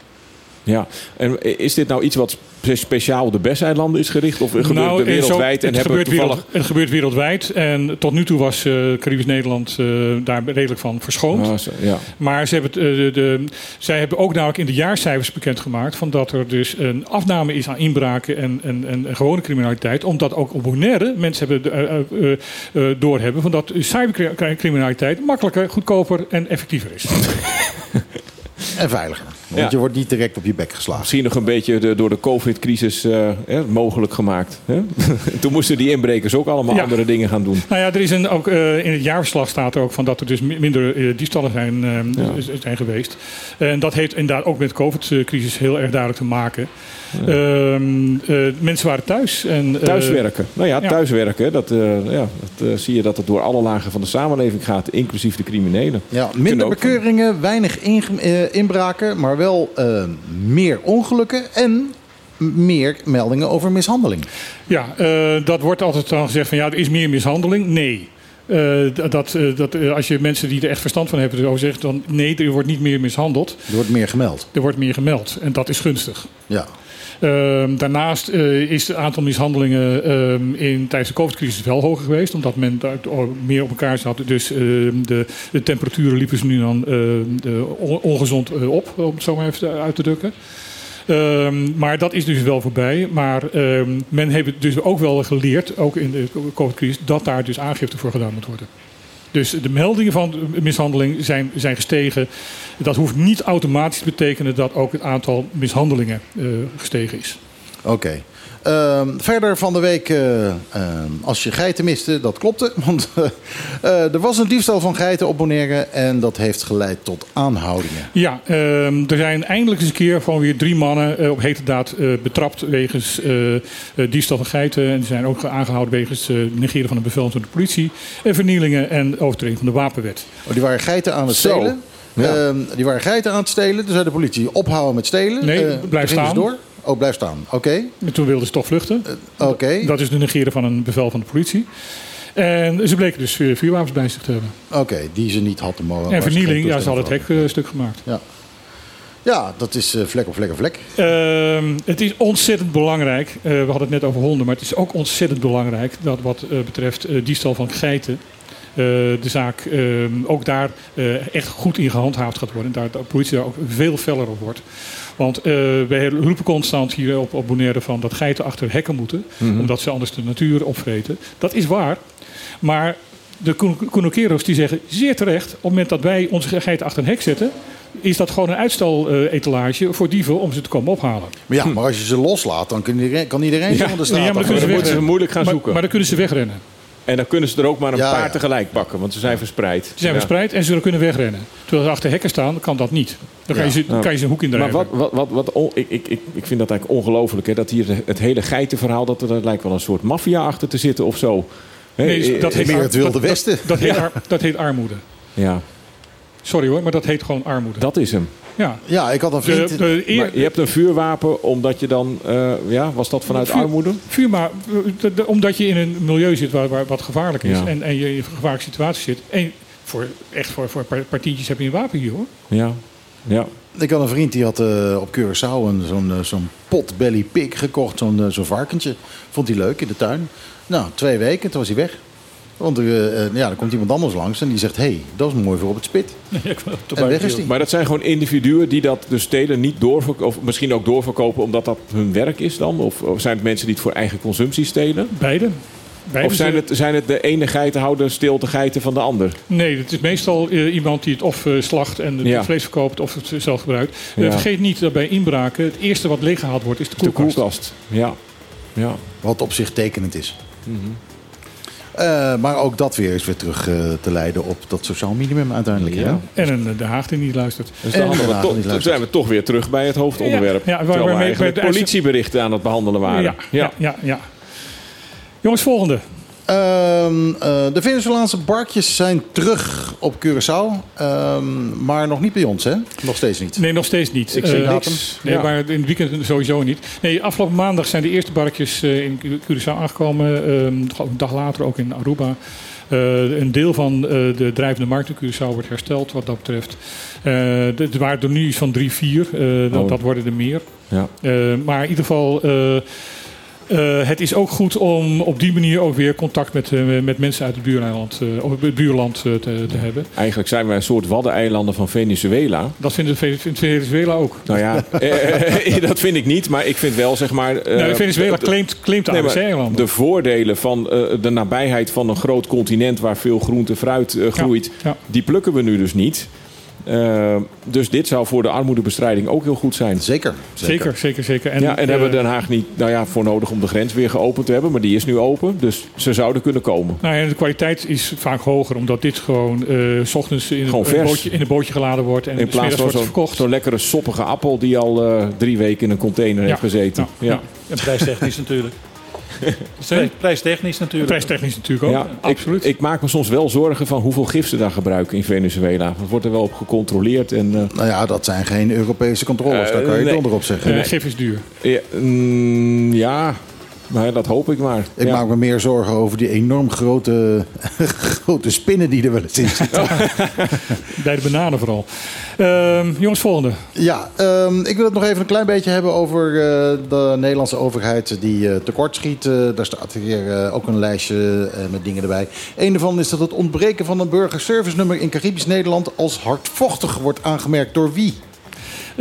Ja, en is dit nou iets wat spe- speciaal op de Besseilanden is gericht? Of gebeurt Nou, het zo- wereldwijd en het, hebben we gebeurt toevallig... wereld- het gebeurt wereldwijd. En tot nu toe was eh Caribisch Nederland eh, daar redelijk van verschoond. Ah, zo, ja. Maar ze hebben het, eh, de, de, zij hebben ook namelijk in de jaarcijfers bekendgemaakt... Van dat er dus een afname is aan inbraken en, en, en, en gewone criminaliteit. Omdat ook op Bonaire mensen hebben, doorhebben... Van dat cybercriminaliteit makkelijker, goedkoper en effectiever is. En veiliger. Want Ja. je wordt niet direct op je bek geslagen. Misschien nog een beetje de, door de COVID-crisis eh, hè, mogelijk gemaakt. Hè? Toen moesten die inbrekers ook allemaal Ja. andere dingen gaan doen. Nou ja, er is een, ook, eh, in het jaarverslag staat er ook van dat er dus mi- minder eh, diefstallen zijn, zijn geweest. En dat heeft inderdaad ook met de COVID-crisis heel erg duidelijk te maken. Ehm, eh, mensen waren thuis. En, eh, Thuiswerken. Nou ja, ja. thuiswerken, dat, eh, ja, dat eh, zie je dat het door alle lagen van de samenleving gaat, inclusief de criminelen. Ja, minder bekeuringen, weinig inbraken, maar wel eh, meer ongelukken en meer meldingen over mishandeling. Ja, eh, dat wordt altijd dan gezegd van ja, er is meer mishandeling. Nee. Eh, dat, dat, als je mensen die er echt verstand van hebben erover zegt, dan nee, er wordt niet meer mishandeld. Er wordt meer gemeld. Er wordt meer gemeld en dat is gunstig. Ja. Ehm, daarnaast eh, is het aantal mishandelingen ehm, in, tijdens de COVID-crisis wel hoger geweest. Omdat men daar meer op elkaar zat. Dus ehm, de, de temperaturen liepen ze nu dan ongezond eh, op, om het zo maar even uit te drukken. Maar dat is dus wel voorbij. Maar men heeft dus ook wel geleerd, ook in de COVID-crisis, dat daar dus aangifte voor gedaan moet worden. Dus de meldingen van mishandeling zijn, zijn gestegen. Dat hoeft niet automatisch te betekenen dat ook het aantal mishandelingen eh, gestegen is. Oké. Ehm, verder van de week, eh, ehm, als je geiten miste, dat klopte. Want eh, eh, er was een diefstal van geiten op Bonaire en dat heeft geleid tot aanhoudingen. Ja, ehm, er zijn eindelijk eens een keer gewoon weer drie mannen op hete daad betrapt wegens diefstal van geiten. En die zijn ook aangehouden wegens negeren van een bevel van de politie. En vernielingen en overtreding van de wapenwet. Oh, die waren geiten aan het Zo. stelen. Ja. Die waren geiten aan het stelen. Toen zei de politie ophouden met stelen. Nee, blijf staan. door. Oh, blijf staan. Oké. En toen wilden ze toch vluchten. Oké. Dat is de negeren van een bevel van de politie. En ze bleken dus eh, vuurwapens bij zich te hebben. Oké, die ze niet hadden mogen. en vernieling, ja, ze hadden het hek eh, stuk gemaakt. Ja. Ja, dat is eh, vlek op vlek op vlek. Ehm, het is ontzettend belangrijk. eh, we hadden het net over honden, maar het is ook ontzettend belangrijk dat wat eh, betreft eh, diefstal van geiten. eh, de zaak ehm, ook daar eh, echt goed in gehandhaafd gaat worden. En daar de politie daar ook veel feller op wordt. Want eh wij roepen constant hier op, op Bonaire van dat geiten achter hekken moeten. Mhm. Omdat ze anders de natuur opvreten. Dat is waar. Maar de Kunokeros die zeggen zeer terecht... op het moment dat wij onze geiten achter een hek zetten... is dat gewoon een uitstal-etalage voor dieven om ze te komen ophalen. Maar ja, maar als je ze loslaat, dan kan iedereen, kan iedereen de straat ja, maar dan kunnen ze, moeten ze moeilijk gaan maar- zoeken. Maar dan kunnen ze wegrennen. En dan kunnen ze er ook maar een Ja, paar ja. tegelijk pakken, want ze zijn verspreid. Ze zijn Ja. verspreid en ze kunnen wegrennen. Terwijl ze achter hekken staan, kan dat niet. Dan kan, je, ze, dan kan je ze een hoek in Maar wat, wat, wat, wat ik, ik, ik, ik vind dat eigenlijk ongelooflijk. hè, Dat hier het hele geitenverhaal, dat er, dat lijkt wel een soort maffia achter te zitten of zo. Hè, Nee, eh, dat heet, meer het Wilde dat- Westen. Dat, dat, heet, ar- dat heet armoede. Ja, Sorry hoor, maar dat heet gewoon armoede. dat is hem. Ja. Ja, ik had een De, vriend... de eer- Maar je hebt een vuurwapen omdat je dan, eh, ja, was dat vanuit Vuur- armoede? Vuur maar, de- de- omdat je in een milieu zit waar, waar wat gevaarlijk is Ja. en, en je in een gevaarlijke situatie zit. En voor, echt voor, voor par- partietjes heb je een wapen hier hoor. Ja, ja. Ik had een vriend die had eh, op Curaçao een- zo'n eh, zo'n pot belly pig gekocht. Zo'n zo'n varkentje. Vond hij leuk in de tuin. Nou, twee weken, toen was hij weg. Want eh, eh, ja, dan komt iemand anders langs en die zegt... hé, hey, dat is mooi voor op het spit. En weg is die. Maar dat zijn gewoon individuen die dat dus stelen niet doorverkopen, of misschien ook doorverkopen omdat dat hun werk is dan? Of, of zijn het mensen die het voor eigen consumptie stelen? Beide. Beide Of zijn het, zijn het de ene geitenhouder steelt de geiten van de ander? Nee, het is meestal eh, iemand die het of eh, slacht en het Ja. vlees verkoopt of het zelf gebruikt. Ja. vergeet niet dat bij inbraken het eerste wat leeggehaald wordt is de De koelkast. koelkast. Ja. ja. Wat op zich tekenend is. Eh, maar ook dat weer is weer terug eh, te leiden op dat sociaal minimum uiteindelijk. Ja. hè? En een eh, De Haag die niet luistert. Dus En dan, we niet luistert. zijn we toch weer terug bij het hoofdonderwerp. Ja, ja, waar- terwijl we waarmee- eigenlijk politieberichten aan het behandelen waren. Ja, ja. Ja, ja, Jongens, volgende. Ehm, eh, de Venezolaanse barkjes zijn terug op Curaçao. Ehm, maar nog niet bij ons, hè? Nog steeds niet. Nee, nog steeds niet. Ik zie Eh, datum. Nee, Ja. maar in het weekend sowieso niet. Nee, afgelopen maandag zijn de eerste barkjes eh, in Curaçao aangekomen. Ehm, een dag later ook in Aruba. Eh, een deel van eh, de drijvende markt in Curaçao wordt hersteld wat dat betreft. Eh, er waren er nu iets van drie, vier. Eh, dat, Oh. dat worden er meer. Ja. Eh, maar in ieder geval, eh, het is ook goed om op die manier ook weer contact met, eh, met mensen uit het buureiland, eh, of het buurland te, te hebben. Eigenlijk zijn wij een soort waddeneilanden van Venezuela. Dat vindt Ve- vindt Venezuela ook. Nou ja, dat vind ik niet. Maar ik vind wel, zeg maar... Nee, Venezuela claimt, claimt de Nee, de voordelen van de nabijheid van een groot continent... waar veel groente en fruit groeit, ja. die plukken we nu dus niet. Eh, dus dit zou voor de armoedebestrijding ook heel goed zijn. Zeker. Zeker, zeker, zeker. En, ja, en eh, hebben we Den Haag niet nou ja, voor nodig om de grens weer geopend te hebben. Maar die is nu open, dus ze zouden kunnen komen. Nou ja, de kwaliteit is vaak hoger, omdat dit gewoon eh, s ochtends in Gewoon een, bootje, in een bootje geladen wordt en In plaats van zo'n verkocht. zo'n lekkere soppige appel die al eh, drie weken in een container heeft gezeten. Ja. En prijstechnisch natuurlijk. Prij- Prijstechnisch natuurlijk. Prijstechnisch natuurlijk ook. Ja, absoluut. Ik, ik maak me soms wel zorgen van hoeveel gif ze daar gebruiken in Venezuela. Dat wordt er wel op gecontroleerd. En, eh, Nou ja, dat zijn geen Europese controles. Daar kan je Eh, nee. donder op zeggen. Eh, gif is duur. Ja, mm, ja, maar dat hoop ik maar. Ik Ja. maak me meer zorgen over die enorm grote, grote spinnen die er wel eens in zitten. Bij de bananen vooral. Ehm, jongens, volgende. Ja, ehm, ik wil het nog even een klein beetje hebben over eh, de Nederlandse overheid die eh, tekortschiet. Eh, daar staat hier ook een lijstje eh, met dingen erbij. Een daarvan is dat het ontbreken van een burgerservice nummer in Caribisch Nederland als hardvochtig wordt aangemerkt door wie?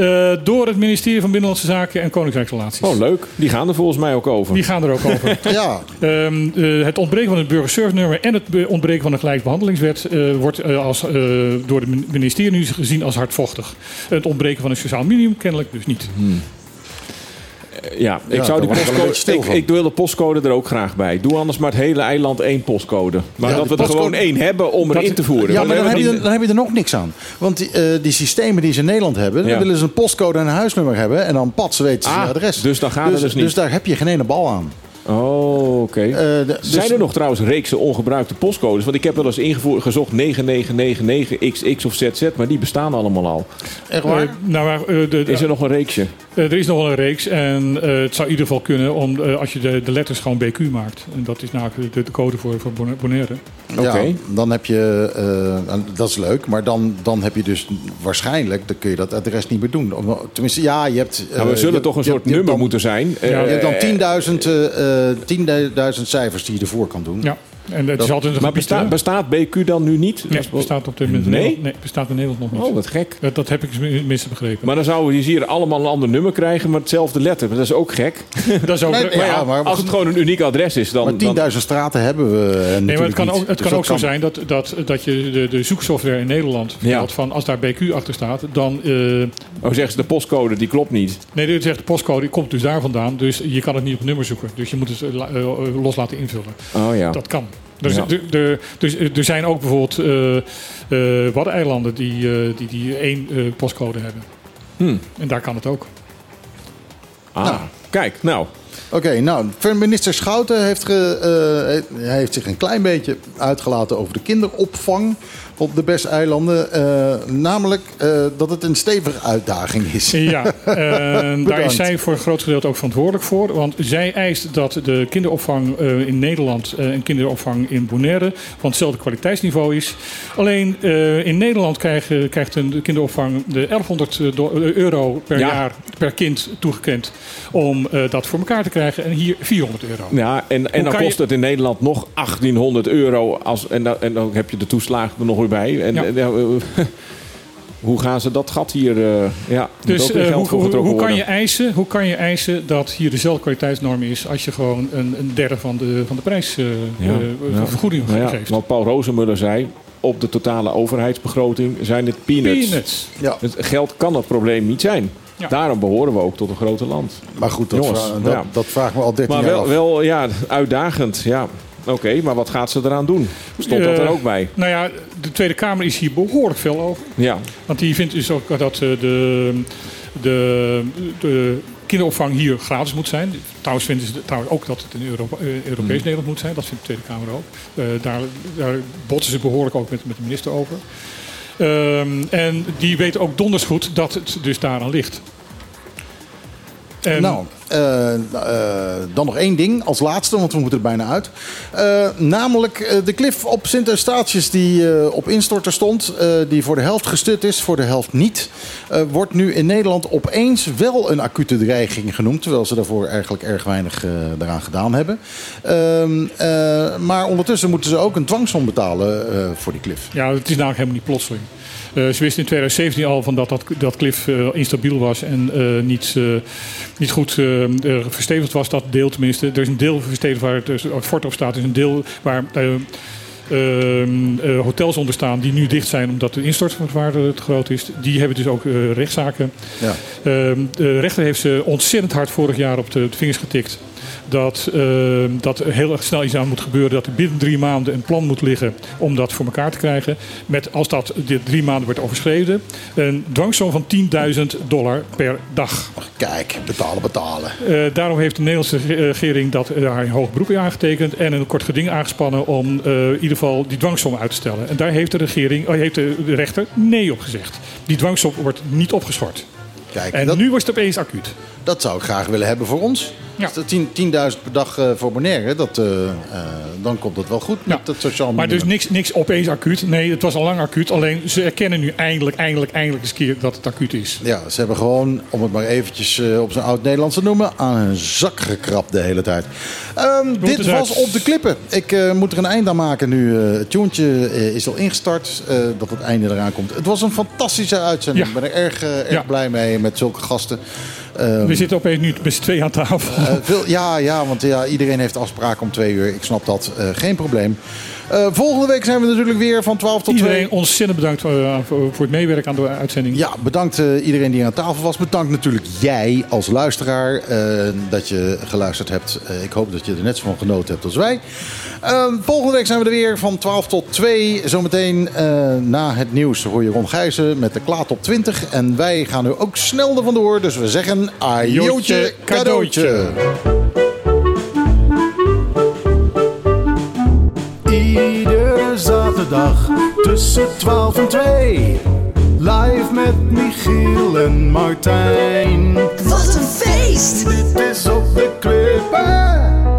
Eh, door het ministerie van Binnenlandse Zaken en Koninkrijksrelaties. Oh, leuk. Die gaan er volgens mij ook over. Die gaan er ook over. ja. Ehm, eh, het ontbreken van het burgerservice-nummer en het ontbreken van de gelijkbehandelingswet eh, wordt eh, als, eh, door het ministerie nu gezien als hardvochtig. Het ontbreken van een sociaal minimum kennelijk dus niet. Ja, ik Ja, zou die postcode. Ik, ik wil de postcode er ook graag bij. Doe anders maar het hele eiland één postcode. Maar Ja, dat we er gewoon één hebben om erin te voeren. Ja, maar dan heb, je, er- dan heb je er nog niks aan. Want die, eh, die systemen die ze in Nederland hebben, dan willen ze een postcode en een huisnummer hebben. En dan pats weten ze Ah, je adres. dus dan gaat het dus niet. Dus daar heb je geen ene bal aan. Oh, oké. Eh, Zijn dus- er nog trouwens reeksen ongebruikte postcodes? Want ik heb wel eens ingevoerd, gezocht 9999XX of ZZ, maar die bestaan allemaal al. Echt waar? Eh, nou, maar, eh, de, de- Is er nog een reeksje? Eh, er is nog wel een reeks en eh, het zou in ieder geval kunnen om, eh, als je de, de letters gewoon BQ maakt. En dat is namelijk de, de code voor, voor Bona- Bonaire. Ja, dan heb je, eh, en dat is leuk, maar dan, dan heb je dus waarschijnlijk, dan kun je dat adres niet meer doen. Tenminste, ja, je hebt... eh, Nou, we zullen je- toch een je- soort nummer dan- moeten zijn. Ja, je hebt dan Eh, 10.000 eh, eh, 10.000 cijfers die je ervoor kan doen. Ja, en het Dat- is altijd een Maar bestaat, BQ dan nu niet? Nee, bestaat op de in Nee? Nederland, nee, bestaat in Nederland nog niet. Oh, wat gek. Dat, dat heb ik tenminste begrepen. Maar dan zouden we hier allemaal een ander nummer krijgen, maar hetzelfde letter. Maar dat is ook gek. dat is ook, Nee, maar Maar ja, ja, maar- als het gewoon een uniek adres is, dan... Maar 10.000 dan straten hebben we eh, Nee, maar het kan natuurlijk ook, het niet. kan ook Dus zo zijn dat, dat, dat je de, de zoeksoftware in Nederland vertelt van als daar BQ achter staat, dan. eh, oh, zeggen ze de postcode, die klopt niet. nee, dit zegt de postcode, die komt dus daar vandaan. Dus je kan het niet op nummer zoeken. Dus je moet het eh, los laten invullen. Oh ja. Dat kan. Dus, Ja. de, de, dus eh, er zijn ook bijvoorbeeld eh eh, Waddeneilanden die, eh, die, die één eh, postcode hebben. Hm. En daar kan het ook. Ah, kijk, nou. Oké, nou, minister Schouten heeft, ge, eh, hij heeft zich een klein beetje uitgelaten over de kinderopvang op de Bes-eilanden. Eh, namelijk eh, dat het een stevige uitdaging is. Ja, en daar is zij voor een groot gedeelte ook verantwoordelijk voor. Want zij eist dat de kinderopvang eh, in Nederland eh, en kinderopvang in Bonaire van hetzelfde kwaliteitsniveau is. Alleen eh, in Nederland krijgen, krijgt een kinderopvang de 1100 do- euro per Ja. jaar per kind toegekend om eh, dat voor elkaar te krijgen. En hier 400 euro. Ja, en, en dan kost je- het in Nederland nog 1800 euro. Als, en, dan, en dan heb je de toeslagen er nog En, Ja. en, ja, hoe gaan ze dat gat hier... eh ja, Dus ook weer eh, geld hoe, voor hoe, kan je worden. eisen, hoe kan je eisen dat hier dezelfde kwaliteitsnorm is als je gewoon een, een derde van de, van de prijs eh, Ja, ja. vergoeding Nou ja, geeft? Wat Paul Rozenmuller zei... Op de totale overheidsbegroting zijn het peanuts. Peanuts. Ja. Het geld kan het probleem niet zijn. Ja. Daarom behoren we ook tot een grote land. Maar goed, dat, Jongens, vra- dat, ja. dat vraagt me al 13 Maar jaar wel, af. wel ja, uitdagend. Ja. Oké, maar wat gaat ze eraan doen? Stond dat er Eh, ook bij? Nou ja, de Tweede Kamer is hier behoorlijk veel over. Ja. Want die vindt dus ook dat eh, de, de, de kinderopvang hier gratis moet zijn. Trouwens vinden ze trouwens ook dat het in Europa, eh, Europees Hmm. Nederland moet zijn. Dat vindt de Tweede Kamer ook. Daar, daar botsen ze behoorlijk ook met, met de minister over. Ehm, en die weten ook donders goed dat het dus daaraan ligt. En- Nou, eh, eh, dan nog één ding als laatste, want we moeten er bijna uit. Eh, namelijk de klif op Sint Eustatius die op instorten stond, die voor de helft gestut is, voor de helft niet, wordt nu in Nederland opeens wel een acute dreiging genoemd, terwijl ze daarvoor eigenlijk erg weinig daaraan gedaan hebben. Ehm, eh, maar ondertussen moeten ze ook een dwangsom betalen voor die klif. Ja, het is namelijk helemaal niet plotseling. Eh, ze wisten in 2017 al van dat dat, dat Cliff eh, instabiel was en eh, niet, niet goed verstevigd was. Dat deel tenminste. Er is een deel verstevigd waar het dus, het fort op staat. Er is een deel waar ehm, eh, hotels onder staan die nu dicht zijn omdat de instortwaarde te groot is. Die hebben dus ook rechtszaken. Ja. Ehm, de rechter heeft ze ontzettend hard vorig jaar op de vingers getikt. Dat, ehm, dat er heel erg snel iets aan moet gebeuren. Dat er binnen drie maanden een plan moet liggen om dat voor elkaar te krijgen. Met, als dat de drie maanden wordt overschreden, een dwangsom van 10.000 dollar per dag. Kijk, betalen, betalen. Eh, daarom heeft de Nederlandse re- regering dat, eh, daar een hoog beroep in aangetekend en een kort geding aangespannen om eh, in ieder geval die dwangsom uit te stellen. En daar heeft de regering, oh, heeft de, de rechter nee op gezegd. Die dwangsom wordt niet opgeschort. Kijk, en dat- nu was het opeens acuut. Dat zou ik graag willen hebben voor ons. Ja. Als dat 10 10.000 per dag eh, voor Bonaire, dat, eh, eh, dan komt dat wel goed met het sociaal Maar dus niks, niks opeens acuut. Nee, het was al lang acuut. Alleen ze erkennen nu eindelijk, eindelijk, eindelijk eens een keer dat het acuut is. Ja, ze hebben gewoon, om het maar eventjes op zijn oud-Nederlands te noemen, aan hun zak gekrapt de hele tijd. Ehm, dit was op de klippen. Ik moet er een eind aan maken nu. het tuentje eh, is al ingestart, dat het einde eraan komt. Het was een fantastische uitzending. Ja. Ik ben er erg, erg blij mee met zulke gasten. Ehm, We zitten opeens nu met z'n tweeën aan tafel. Eh, veel, ja, ja, want ja, iedereen heeft afspraken om twee uur. Ik snap dat. eh, geen probleem. Eh, volgende week zijn we natuurlijk weer van 12 tot 2. Iedereen ontzettend bedankt eh, voor, voor het meewerken aan de uitzending. Ja, bedankt eh, iedereen die aan tafel was. Bedankt natuurlijk jij als luisteraar dat je geluisterd hebt. Ik hoop dat je er net zo van genoten hebt als wij. Ehm, volgende week zijn we er weer van 12 tot 2. Zometeen na het nieuws hoor je Ron Gijzen met de Klaat op 20. En wij gaan nu ook snel er vandoor. Dus we zeggen ajootje cadeautje. Iedere zaterdag tussen 12 en 2. Live met Michiel en Martijn. Wat een feest! Dit is op de klippen.